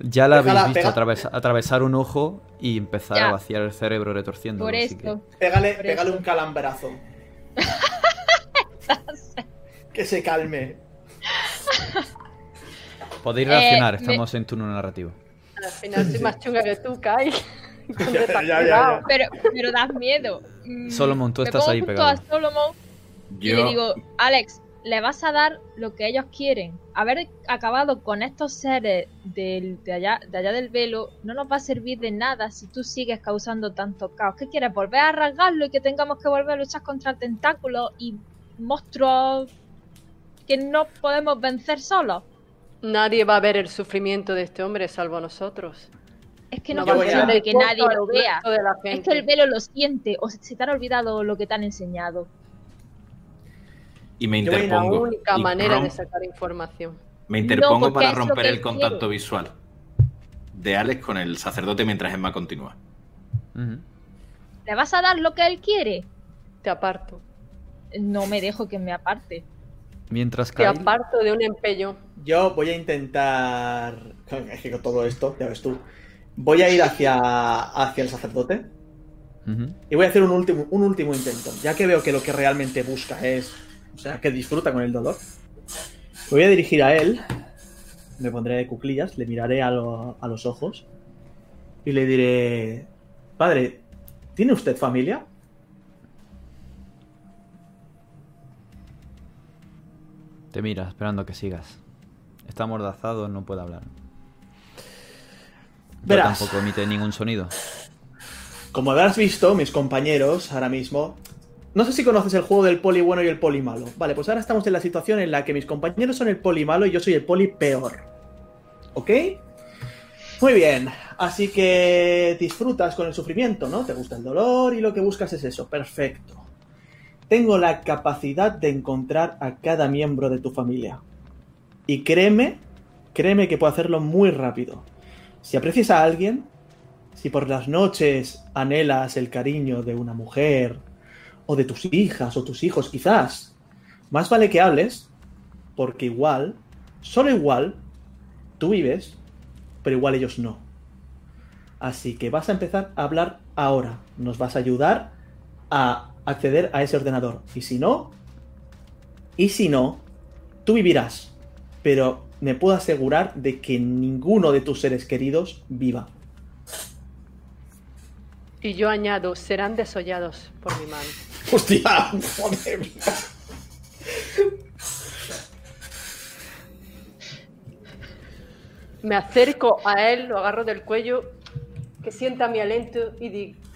Speaker 1: Ya la
Speaker 4: Déjala,
Speaker 1: habéis visto atravesar un ojo y empezar
Speaker 5: Ya.
Speaker 1: a vaciar el cerebro retorciendo.
Speaker 5: Por esto.
Speaker 4: Pégale,
Speaker 5: Por
Speaker 4: pégale
Speaker 5: eso.
Speaker 4: un calambrazo. que se calme.
Speaker 1: Podéis
Speaker 5: Eh,
Speaker 1: reaccionar,
Speaker 5: me-
Speaker 1: estamos en turno narrativo.
Speaker 2: Al final soy más chunga que tú, Kai.
Speaker 4: Ya, ya, ya.
Speaker 5: Pero, pero das miedo. Mm,
Speaker 1: Solomon, tú
Speaker 5: me
Speaker 1: estás
Speaker 5: pongo
Speaker 1: ahí pegado.
Speaker 5: a Solomon y
Speaker 3: yo,
Speaker 5: le digo, Alex, le vas a dar lo que ellos quieren. Haber acabado con estos seres del- de, allá, de allá del velo no nos va a servir de nada si tú sigues causando tanto caos. ¿Qué quieres? ¿Volver a rasgarlo y que tengamos que volver a luchar contra tentáculos y monstruos que no podemos vencer solos?
Speaker 2: Nadie va a ver el sufrimiento de este hombre salvo nosotros.
Speaker 5: Es que no,
Speaker 2: a- ser
Speaker 5: consigo que nadie lo vea. Es que el velo lo siente o se se te han olvidado lo que te han enseñado.
Speaker 3: y me
Speaker 4: a
Speaker 2: Es la
Speaker 3: interpongo.
Speaker 2: única manera
Speaker 3: rom-
Speaker 2: de sacar información.
Speaker 3: Me interpongo para
Speaker 5: es
Speaker 3: romper el contacto
Speaker 5: quiere.
Speaker 3: visual de Alex con el sacerdote mientras Emma continúa.
Speaker 5: ¿Le vas a dar lo que él quiere?
Speaker 2: Te aparto.
Speaker 5: No me dejo que me aparte.
Speaker 1: Mientras
Speaker 2: Te
Speaker 1: Kyle,
Speaker 2: aparto de un empello.
Speaker 4: Yo voy a intentar. Es que con todo esto, ya ves tú. Voy a ir hacia, hacia el sacerdote. Y voy a hacer un último, un último intento. Ya que veo que lo que realmente busca es. O sea, que disfruta con el dolor. Me voy a dirigir a él. Me pondré de cuclillas. Le miraré a, lo- a los ojos. Y le diré. Padre, ¿tiene usted familia?
Speaker 1: Te mira esperando que sigas. Está amordazado, no puede hablar.
Speaker 4: Verás.
Speaker 1: tampoco emite ningún sonido.
Speaker 4: Como habrás visto, mis compañeros ahora mismo. No sé si conoces el juego del poli bueno y el poli malo. Vale, pues ahora estamos en la situación en la que mis compañeros son el poli malo y yo soy el poli peor. ¿Ok? Muy bien. Así que disfrutas con el sufrimiento, ¿no? Te gusta el dolor y lo que buscas es eso. Perfecto. Tengo la capacidad de encontrar a cada miembro de tu familia. Y créeme, créeme que puedo hacerlo muy rápido. Si aprecias a alguien, si por las noches anhelas el cariño de una mujer, o de tus hijas, o tus hijos quizás, más vale que hables, porque igual, solo igual, tú vives, pero igual ellos no. Así que vas a empezar a hablar ahora. Nos vas a ayudar a acceder a ese ordenador. Y si no, y si no, tú vivirás. Pero me puedo asegurar de que ninguno de tus seres queridos viva.
Speaker 2: Y yo añado, serán desollados por mi mano.
Speaker 4: Hostia, joder.
Speaker 2: Me acerco a él, lo agarro del cuello, que sienta mi aliento y digo,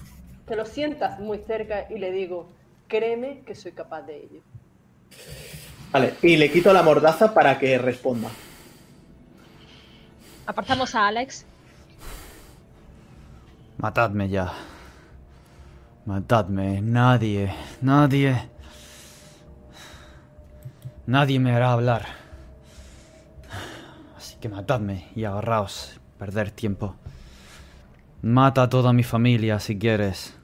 Speaker 2: que lo sientas muy cerca y le digo, créeme que soy capaz de ello.
Speaker 4: Vale, y le quito la mordaza para que responda.
Speaker 5: Apartamos a Alex.
Speaker 1: Matadme ya. Matadme. Nadie, nadie. Nadie me hará hablar. Así que matadme y agarraos. Perder tiempo. Mata a toda mi familia si quieres.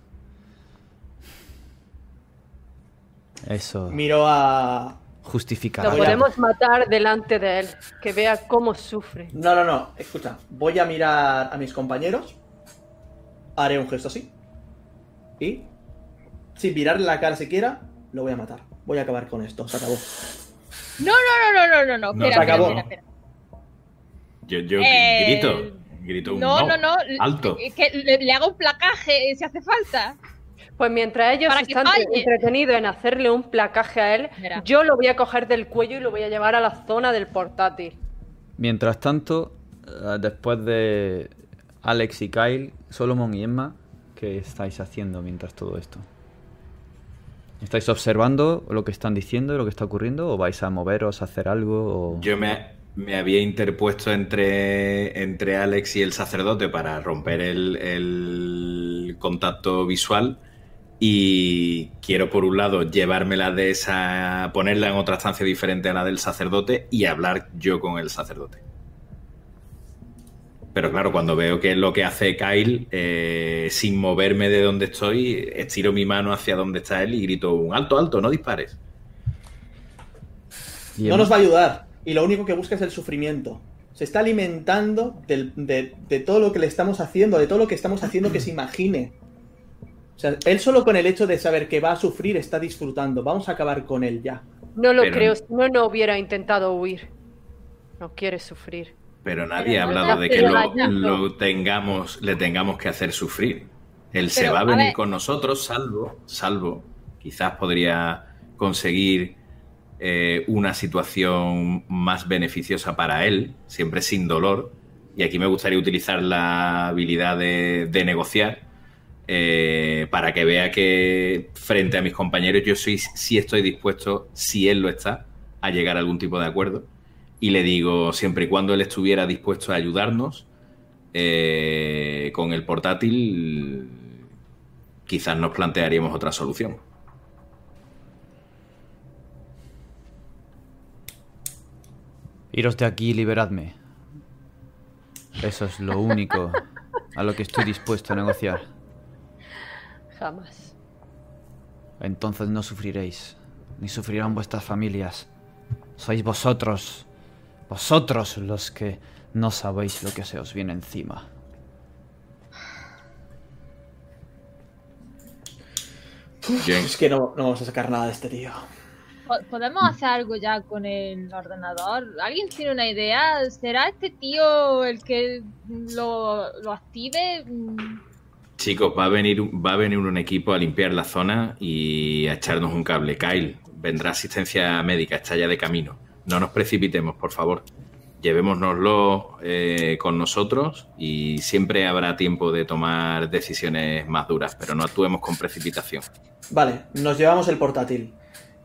Speaker 1: Eso
Speaker 4: Miro a.
Speaker 1: justificará.
Speaker 2: Lo podemos matar delante de él, que vea cómo sufre.
Speaker 4: No, no, no. Escucha, voy a mirar a mis compañeros. Haré un gesto así. Y. Sin mirarle la cara siquiera, lo voy a matar. Voy a acabar con esto. Se acabó.
Speaker 5: No, no, no, no, no, no, no. Espera,
Speaker 4: se
Speaker 5: espera,
Speaker 4: acabó.
Speaker 5: espera, espera.
Speaker 3: Yo, yo
Speaker 5: Eh,
Speaker 3: grito, grito un
Speaker 5: No,
Speaker 3: no,
Speaker 5: no, no.
Speaker 3: alto.
Speaker 5: Que le, le hago un placaje eh, si hace falta.
Speaker 2: Pues mientras ellos están entretenidos en hacerle un placaje a él, yo lo voy a coger del cuello y lo voy a llevar a la zona del portátil.
Speaker 1: Mientras tanto, eh, después de Alex y Kyle, Solomon y Emma, ¿qué estáis haciendo mientras todo esto? ¿Estáis observando lo que están diciendo, lo que está ocurriendo? ¿O vais a moveros a hacer algo? O...
Speaker 3: Yo me, me había interpuesto entre, entre Alex y el sacerdote para romper el, contacto visual y quiero por un lado llevármela de esa, ponerla en otra estancia diferente a la del sacerdote y hablar yo con el sacerdote. Pero claro, cuando veo que es lo que hace Kyle, eh, sin moverme de donde estoy, estiro mi mano hacia donde está él y grito un alto, alto, no dispares.
Speaker 4: No nos va a ayudar. Y lo único que busca es el sufrimiento. Se está alimentando del- de, de todo lo que le estamos haciendo, de todo lo que estamos haciendo que se imagine. O sea, él solo con el hecho de saber que va a sufrir está disfrutando. Vamos a acabar con él ya.
Speaker 2: No lo
Speaker 3: Pero-
Speaker 2: creo, si no, no hubiera intentado huir. No quiere sufrir.
Speaker 3: Pero nadie ha hablado de que lo, tengamos, le tengamos que hacer sufrir. Él se va a venir con nosotros, salvo, salvo, quizás podría conseguir eh, una situación más beneficiosa para él, siempre sin dolor. Y aquí me gustaría utilizar la habilidad de, negociar eh, para que vea que frente a mis compañeros yo soy, sí estoy dispuesto, si él lo está, a llegar a algún tipo de acuerdo. Y le digo, siempre y cuando él estuviera dispuesto a ayudarnos eh, con el portátil, quizás nos plantearíamos otra solución.
Speaker 1: Iros de aquí y liberadme. Eso es lo único a lo que estoy dispuesto a negociar.
Speaker 2: Jamás.
Speaker 1: Entonces no sufriréis, ni sufrirán vuestras familias. Sois vosotros, vosotros los que no sabéis lo que se os viene encima.
Speaker 3: Bien.
Speaker 4: Es que no, no vamos a sacar nada de este tío.
Speaker 5: Po- ¿Podemos hacer algo ya con el ordenador? ¿Alguien tiene una idea? ¿Será este tío el que lo, lo active? Mm,
Speaker 3: Chicos, va a, venir, un- va a venir un equipo a limpiar la zona y a echarnos un cable. Kyle, vendrá asistencia médica, está ya de camino. No nos precipitemos, por favor. llevémonoslo eh, con nosotros y siempre habrá tiempo de tomar decisiones más duras, pero no actuemos con precipitación.
Speaker 4: Vale, nos llevamos el portátil.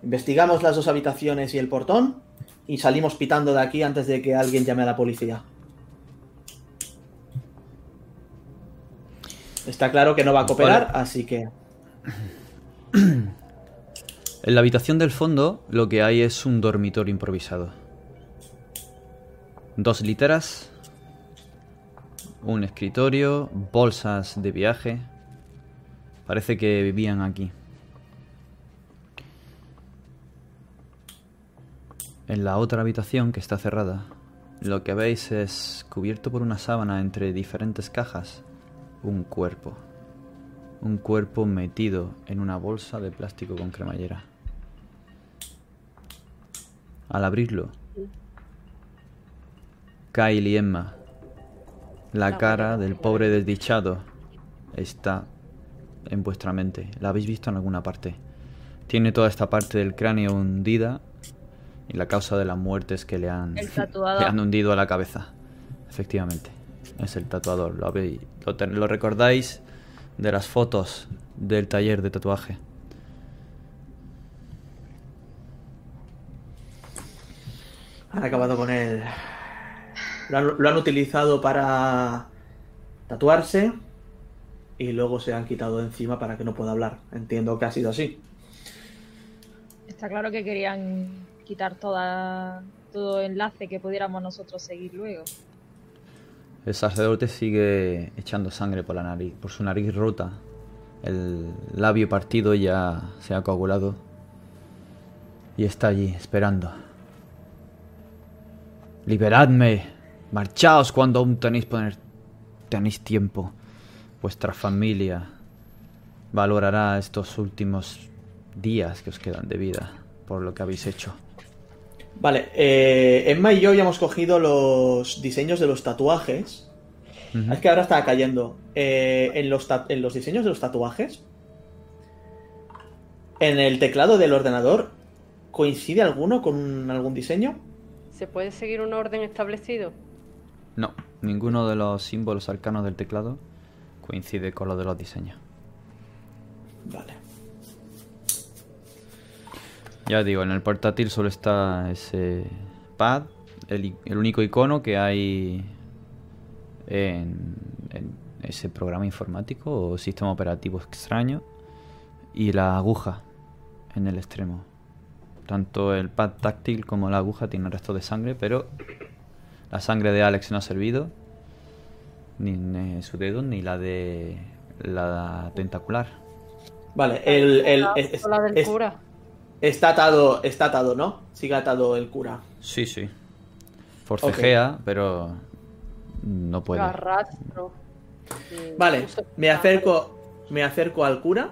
Speaker 4: Investigamos las dos habitaciones y el portón y salimos pitando de aquí antes de que alguien llame a la policía. Está claro que no va a cooperar, así que...
Speaker 1: En la habitación del fondo lo que hay es un dormitorio improvisado. Dos literas, un escritorio, bolsas de viaje. Parece que vivían aquí. En la otra habitación, que está cerrada, lo que veis es cubierto por una sábana entre diferentes cajas, un cuerpo. Un cuerpo metido en una bolsa de plástico con cremallera. Al abrirlo, Kyle y Emma, la cara del pobre desdichado está en vuestra mente. La habéis visto en alguna parte. Tiene toda esta parte del cráneo hundida y la causa de la muerte es que le han, le han hundido a la cabeza. Efectivamente, es el tatuador. Lo, habéis- lo ten- lo recordáis de las fotos del taller de tatuaje.
Speaker 4: Han acabado con él. Lo han, lo han utilizado para tatuarse y luego se han quitado de encima para que no pueda hablar. Entiendo que ha sido así.
Speaker 5: Está claro que querían quitar toda, todo enlace que pudiéramos nosotros seguir luego.
Speaker 1: El sacerdote sigue echando sangre por la nariz, por su nariz rota. El labio partido ya se ha coagulado. Y está allí, esperando. Liberadme. Marchaos cuando aún tenéis, poner- tenéis tiempo. Vuestra familia valorará estos últimos días que os quedan de vida por lo que habéis hecho.
Speaker 4: Vale, eh, Emma y yo ya hemos cogido los diseños de los tatuajes. Es que ahora estaba cayendo. Eh, en, los en los diseños de los tatuajes, en el teclado del ordenador, ¿coincide alguno con algún diseño?
Speaker 2: ¿Se puede seguir un orden establecido?
Speaker 1: No, ninguno de los símbolos arcanos del teclado coincide con lo de los diseños.
Speaker 4: Vale.
Speaker 1: Ya digo, en el portátil solo está ese pad, el, i- el único icono que hay en, en ese programa informático o sistema operativo extraño y la aguja en el extremo. Tanto el pad táctil como la aguja tienen restos de sangre, pero la sangre de Alex no ha servido, ni, ni su dedo, ni la de la tentacular.
Speaker 4: Vale, el, el-
Speaker 2: La-
Speaker 4: es-
Speaker 2: la del
Speaker 4: es-
Speaker 2: cura.
Speaker 4: Está atado, está atado, ¿no? Sigue atado el cura.
Speaker 1: Sí, sí. Forcejea, pero no puede.
Speaker 2: Lo arrastro.
Speaker 4: Vale, me acerco, me acerco al cura.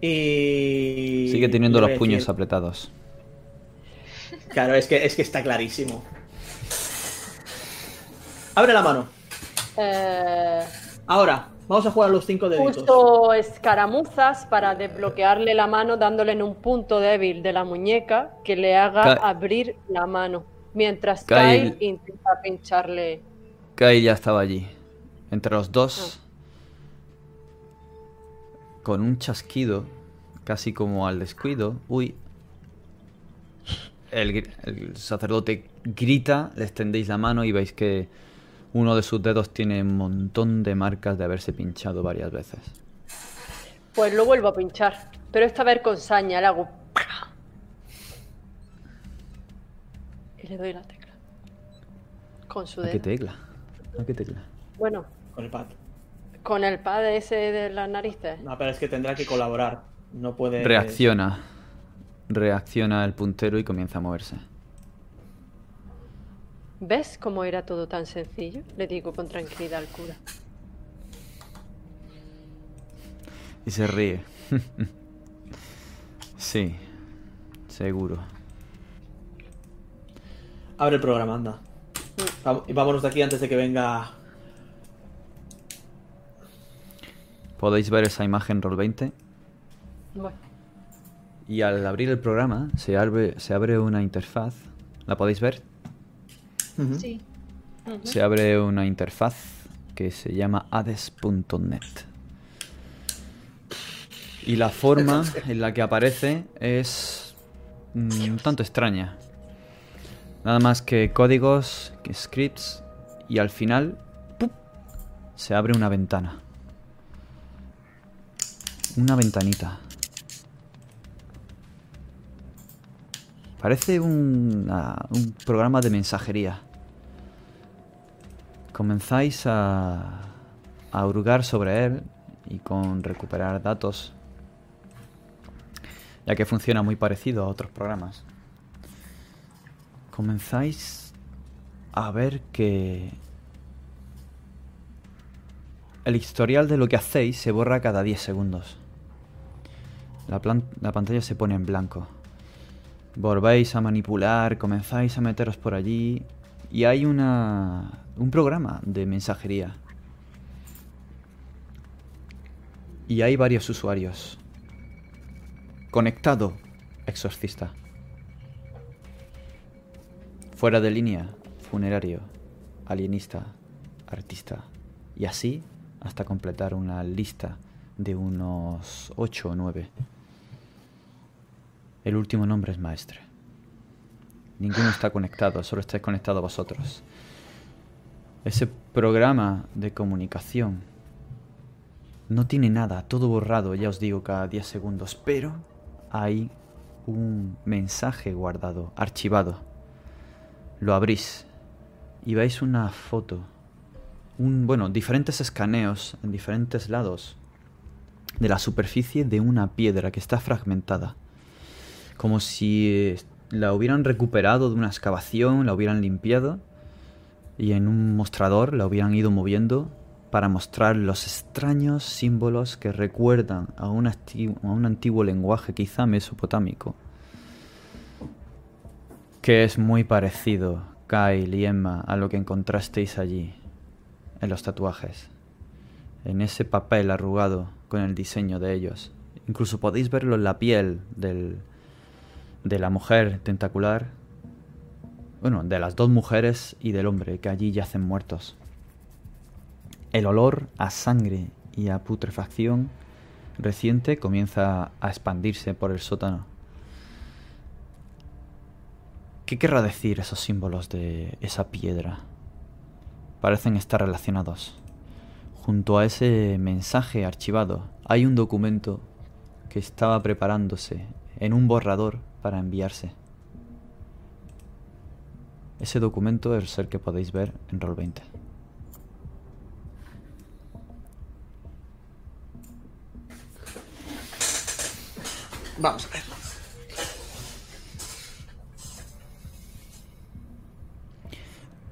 Speaker 4: Y.
Speaker 1: Sigue teniendo los puños
Speaker 4: decir-
Speaker 1: apretados.
Speaker 4: Claro, es que, es que está clarísimo. Abre la mano.
Speaker 2: Eh,
Speaker 4: Ahora, vamos a jugar a los cinco deditos.
Speaker 2: uso escaramuzas para desbloquearle la mano dándole en un punto débil de la muñeca que le haga
Speaker 1: Ca-
Speaker 2: abrir la mano. Mientras
Speaker 1: Kyle-
Speaker 2: Kyle intenta pincharle.
Speaker 1: Kai ya estaba allí. Entre los dos. Con un chasquido. Casi como al descuido. Uy. El, el sacerdote grita, le extendéis la mano y veis que uno de sus dedos tiene un montón de marcas de haberse pinchado varias veces.
Speaker 2: Pues lo vuelvo a pinchar. Pero esta vez con saña, le hago. Y le doy la tecla. Con su
Speaker 1: ¿A qué
Speaker 2: dedo.
Speaker 1: tecla? ¿A qué tecla?
Speaker 2: Bueno,
Speaker 4: Con el pad.
Speaker 2: con el pad ese de las narices.
Speaker 4: No, pero es que tendrá que colaborar. No puede.
Speaker 1: Reacciona. Reacciona el puntero y comienza a moverse.
Speaker 2: ¿Ves cómo era todo tan sencillo? Le digo con tranquilidad al cura.
Speaker 1: Y se ríe. sí, seguro.
Speaker 4: Abre el programa, anda. Vam- Y vámonos de aquí antes de que venga.
Speaker 1: Podéis ver esa imagen Roll 20
Speaker 2: Bueno,
Speaker 1: y al abrir el programa se abre, se abre una interfaz. ¿La podéis ver?
Speaker 5: Sí.
Speaker 1: se abre una interfaz que se llama hades.net. Y la forma en la que aparece es mm, un tanto extraña. Nada más que códigos, que scripts y al final ¡pup! se abre una ventana. Una ventanita. Parece un programa de mensajería. Comenzáis a, a hurgar sobre él y con recuperar datos, ya que funciona muy parecido a otros programas. Comenzáis a ver que el historial de lo que hacéis se borra cada 10 segundos. La, la pantalla se pone en blanco. Volvéis a manipular, comenzáis a meteros por allí y hay una un programa de mensajería. Y hay varios usuarios. Conectado, exorcista. Fuera de línea, funerario, alienista, artista. Y así hasta completar una lista de unos 8 o 9. El último nombre es maestre. Ninguno está conectado, solo estáis conectados vosotros. Ese programa de comunicación no tiene nada, todo borrado, ya os digo, cada 10 segundos, pero hay un mensaje guardado, archivado. Lo abrís y veis una foto, un bueno, diferentes escaneos en diferentes lados de la superficie de una piedra que está fragmentada como si eh, la hubieran recuperado de una excavación, la hubieran limpiado y en un mostrador la hubieran ido moviendo para mostrar los extraños símbolos que recuerdan a un, asti- a un antiguo lenguaje quizá mesopotámico, que es muy parecido, Kyle y Emma, a lo que encontrasteis allí, en los tatuajes, en ese papel arrugado con el diseño de ellos. Incluso podéis verlo en la piel del, de la mujer tentacular, bueno, de las dos mujeres y del hombre que allí yacen muertos. El olor a sangre y a putrefacción reciente comienza a expandirse por el sótano. ¿Qué querrá decir esos símbolos de esa piedra? Parecen estar relacionados. Junto a ese mensaje archivado hay un documento que estaba preparándose en un borrador para enviarse. Ese documento es el que podéis ver en Roll20.
Speaker 4: Vamos a ver.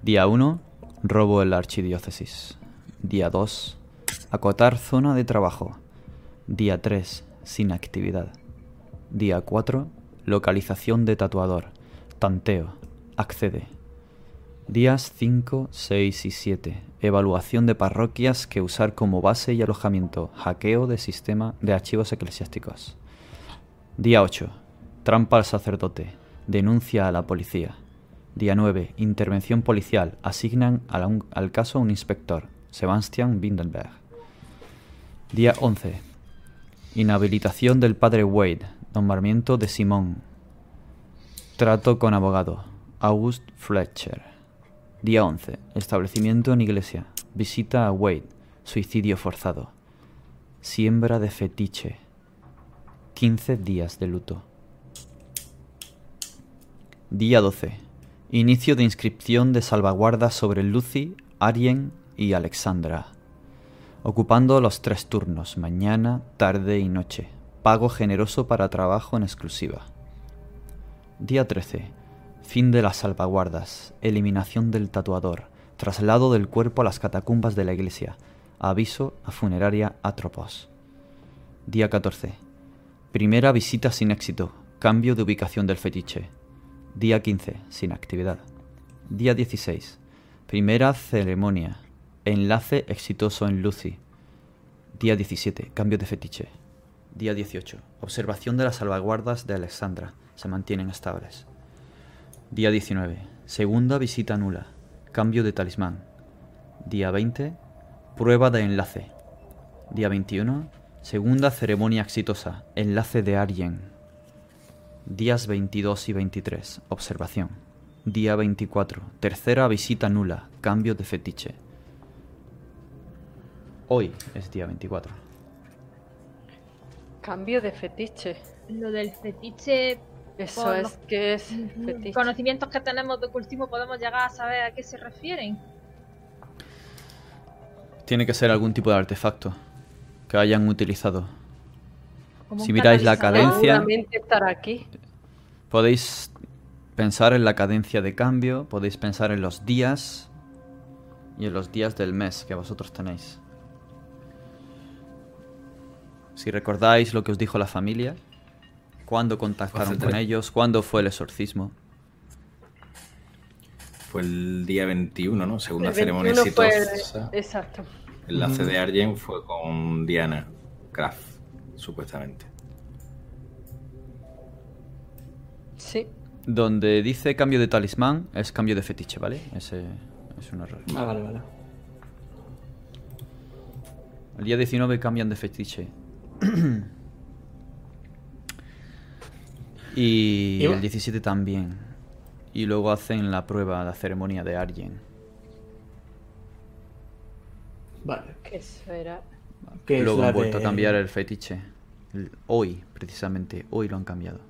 Speaker 1: Día 1, robo en la archidiócesis. Día 2, acotar zona de trabajo. Día 3, sin actividad. Día 4, localización de tatuador. Tanteo, accede. Días 5, 6 y 7, evaluación de parroquias que usar como base y alojamiento. Hackeo de sistema de archivos eclesiásticos. Día 8. Trampa al sacerdote. Denuncia a la policía. Día 9. Intervención policial. Asignan al, caso un inspector. Sebastian Windenberg. Día 11. Inhabilitación del padre Wade. Nombramiento de Simón. Trato con abogado. August Fletcher. Día 11. Establecimiento en iglesia. Visita a Wade. Suicidio forzado. Siembra de fetiche. 15 días de luto. Día 12. Inicio de inscripción de salvaguardas sobre Lucy, Arien y Alexandra. Ocupando los tres turnos, mañana, tarde y noche. Pago generoso para trabajo en exclusiva. Día 13. Fin de las salvaguardas. Eliminación del tatuador. Traslado del cuerpo a las catacumbas de la iglesia. Aviso a funeraria Atropos. Día 14. Primera visita sin éxito. Cambio de ubicación del fetiche. Día 15. Sin actividad. Día 16. Primera ceremonia. Enlace exitoso en Lucy. Día 17. Cambio de fetiche. Día 18. Observación de las salvaguardas de Alexandra. Se mantienen estables. Día 19. segunda visita nula, cambio de talismán. Día 20, prueba de enlace. Día 21, segunda ceremonia exitosa, enlace de Arjen. Días 22 y 23, observación. Día 24, tercera visita nula, cambio de fetiche. Hoy es día 24.
Speaker 2: Cambio de fetiche.
Speaker 5: Lo del fetiche,
Speaker 2: Eso es
Speaker 5: los-
Speaker 2: que es fetiche.
Speaker 5: conocimientos que tenemos de ocultismo, podemos llegar a saber a qué se refieren.
Speaker 1: Tiene que ser algún tipo de artefacto que hayan utilizado. Si miráis la cadencia-
Speaker 2: Seguramente estará aquí.
Speaker 1: Podéis pensar en la cadencia de cambio, podéis pensar en los días y en los días del mes que vosotros tenéis. Si recordáis lo que os dijo la familia, cuándo contactaron con ellos, cuándo fue el exorcismo.
Speaker 3: Fue el día 21, ¿no? Segunda
Speaker 2: El
Speaker 3: ceremonia
Speaker 2: 21 fue el-
Speaker 3: exitosa.
Speaker 2: Exacto.
Speaker 3: El enlace de Arjen fue con Diana Kraft, supuestamente.
Speaker 2: Sí.
Speaker 1: Donde dice cambio de talismán es cambio de fetiche, ¿vale? Ese es un error.
Speaker 4: Ah, vale, vale.
Speaker 1: El día 19 cambian de fetiche. y el 17 también. Y luego hacen la prueba, la ceremonia de Arjen.
Speaker 4: Vale.
Speaker 2: Era.
Speaker 4: Que es
Speaker 1: luego han vuelto
Speaker 4: de-
Speaker 1: a cambiar el fetiche. El- Hoy, precisamente, hoy lo han cambiado.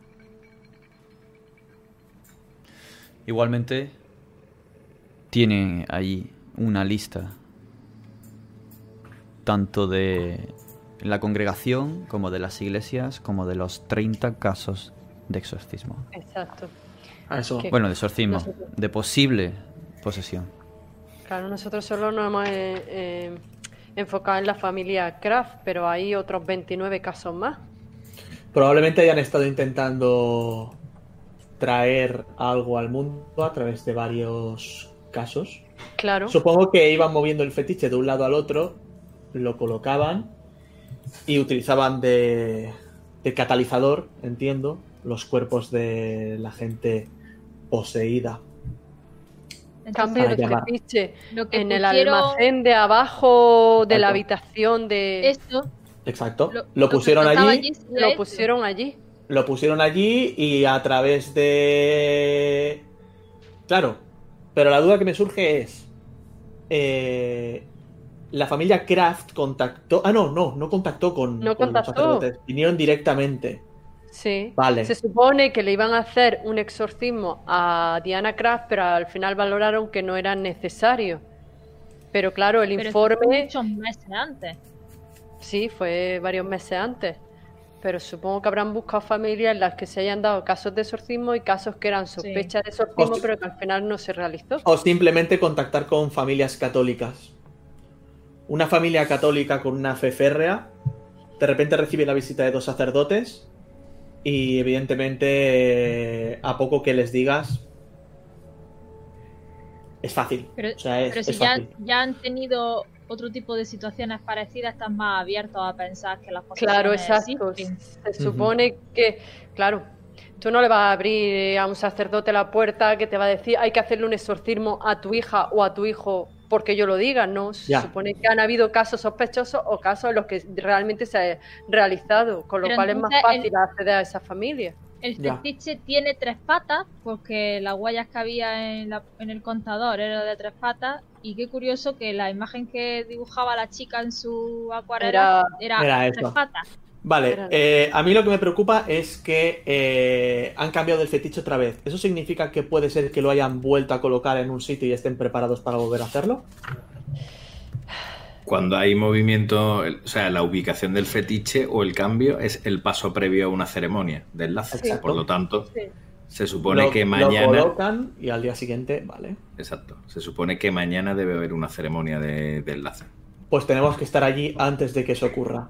Speaker 1: Igualmente, tiene ahí una lista tanto de la congregación como de las iglesias como de los 30 casos de exorcismo.
Speaker 2: Exacto.
Speaker 4: Ah.
Speaker 1: Bueno, de exorcismo,
Speaker 2: Nosotros-
Speaker 1: de posible posesión.
Speaker 2: Claro, nosotros solo nos hemos eh, eh, enfocado en la familia Kraft, pero hay otros 29 casos más.
Speaker 4: Probablemente hayan estado intentando traer algo al mundo a través de varios casos.
Speaker 2: Claro.
Speaker 4: Supongo que iban moviendo el fetiche de un lado al otro, lo colocaban y utilizaban de, de catalizador, entiendo, los cuerpos de la gente poseída.
Speaker 5: Entonces,
Speaker 2: Cambio
Speaker 5: lo que
Speaker 2: en el almacén de abajo de la habitación de...
Speaker 5: Esto
Speaker 4: Exacto.
Speaker 5: lo,
Speaker 4: pusieron allí,
Speaker 5: sería
Speaker 2: Lo pusieron allí.
Speaker 4: lo pusieron allí y a través de... Claro, pero la duda que me surge es... eh, la familia Kraft contactó... Ah, no, no, no contactó con,
Speaker 2: No
Speaker 4: con los sacerdotes. Vinieron directamente.
Speaker 2: Sí.
Speaker 4: Vale.
Speaker 2: Se supone que le iban a hacer un exorcismo a Diana Kraft, pero al final valoraron que no era necesario. Pero claro, el
Speaker 5: Pero esto fue
Speaker 2: informe
Speaker 5: muchos meses antes.
Speaker 2: sí fue varios meses antes. Pero supongo que habrán buscado familias en las que se hayan dado casos de exorcismo y casos que eran sospechas de exorcismo, pero que al final no se realizó.
Speaker 4: O simplemente contactar con familias católicas. Una familia católica con una fe férrea de repente recibe la visita de dos sacerdotes y evidentemente eh, a poco que les digas es fácil.
Speaker 5: Pero,
Speaker 4: O sea, es,
Speaker 5: pero si
Speaker 4: es
Speaker 5: ya,
Speaker 4: fácil.
Speaker 5: ya han tenido otro tipo de situaciones parecidas, están más abiertos a pensar que las cosas
Speaker 2: Claro, exacto. Se supone que, claro, tú no le vas a abrir a un sacerdote la puerta que te va a decir hay que hacerle un exorcismo a tu hija o a tu hijo porque yo lo diga, ¿no? Se
Speaker 4: Ya.
Speaker 2: supone que han habido casos sospechosos o casos en los que realmente se ha realizado, con lo
Speaker 5: Pero
Speaker 2: cual es más fácil acceder a esa familia.
Speaker 5: El
Speaker 4: Ya.
Speaker 5: fetiche tiene tres patas, porque las huellas que había en, la- en el contador era de tres patas. Y qué curioso que la imagen que dibujaba la chica en su acuarela era,
Speaker 4: Era
Speaker 5: tres
Speaker 4: eso.
Speaker 5: patas.
Speaker 4: Vale, eh, a mí lo que me preocupa es que eh, han cambiado el fetiche otra vez. ¿Eso significa que puede ser que lo hayan vuelto a colocar en un sitio y estén preparados para volver a hacerlo?
Speaker 3: Cuando hay movimiento, o sea, la ubicación del fetiche o el cambio es el paso previo a una ceremonia de enlace.
Speaker 4: Exacto.
Speaker 3: Por lo tanto,
Speaker 2: Sí.
Speaker 3: se supone
Speaker 4: Lo-
Speaker 3: que
Speaker 4: Lo
Speaker 3: mañana.
Speaker 4: colocan y al día siguiente, vale.
Speaker 3: Exacto. Se supone que mañana debe haber una ceremonia de, de enlace.
Speaker 4: Pues tenemos que estar allí antes de que eso ocurra.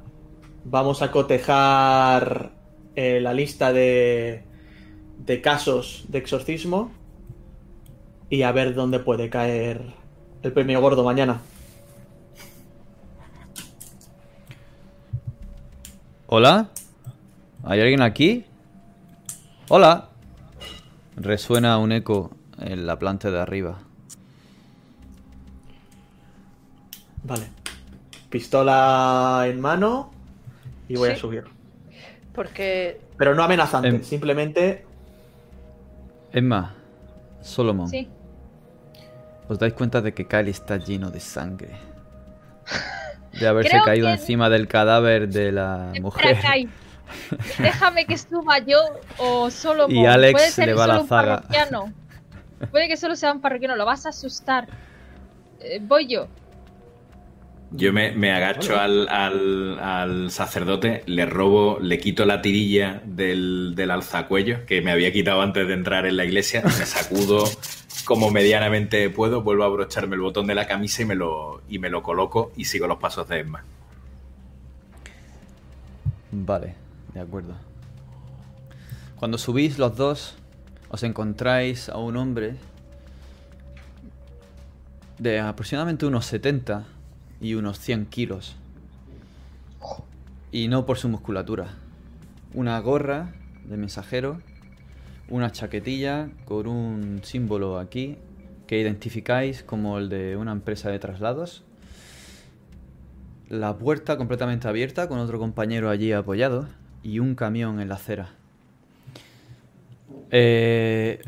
Speaker 4: Vamos a cotejar eh, la lista de, de casos de exorcismo y a ver dónde puede caer el premio gordo mañana.
Speaker 1: ¿Hola? ¿Hay alguien aquí? Hola. Resuena un eco en la planta de arriba.
Speaker 4: Vale. Pistola en mano y voy a subir.
Speaker 2: Porque
Speaker 4: Pero no amenazante,
Speaker 1: Em.
Speaker 4: simplemente
Speaker 1: Emma, Solomon,
Speaker 5: Sí.
Speaker 1: os dais cuenta de que Kyle está lleno de sangre. De haberse
Speaker 5: Creo
Speaker 1: caído
Speaker 5: que-
Speaker 1: encima del cadáver de la mujer.
Speaker 5: Espera, Kai. Déjame que suba yo o solo
Speaker 1: Y Alex
Speaker 5: Puede ser
Speaker 1: le va
Speaker 5: solo
Speaker 1: la zaga.
Speaker 5: Puede que solo sea un parroquiano, lo vas a asustar. Eh, voy yo.
Speaker 3: Yo me, me agacho al, al- al sacerdote, le robo, le quito la tirilla del, del alzacuello que me había quitado antes de entrar en la iglesia, me sacudo como medianamente puedo, vuelvo a abrocharme el botón de la camisa y me lo, y me lo coloco y sigo los pasos de Emma.
Speaker 1: Vale, de acuerdo. Cuando subís los dos, os encontráis a un hombre de aproximadamente unos 70 y unos 100 kilos. Y no por su musculatura. Una gorra de mensajero, una chaquetilla con un símbolo aquí que identificáis como el de una empresa de traslados la puerta completamente abierta con otro compañero allí apoyado y un camión en la acera. Eh,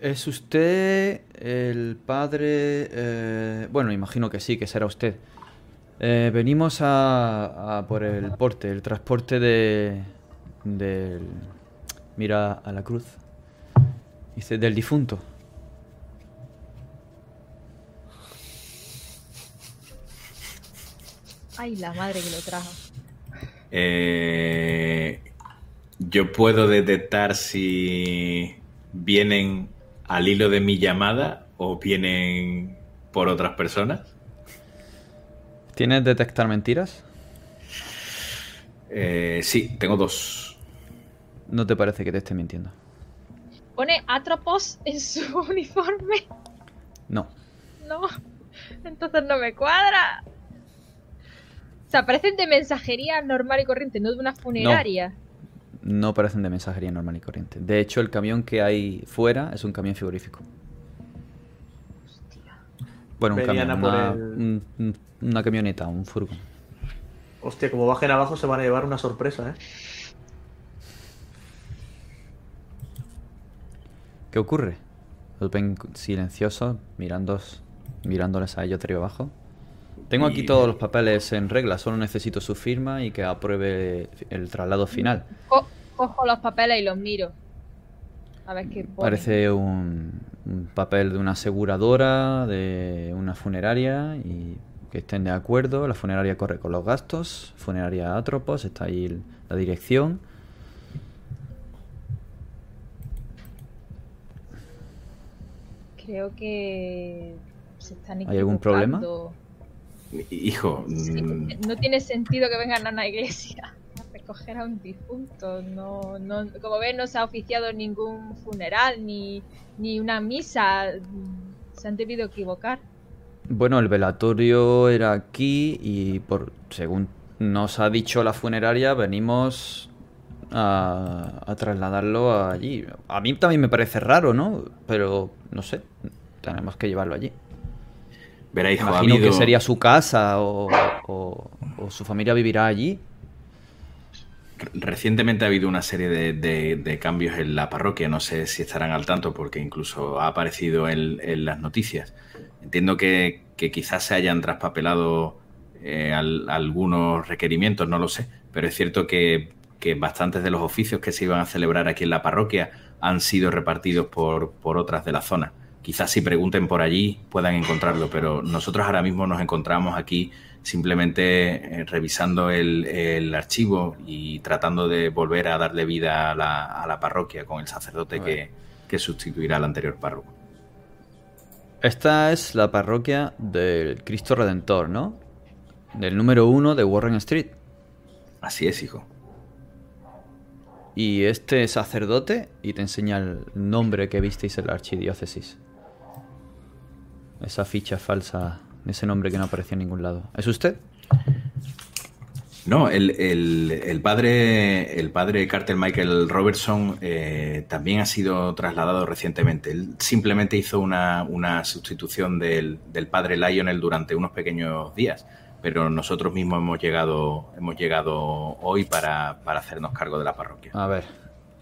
Speaker 1: ¿Es usted el padre? eh, bueno, imagino que sí, que será usted. Eh, venimos a, a por el porte, el transporte de... del... Mira a la cruz. Dice, del difunto.
Speaker 5: Ay, la madre que lo trajo.
Speaker 3: Eh, yo puedo detectar si vienen al hilo de mi llamada o vienen por otras personas.
Speaker 1: ¿Tienes detectar mentiras?
Speaker 3: Eh, sí, tengo dos.
Speaker 1: No te parece que te esté mintiendo.
Speaker 5: Pone Atropos en su uniforme.
Speaker 1: No.
Speaker 5: No. Entonces no me cuadra. O sea, parecen de mensajería normal y corriente, no de una funeraria.
Speaker 1: No parecen de mensajería normal y corriente. De hecho, el camión que hay fuera es un camión frigorífico. Bueno, un
Speaker 4: Venían
Speaker 1: camión, una,
Speaker 4: el-
Speaker 1: un- un- una camioneta, un furgón.
Speaker 4: Hostia, como bajen abajo se van a llevar una sorpresa, ¿eh?
Speaker 1: ¿Qué ocurre? Los ven silenciosos, mirándos, mirándoles a ellos arriba abajo. Tengo aquí
Speaker 3: Y-
Speaker 1: todos los papeles en regla, solo necesito su firma y que apruebe el traslado final.
Speaker 5: Co- cojo los papeles y los miro. A ver qué pone.
Speaker 1: Parece un, un papel de una aseguradora, de una funeraria y que estén de acuerdo. La funeraria corre con los gastos. Funeraria Atropos, está ahí la dirección.
Speaker 5: Creo que se están
Speaker 1: ¿Hay algún problema?
Speaker 3: Hijo,
Speaker 5: Sí,
Speaker 3: mm,
Speaker 5: no tiene sentido que vengan a una iglesia a recoger a un difunto. No, no, como ven, no se ha oficiado ningún funeral ni, ni una misa. Se han debido equivocar.
Speaker 1: Bueno, el velatorio era aquí y por según nos ha dicho la funeraria, venimos a, a trasladarlo allí. A mí también me parece raro, ¿no? Pero no sé, tenemos que llevarlo allí.
Speaker 3: Ha
Speaker 1: Imagino
Speaker 3: habido,
Speaker 1: que sería su casa o, o- o su familia vivirá allí.
Speaker 3: recientemente ha habido una serie de, de- de cambios en la parroquia. No sé si estarán al tanto porque incluso ha aparecido en, en las noticias. Entiendo que, que quizás se hayan traspapelado eh, al- algunos requerimientos, no lo sé. Pero es cierto que, que bastantes de los oficios que se iban a celebrar aquí en la parroquia han sido repartidos por, por otras de la zona. Quizás si pregunten por allí puedan encontrarlo, pero nosotros ahora mismo nos encontramos aquí simplemente eh, revisando el, el archivo y tratando de volver a darle vida a la, a la parroquia con el sacerdote que, que sustituirá al anterior párroco.
Speaker 1: Esta es la parroquia del Cristo Redentor, ¿no? Del número uno de Warren Street.
Speaker 3: Así es, hijo.
Speaker 1: Y este sacerdote, y te enseña el nombre que visteis en la archidiócesis. Esa ficha falsa, ese nombre que no apareció en ningún lado. ¿Es usted?
Speaker 3: No, el, el- el padre, el padre Carter Michael Robertson eh, también ha sido trasladado recientemente. Él simplemente hizo una, una sustitución del, del padre Lionel durante unos pequeños días, pero nosotros mismos hemos llegado, hemos llegado hoy para, para hacernos cargo de la parroquia.
Speaker 1: A ver,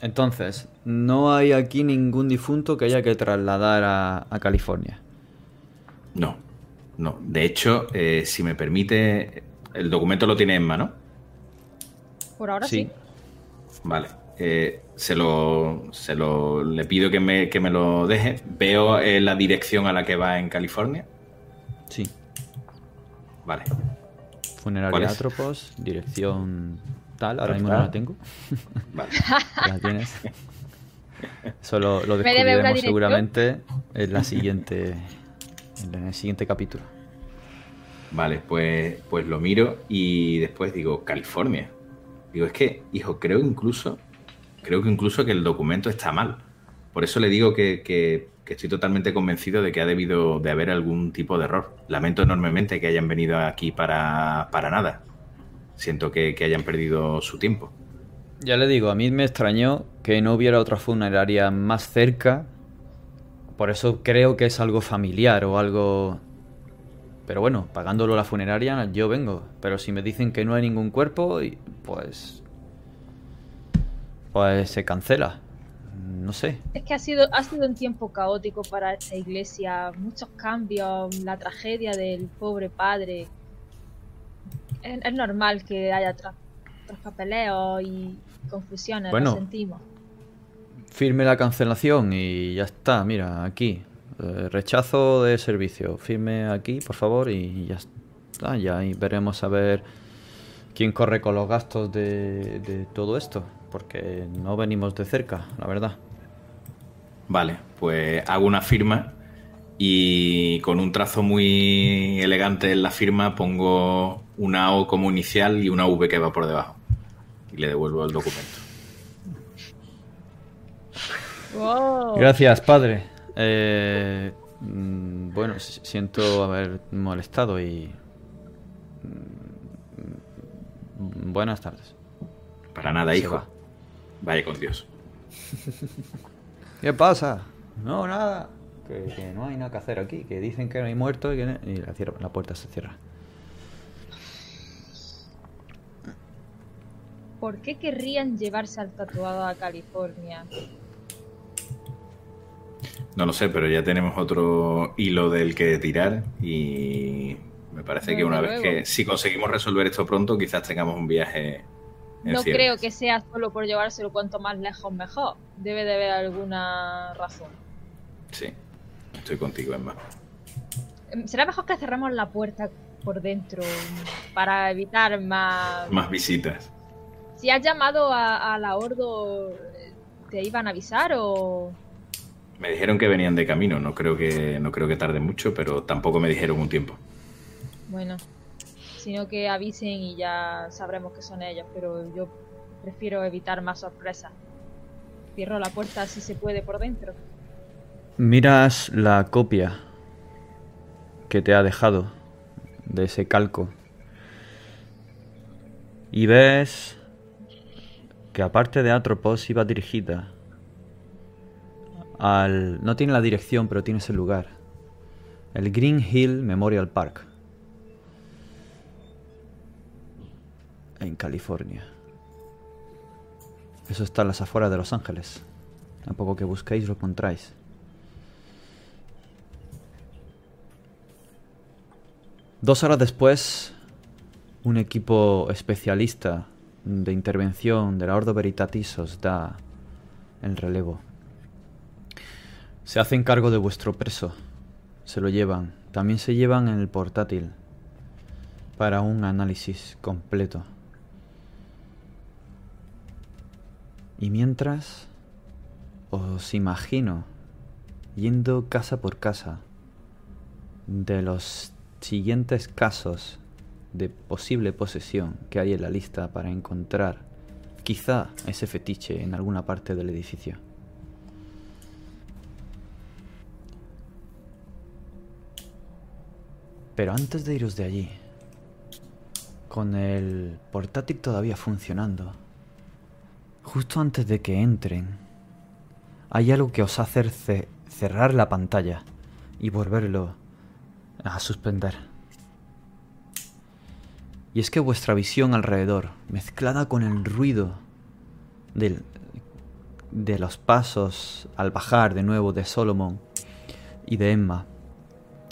Speaker 1: entonces, no hay aquí ningún difunto que haya que trasladar a, a California.
Speaker 3: No, no. De hecho, eh, si me permite, el documento lo tiene Emma, ¿no?
Speaker 5: Por ahora sí.
Speaker 3: Vale. Eh, se lo, se lo le pido que me, que me lo deje. Veo eh, la dirección a la que va en California.
Speaker 1: Sí.
Speaker 3: Vale. ¿Cuál
Speaker 1: Funeraria? Atropos, dirección tal, ahora mismo no la tengo.
Speaker 3: Vale.
Speaker 1: ¿La tienes? Eso lo, lo
Speaker 5: ¿Me debe una
Speaker 1: descubriremos seguramente en la siguiente. En el siguiente capítulo.
Speaker 3: Vale, pues, pues lo miro y después digo, California. Digo, es que, hijo, creo incluso, creo que incluso que el documento está mal. Por eso le digo que, que- que estoy totalmente convencido de que ha debido de haber algún tipo de error. Lamento enormemente que hayan venido aquí para, para nada. Siento que, que hayan perdido su tiempo.
Speaker 1: Ya le digo, a mí me extrañó que no hubiera otra funeraria más cerca. Por eso creo que es algo familiar o algo... Pero bueno, pagándolo la funeraria yo vengo. Pero si me dicen que no hay ningún cuerpo, pues... Pues se cancela. No sé.
Speaker 5: Es que ha sido, ha sido un tiempo caótico para esta iglesia, muchos cambios, la tragedia del pobre padre. Es, es normal que haya tras- traspapeleos y confusiones,
Speaker 1: Bueno.
Speaker 5: lo sentimos.
Speaker 1: Firme la cancelación y ya está. Mira, aquí. Eh, rechazo de servicio. Firme aquí, por favor, y ya está. Ya ahí veremos a ver quién corre con los gastos de, de todo esto. Porque no venimos de cerca, la verdad.
Speaker 3: Vale, pues hago una firma y con un trazo muy elegante en la firma pongo una O como inicial y una V que va por debajo. Y le devuelvo el documento.
Speaker 5: Wow.
Speaker 1: Gracias, padre. Eh, mm, bueno, si- siento haber molestado y... mm, Buenas tardes.
Speaker 3: Para nada,
Speaker 1: Se
Speaker 3: hijo.
Speaker 1: va.
Speaker 3: Vaya con Dios.
Speaker 1: ¿Qué pasa? No, nada. Que, que no hay nada que hacer aquí. Que dicen que no hay muertos y, que no- y la, cierra- la puerta se cierra.
Speaker 5: ¿Por qué querrían llevarse al tatuado a California?
Speaker 3: No lo sé, pero ya tenemos otro hilo del que tirar y me parece que una vez que si conseguimos resolver esto pronto, quizás tengamos un viaje en
Speaker 5: No
Speaker 3: ciernes.
Speaker 5: creo que sea solo por llevárselo cuanto más lejos mejor. Debe de haber alguna razón.
Speaker 3: Sí, estoy contigo, Emma.
Speaker 5: Em, Será mejor que cerremos la puerta por dentro para evitar más...
Speaker 3: Más visitas.
Speaker 5: Si has llamado a, a la Ordo, ¿te iban a avisar o...?
Speaker 3: Me dijeron que venían de camino, no creo que no creo que tarde mucho, pero tampoco me dijeron un tiempo.
Speaker 5: Bueno, sino que avisen y ya sabremos que son ellos, pero yo prefiero evitar más sorpresas. Cierro la puerta si se puede por dentro.
Speaker 1: Miras la copia que te ha dejado de ese calco. Y ves que aparte de Atropos iba dirigida al... No tiene la dirección, pero tiene ese lugar. El Green Hill Memorial Park. En California. Eso está a las afueras de Los Ángeles. A poco que busquéis lo encontráis. Dos horas después, un equipo especialista de intervención de la Ordo Veritatis os da el relevo. Se hacen cargo de vuestro preso. Se lo llevan. También se llevan en el portátil para un análisis completo. Y mientras, os imagino yendo casa por casa de los siguientes casos de posible posesión que hay en la lista para encontrar quizá ese fetiche en alguna parte del edificio. Pero antes de iros de allí, con el portátil todavía funcionando, justo antes de que entren, hay algo que os hace ce- cerrar la pantalla y volverlo a suspender. Y es que vuestra visión alrededor, mezclada con el ruido de los pasos al bajar de nuevo de Solomon y de Emma,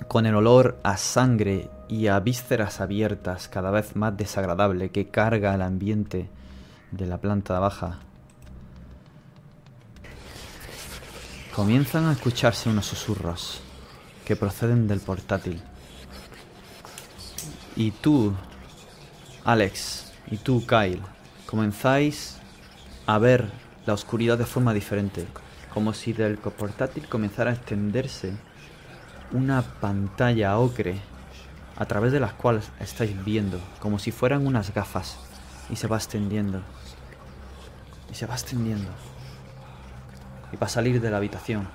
Speaker 1: con el olor a sangre y a vísceras abiertas cada vez más desagradable que carga el ambiente de la planta baja, comienzan a escucharse unos susurros que proceden del portátil. Y tú, Alex, y tú, Kyle, comenzáis a ver la oscuridad de forma diferente, como si del portátil comenzara a extenderse una pantalla ocre a través de las cuales estáis viendo, como si fueran unas gafas, y se va extendiendo, y se va extendiendo, y va a salir de la habitación.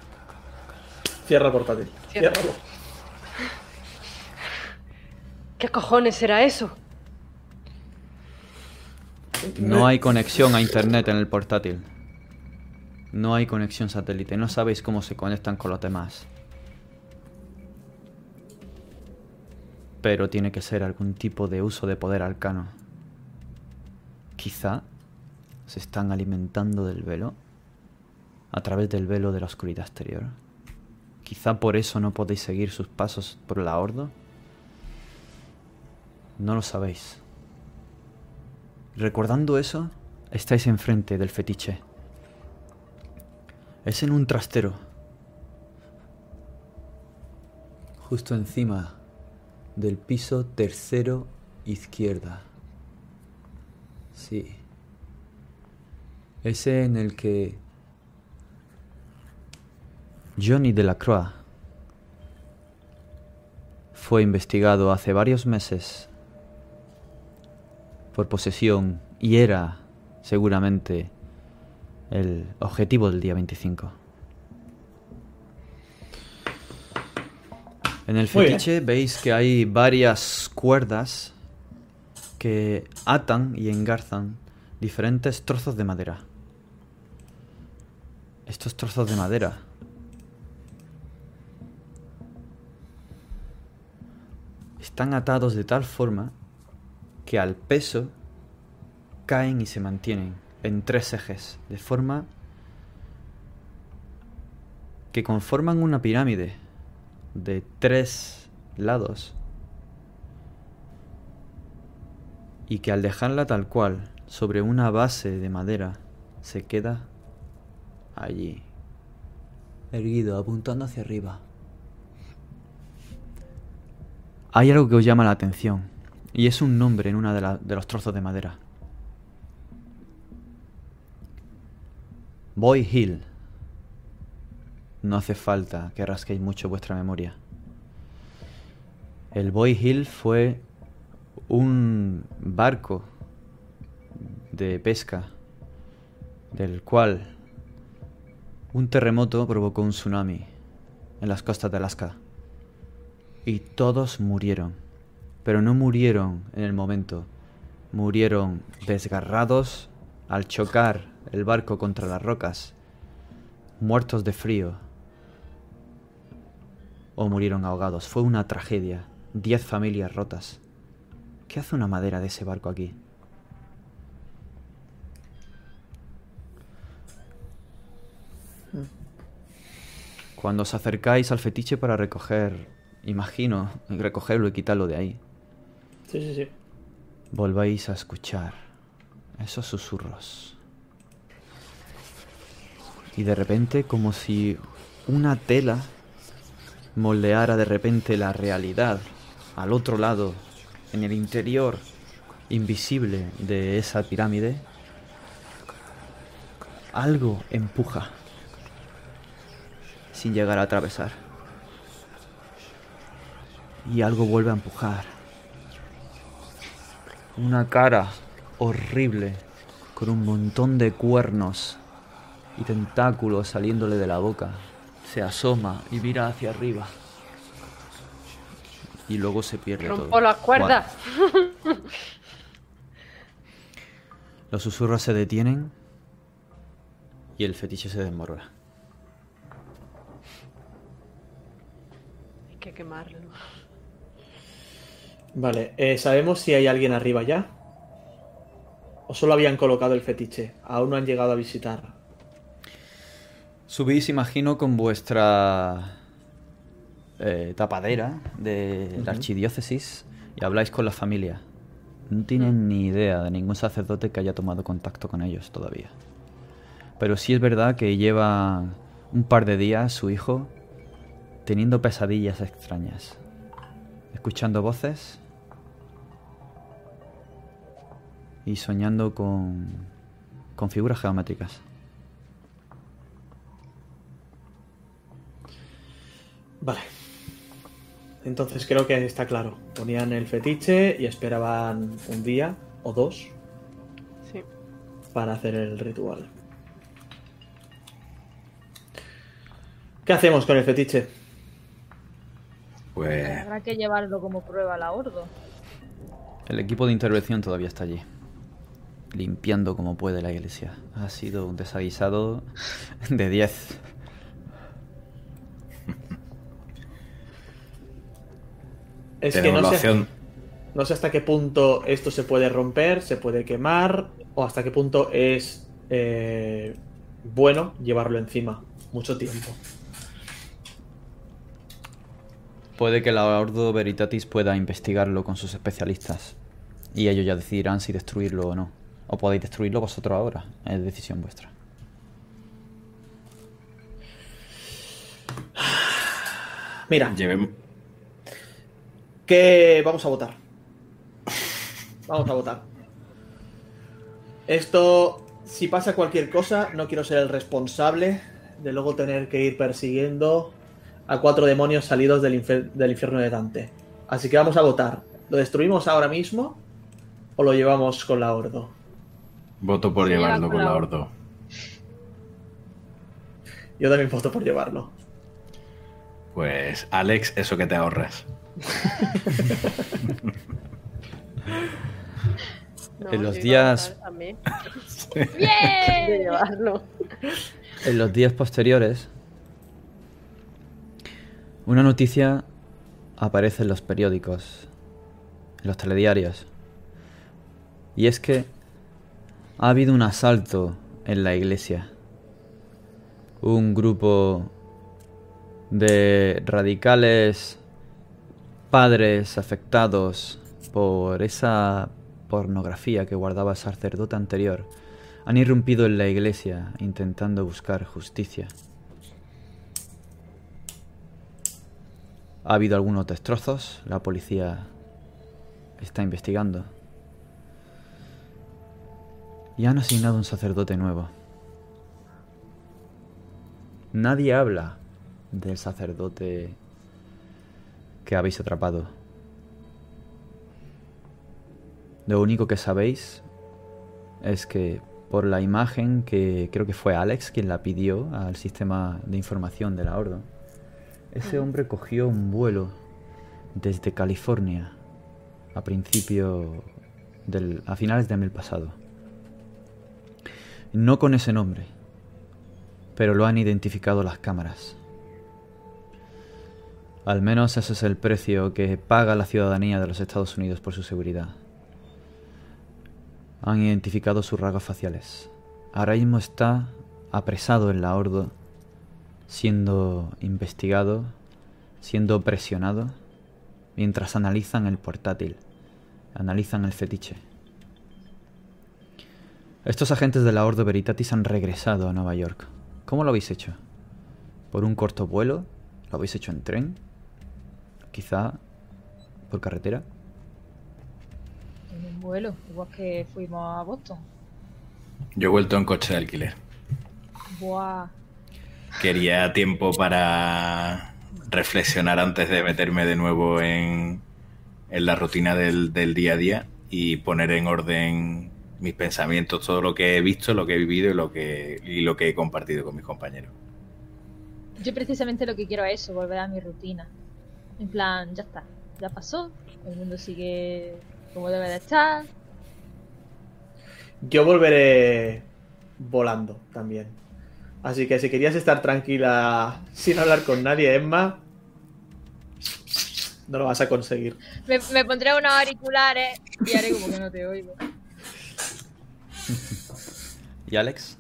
Speaker 4: Cierra el portátil.
Speaker 2: Cierra.
Speaker 4: Ciérralo.
Speaker 2: ¿Qué cojones era eso?
Speaker 1: No hay conexión a internet en el portátil. No hay conexión satélite. No sabéis cómo se conectan con los demás. Pero tiene que ser algún tipo de uso de poder arcano. Quizá se están alimentando del velo a través del velo de la oscuridad exterior. Quizá por eso no podéis seguir sus pasos por la horda. No lo sabéis. Recordando eso, estáis enfrente del fetiche. Es en un trastero. Justo encima del piso tercero izquierda. Sí. Ese en el que Johnny Delacroix fue investigado hace varios meses por posesión y era seguramente el objetivo del día 25. En el fetiche veis que hay varias cuerdas que atan y engarzan diferentes trozos de madera. Estos trozos de madera. Están atados de tal forma que al peso caen y se mantienen en tres ejes, de forma que conforman una pirámide de tres lados y que al dejarla tal cual sobre una base de madera se queda allí, erguido, apuntando hacia arriba. Hay algo que os llama la atención, y es un nombre en uno de, de los trozos de madera. Boy Hill. No hace falta que rasquéis mucho vuestra memoria. El Boy Hill fue un barco de pesca del cual un terremoto provocó un tsunami en las costas de Alaska. Y todos murieron. Pero no murieron en el momento. Murieron desgarrados al chocar el barco contra las rocas. Muertos de frío. O murieron ahogados. Fue una tragedia. Diez familias rotas. ¿Qué hace una madera de ese barco aquí? Cuando os acercáis al fetiche para recoger, imagino, recogerlo y quitarlo de ahí,
Speaker 4: Sí, sí, sí.
Speaker 1: volváis a escuchar esos susurros. Y de repente, como si una tela moldeara de repente la realidad al otro lado, en el interior invisible de esa pirámide, algo empuja sin llegar a atravesar. Y algo vuelve a empujar. Una cara horrible con un montón de cuernos y tentáculos saliéndole de la boca. Se asoma y mira hacia arriba. Y luego se pierde todo.
Speaker 2: Rompo las cuerdas.
Speaker 1: Los susurros se detienen y el fetiche se desmorona.
Speaker 2: Hay que quemarlo.
Speaker 4: Vale, eh, ¿sabemos si hay alguien arriba ya? ¿O solo habían colocado el fetiche? Aún no han llegado a visitar.
Speaker 1: Subís, imagino, con vuestra eh, tapadera de la archidiócesis y habláis con la familia. No tienen ni idea de ningún sacerdote que haya tomado contacto con ellos todavía. Pero sí es verdad que lleva un par de días su hijo teniendo pesadillas extrañas, escuchando voces y soñando con, con figuras geométricas.
Speaker 4: Vale. Entonces creo que está claro. Ponían el fetiche y esperaban un día o dos
Speaker 2: Sí.
Speaker 4: para hacer el ritual. ¿Qué hacemos con el fetiche?
Speaker 3: Pues
Speaker 5: Habrá que llevarlo como prueba a la Ordo.
Speaker 1: El equipo de intervención todavía está allí, limpiando como puede la iglesia. Ha sido un desaguisado de 10.
Speaker 4: Es que no
Speaker 3: la
Speaker 4: sé,
Speaker 3: opción.
Speaker 4: no sé hasta qué punto esto se puede romper, se puede quemar, o hasta qué punto es eh, bueno llevarlo encima mucho tiempo.
Speaker 1: Puede que la Ordo Veritatis pueda investigarlo con sus especialistas. Y ellos ya decidirán si destruirlo o no. O podéis destruirlo vosotros ahora. Es decisión vuestra.
Speaker 4: Mira,
Speaker 3: Llevemos.
Speaker 4: Que vamos a votar. Vamos a votar. Esto, si pasa cualquier cosa, no quiero ser el responsable de luego tener que ir persiguiendo a cuatro demonios salidos del, infer- del infierno de Dante. Así que vamos a votar. ¿Lo destruimos ahora mismo o lo llevamos con la Ordo?
Speaker 3: Voto por llevarlo
Speaker 5: con la. Ordo.
Speaker 4: Yo también voto por llevarlo.
Speaker 3: Pues, Alex, eso que te ahorras.
Speaker 2: No,
Speaker 1: En los
Speaker 2: a
Speaker 1: días-. En los días posteriores, una noticia aparece en los periódicos, en los telediarios. Y es que ha habido un asalto en la iglesia. Un grupo de radicales padres afectados por esa pornografía que guardaba el sacerdote anterior han irrumpido en la iglesia intentando buscar justicia. Ha habido algunos destrozos, la policía está investigando. Y han asignado un sacerdote nuevo. Nadie habla del sacerdote que habéis atrapado. Lo único que sabéis es que por la imagen que creo que fue Alex quien la pidió al sistema de información de la Ordo, ese hombre cogió un vuelo desde California a principio del, a finales del mes pasado. No con ese nombre, pero lo han identificado las cámaras. Al menos ese es el precio que paga la ciudadanía de los Estados Unidos por su seguridad. Han identificado sus rasgos faciales. Ahora mismo está apresado en la Ordo, siendo investigado, siendo presionado, mientras analizan el portátil, analizan el fetiche. Estos agentes de la Ordo Veritatis han regresado a Nueva York. ¿Cómo lo habéis hecho? ¿Por un corto vuelo? ¿Lo habéis hecho en tren? ¿Quizá por carretera?
Speaker 5: En un vuelo, igual que fuimos a Boston.
Speaker 3: Yo he vuelto en coche de alquiler.
Speaker 5: Buah.
Speaker 3: Quería tiempo para reflexionar antes de meterme de nuevo en, en la rutina del, del día a día y poner en orden mis pensamientos, todo lo que he visto, lo que he vivido y lo que, y lo que he compartido con mis compañeros.
Speaker 5: Yo precisamente lo que quiero es eso, volver a mi rutina. En plan, ya está, ya pasó, el mundo sigue como debe de estar.
Speaker 4: Yo volveré volando también. Así que si querías estar tranquila sin hablar con nadie, Emma, no lo vas a conseguir.
Speaker 5: Me, me pondré unos auriculares y haré como que no te oigo.
Speaker 1: ¿Y Alex?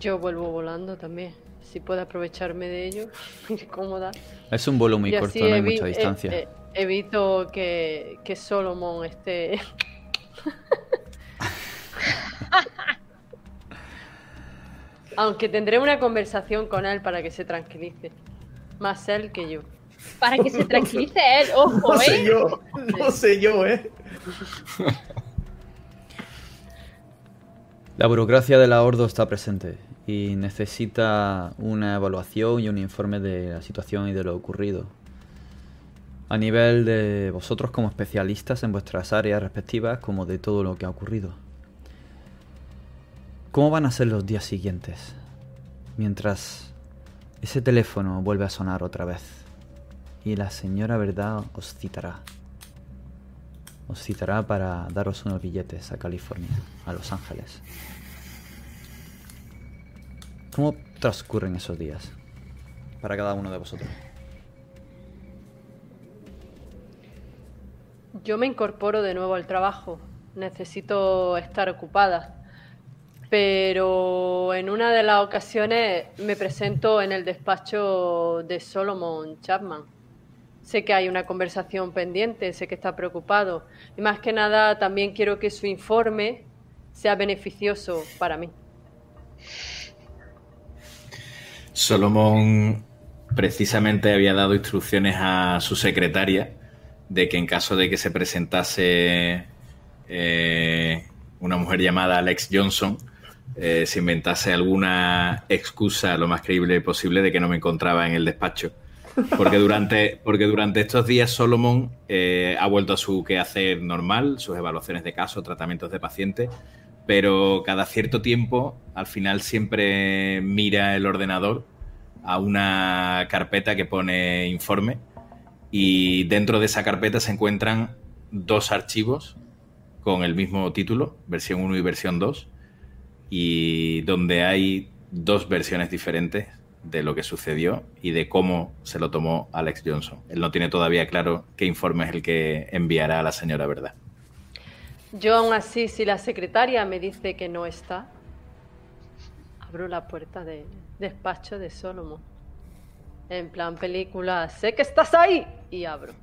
Speaker 2: Yo vuelvo volando también. Si puedo aprovecharme de ello, cómoda.
Speaker 1: Es un vuelo muy
Speaker 2: Y
Speaker 1: corto, no hay mucha
Speaker 2: eh,
Speaker 1: distancia.
Speaker 2: eh, evito que, que Solomon esté. Aunque tendré una conversación con él para que se tranquilice. Más él que yo.
Speaker 5: Para que se tranquilice él, ojo,
Speaker 4: No sé
Speaker 5: ¿eh?
Speaker 4: yo, no sé yo, ¿eh?
Speaker 1: La burocracia de la Ordo está presente y necesita una evaluación y un informe de la situación y de lo ocurrido. A nivel de vosotros como especialistas en vuestras áreas respectivas, como de todo lo que ha ocurrido. ¿Cómo van a ser los días siguientes? Mientras ese teléfono vuelve a sonar otra vez y la señora verdad os citará. Os citará para daros unos billetes a California, a Los Ángeles. ¿Cómo transcurren esos días para cada uno de vosotros?
Speaker 2: Yo me incorporo de nuevo al trabajo. Necesito estar ocupada. Pero en una de las ocasiones me presento en el despacho de Solomon Chapman. Sé que hay una conversación pendiente, sé que está preocupado. Y más que nada también quiero que su informe sea beneficioso para mí.
Speaker 3: Solomon precisamente había dado instrucciones a su secretaria de que en caso de que se presentase eh, una mujer llamada Alex Johnson, eh, se inventase alguna excusa lo más creíble posible de que no me encontraba en el despacho. Porque durante, porque durante estos días Solomon eh, ha vuelto a su quehacer normal, sus evaluaciones de caso, tratamientos de pacientes, pero cada cierto tiempo, al final siempre mira el ordenador a una carpeta que pone informe y dentro de esa carpeta se encuentran dos archivos con el mismo título, versión 1 y versión 2, y donde hay dos versiones diferentes de lo que sucedió y de cómo se lo tomó Alex Johnson. Él no tiene todavía claro qué informe es el que enviará a la señora Verdad.
Speaker 2: Yo aún así, si la secretaria me dice que no está, abro la puerta del despacho de Solomon. En plan película, sé que estás ahí y abro.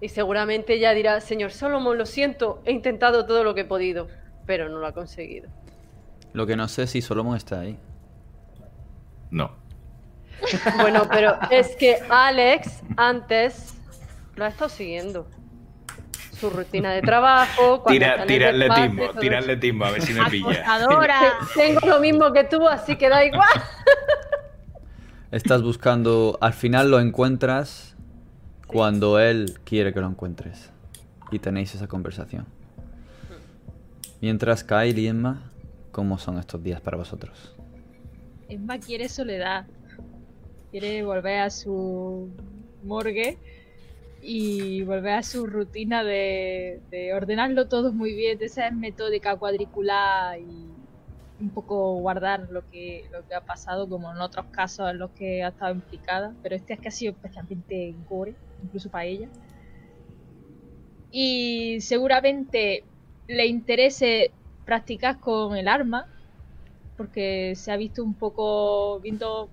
Speaker 2: Y seguramente ella dirá, señor Solomon, lo siento, he intentado todo lo que he podido, pero no lo ha conseguido.
Speaker 1: Lo que no sé es si Solomon está ahí.
Speaker 3: No.
Speaker 2: Bueno, pero es que Alex antes lo ha estado siguiendo. Su rutina de trabajo.
Speaker 3: Tira, tirarle timbo, tirarle timbo, a ver si me pilla.
Speaker 2: Tengo lo mismo que tú, así que da igual.
Speaker 1: Estás buscando, al final lo encuentras cuando él quiere que lo encuentres. Y tenéis esa conversación. Mientras Kyle y Emma, ¿cómo son estos días para vosotros?
Speaker 5: Emma quiere soledad. Quiere volver a su morgue y volver a su rutina de, de ordenarlo todo muy bien, de ser metódica, cuadricular y un poco guardar lo que, lo que ha pasado, como en otros casos en los que ha estado implicada. Pero este es que ha sido especialmente gore, incluso para ella. Y seguramente le interese practicar con el arma, porque se ha visto un poco, viendo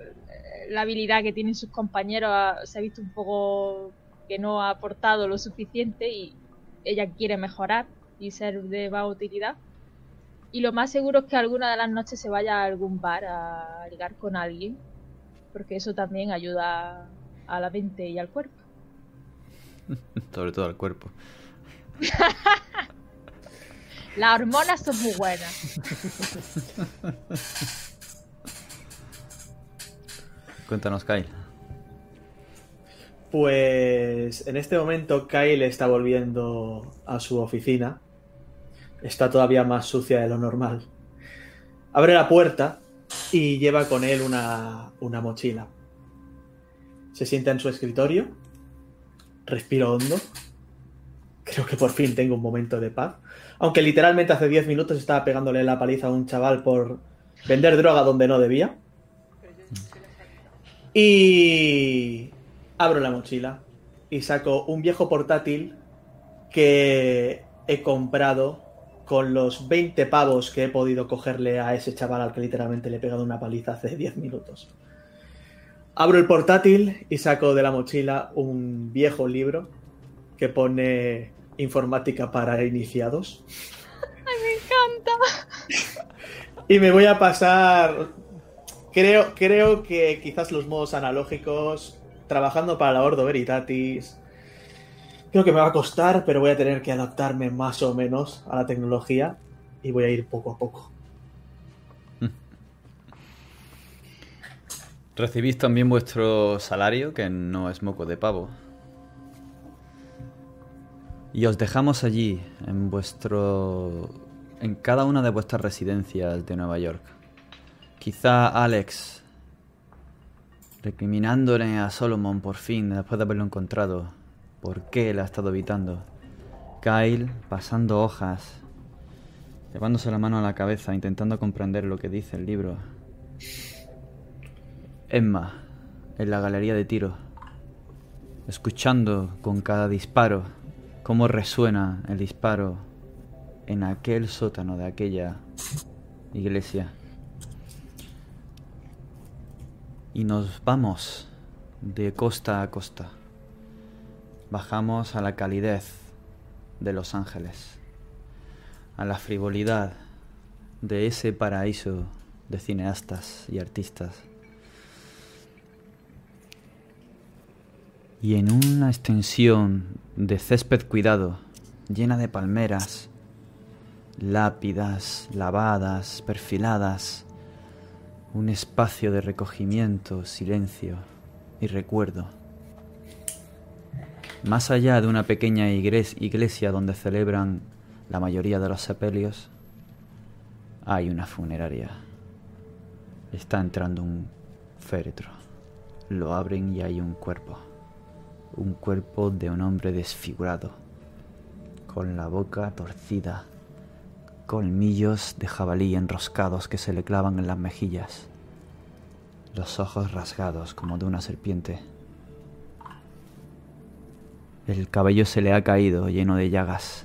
Speaker 5: eh, la habilidad que tienen sus compañeros, se ha visto un poco que no ha aportado lo suficiente y ella quiere mejorar y ser de más utilidad. Y lo más seguro es que alguna de las noches se vaya a algún bar a ligar con alguien, porque eso también ayuda a la mente y al cuerpo.
Speaker 1: Sobre todo al cuerpo.
Speaker 5: Las hormonas son muy buenas.
Speaker 1: Cuéntanos, Kyle.
Speaker 4: Pues en este momento Kyle está volviendo a su oficina. Está todavía más sucia de lo normal. Abre la puerta y lleva con él una, una mochila. Se sienta en su escritorio. Respiro hondo. Creo que por fin tengo un momento de paz. Aunque literalmente hace 10 minutos estaba pegándole la paliza a un chaval por vender droga donde no debía. Y abro la mochila y saco un viejo portátil que he comprado con los 20 pavos que he podido cogerle a ese chaval al que literalmente le he pegado una paliza hace 10 minutos. Abro el portátil y saco de la mochila un viejo libro que pone informática para iniciados.
Speaker 5: ¡Ay, me encanta!
Speaker 4: Y me voy a pasar. Creo, creo que quizás los modos analógicos, trabajando para la Ordo Veritatis. Creo que me va a costar, pero voy a tener que adaptarme más o menos a la tecnología y voy a ir poco a poco.
Speaker 1: Recibís también vuestro salario, que no es moco de pavo. Y os dejamos allí, en vuestro. en cada una de vuestras residencias de Nueva York. Quizá Alex, recriminándole a Solomon por fin, después de haberlo encontrado, por qué le ha estado evitando. Kyle pasando hojas, llevándose la mano a la cabeza, intentando comprender lo que dice el libro. Emma, en la galería de tiro, escuchando con cada disparo cómo resuena el disparo en aquel sótano de aquella iglesia. Y nos vamos de costa a costa. Bajamos a la calidez de Los Ángeles, a la frivolidad de ese paraíso de cineastas y artistas. Y en una extensión de césped cuidado, llena de palmeras, lápidas, lavadas, perfiladas, un espacio de recogimiento, silencio y recuerdo. Más allá de una pequeña iglesia donde celebran la mayoría de los sepelios, hay una funeraria. Está entrando un féretro. Lo abren y hay un cuerpo. Un cuerpo de un hombre desfigurado, con la boca torcida, colmillos de jabalí enroscados que se le clavan en las mejillas, los ojos rasgados como de una serpiente. El cabello se le ha caído lleno de llagas.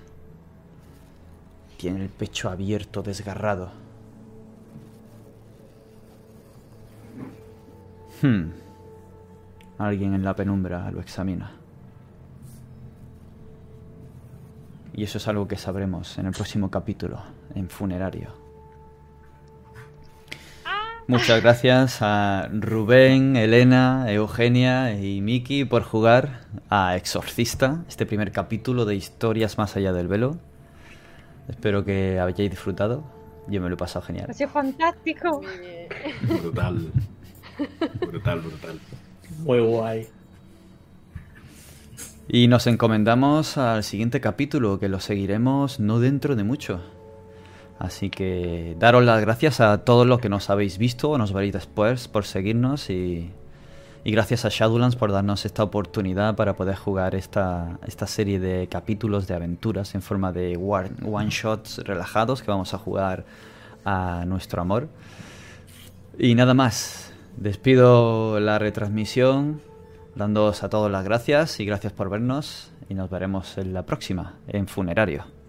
Speaker 1: Tiene el pecho abierto, desgarrado. Hmm. Alguien en la penumbra lo examina. Y eso es algo que sabremos en el próximo capítulo, en Funerario. Muchas gracias a Rubén, Elena, Eugenia y Miki por jugar a Exorcista, este primer capítulo de Historias más allá del velo. Espero que hayáis disfrutado. Yo me lo he pasado genial.
Speaker 5: Ha sido fantástico.
Speaker 3: Brutal. Brutal, brutal.
Speaker 4: Muy guay.
Speaker 1: Y nos encomendamos al siguiente capítulo, que lo seguiremos no dentro de mucho. Así que daros las gracias a todos los que nos habéis visto o nos veréis después por seguirnos y, y gracias a Shadowlands por darnos esta oportunidad para poder jugar esta, esta serie de capítulos de aventuras en forma de one, one shots relajados que vamos a jugar a nuestro amor. Y nada más, despido la retransmisión dándoos a todos las gracias y gracias por vernos y nos veremos en la próxima, en Funerario.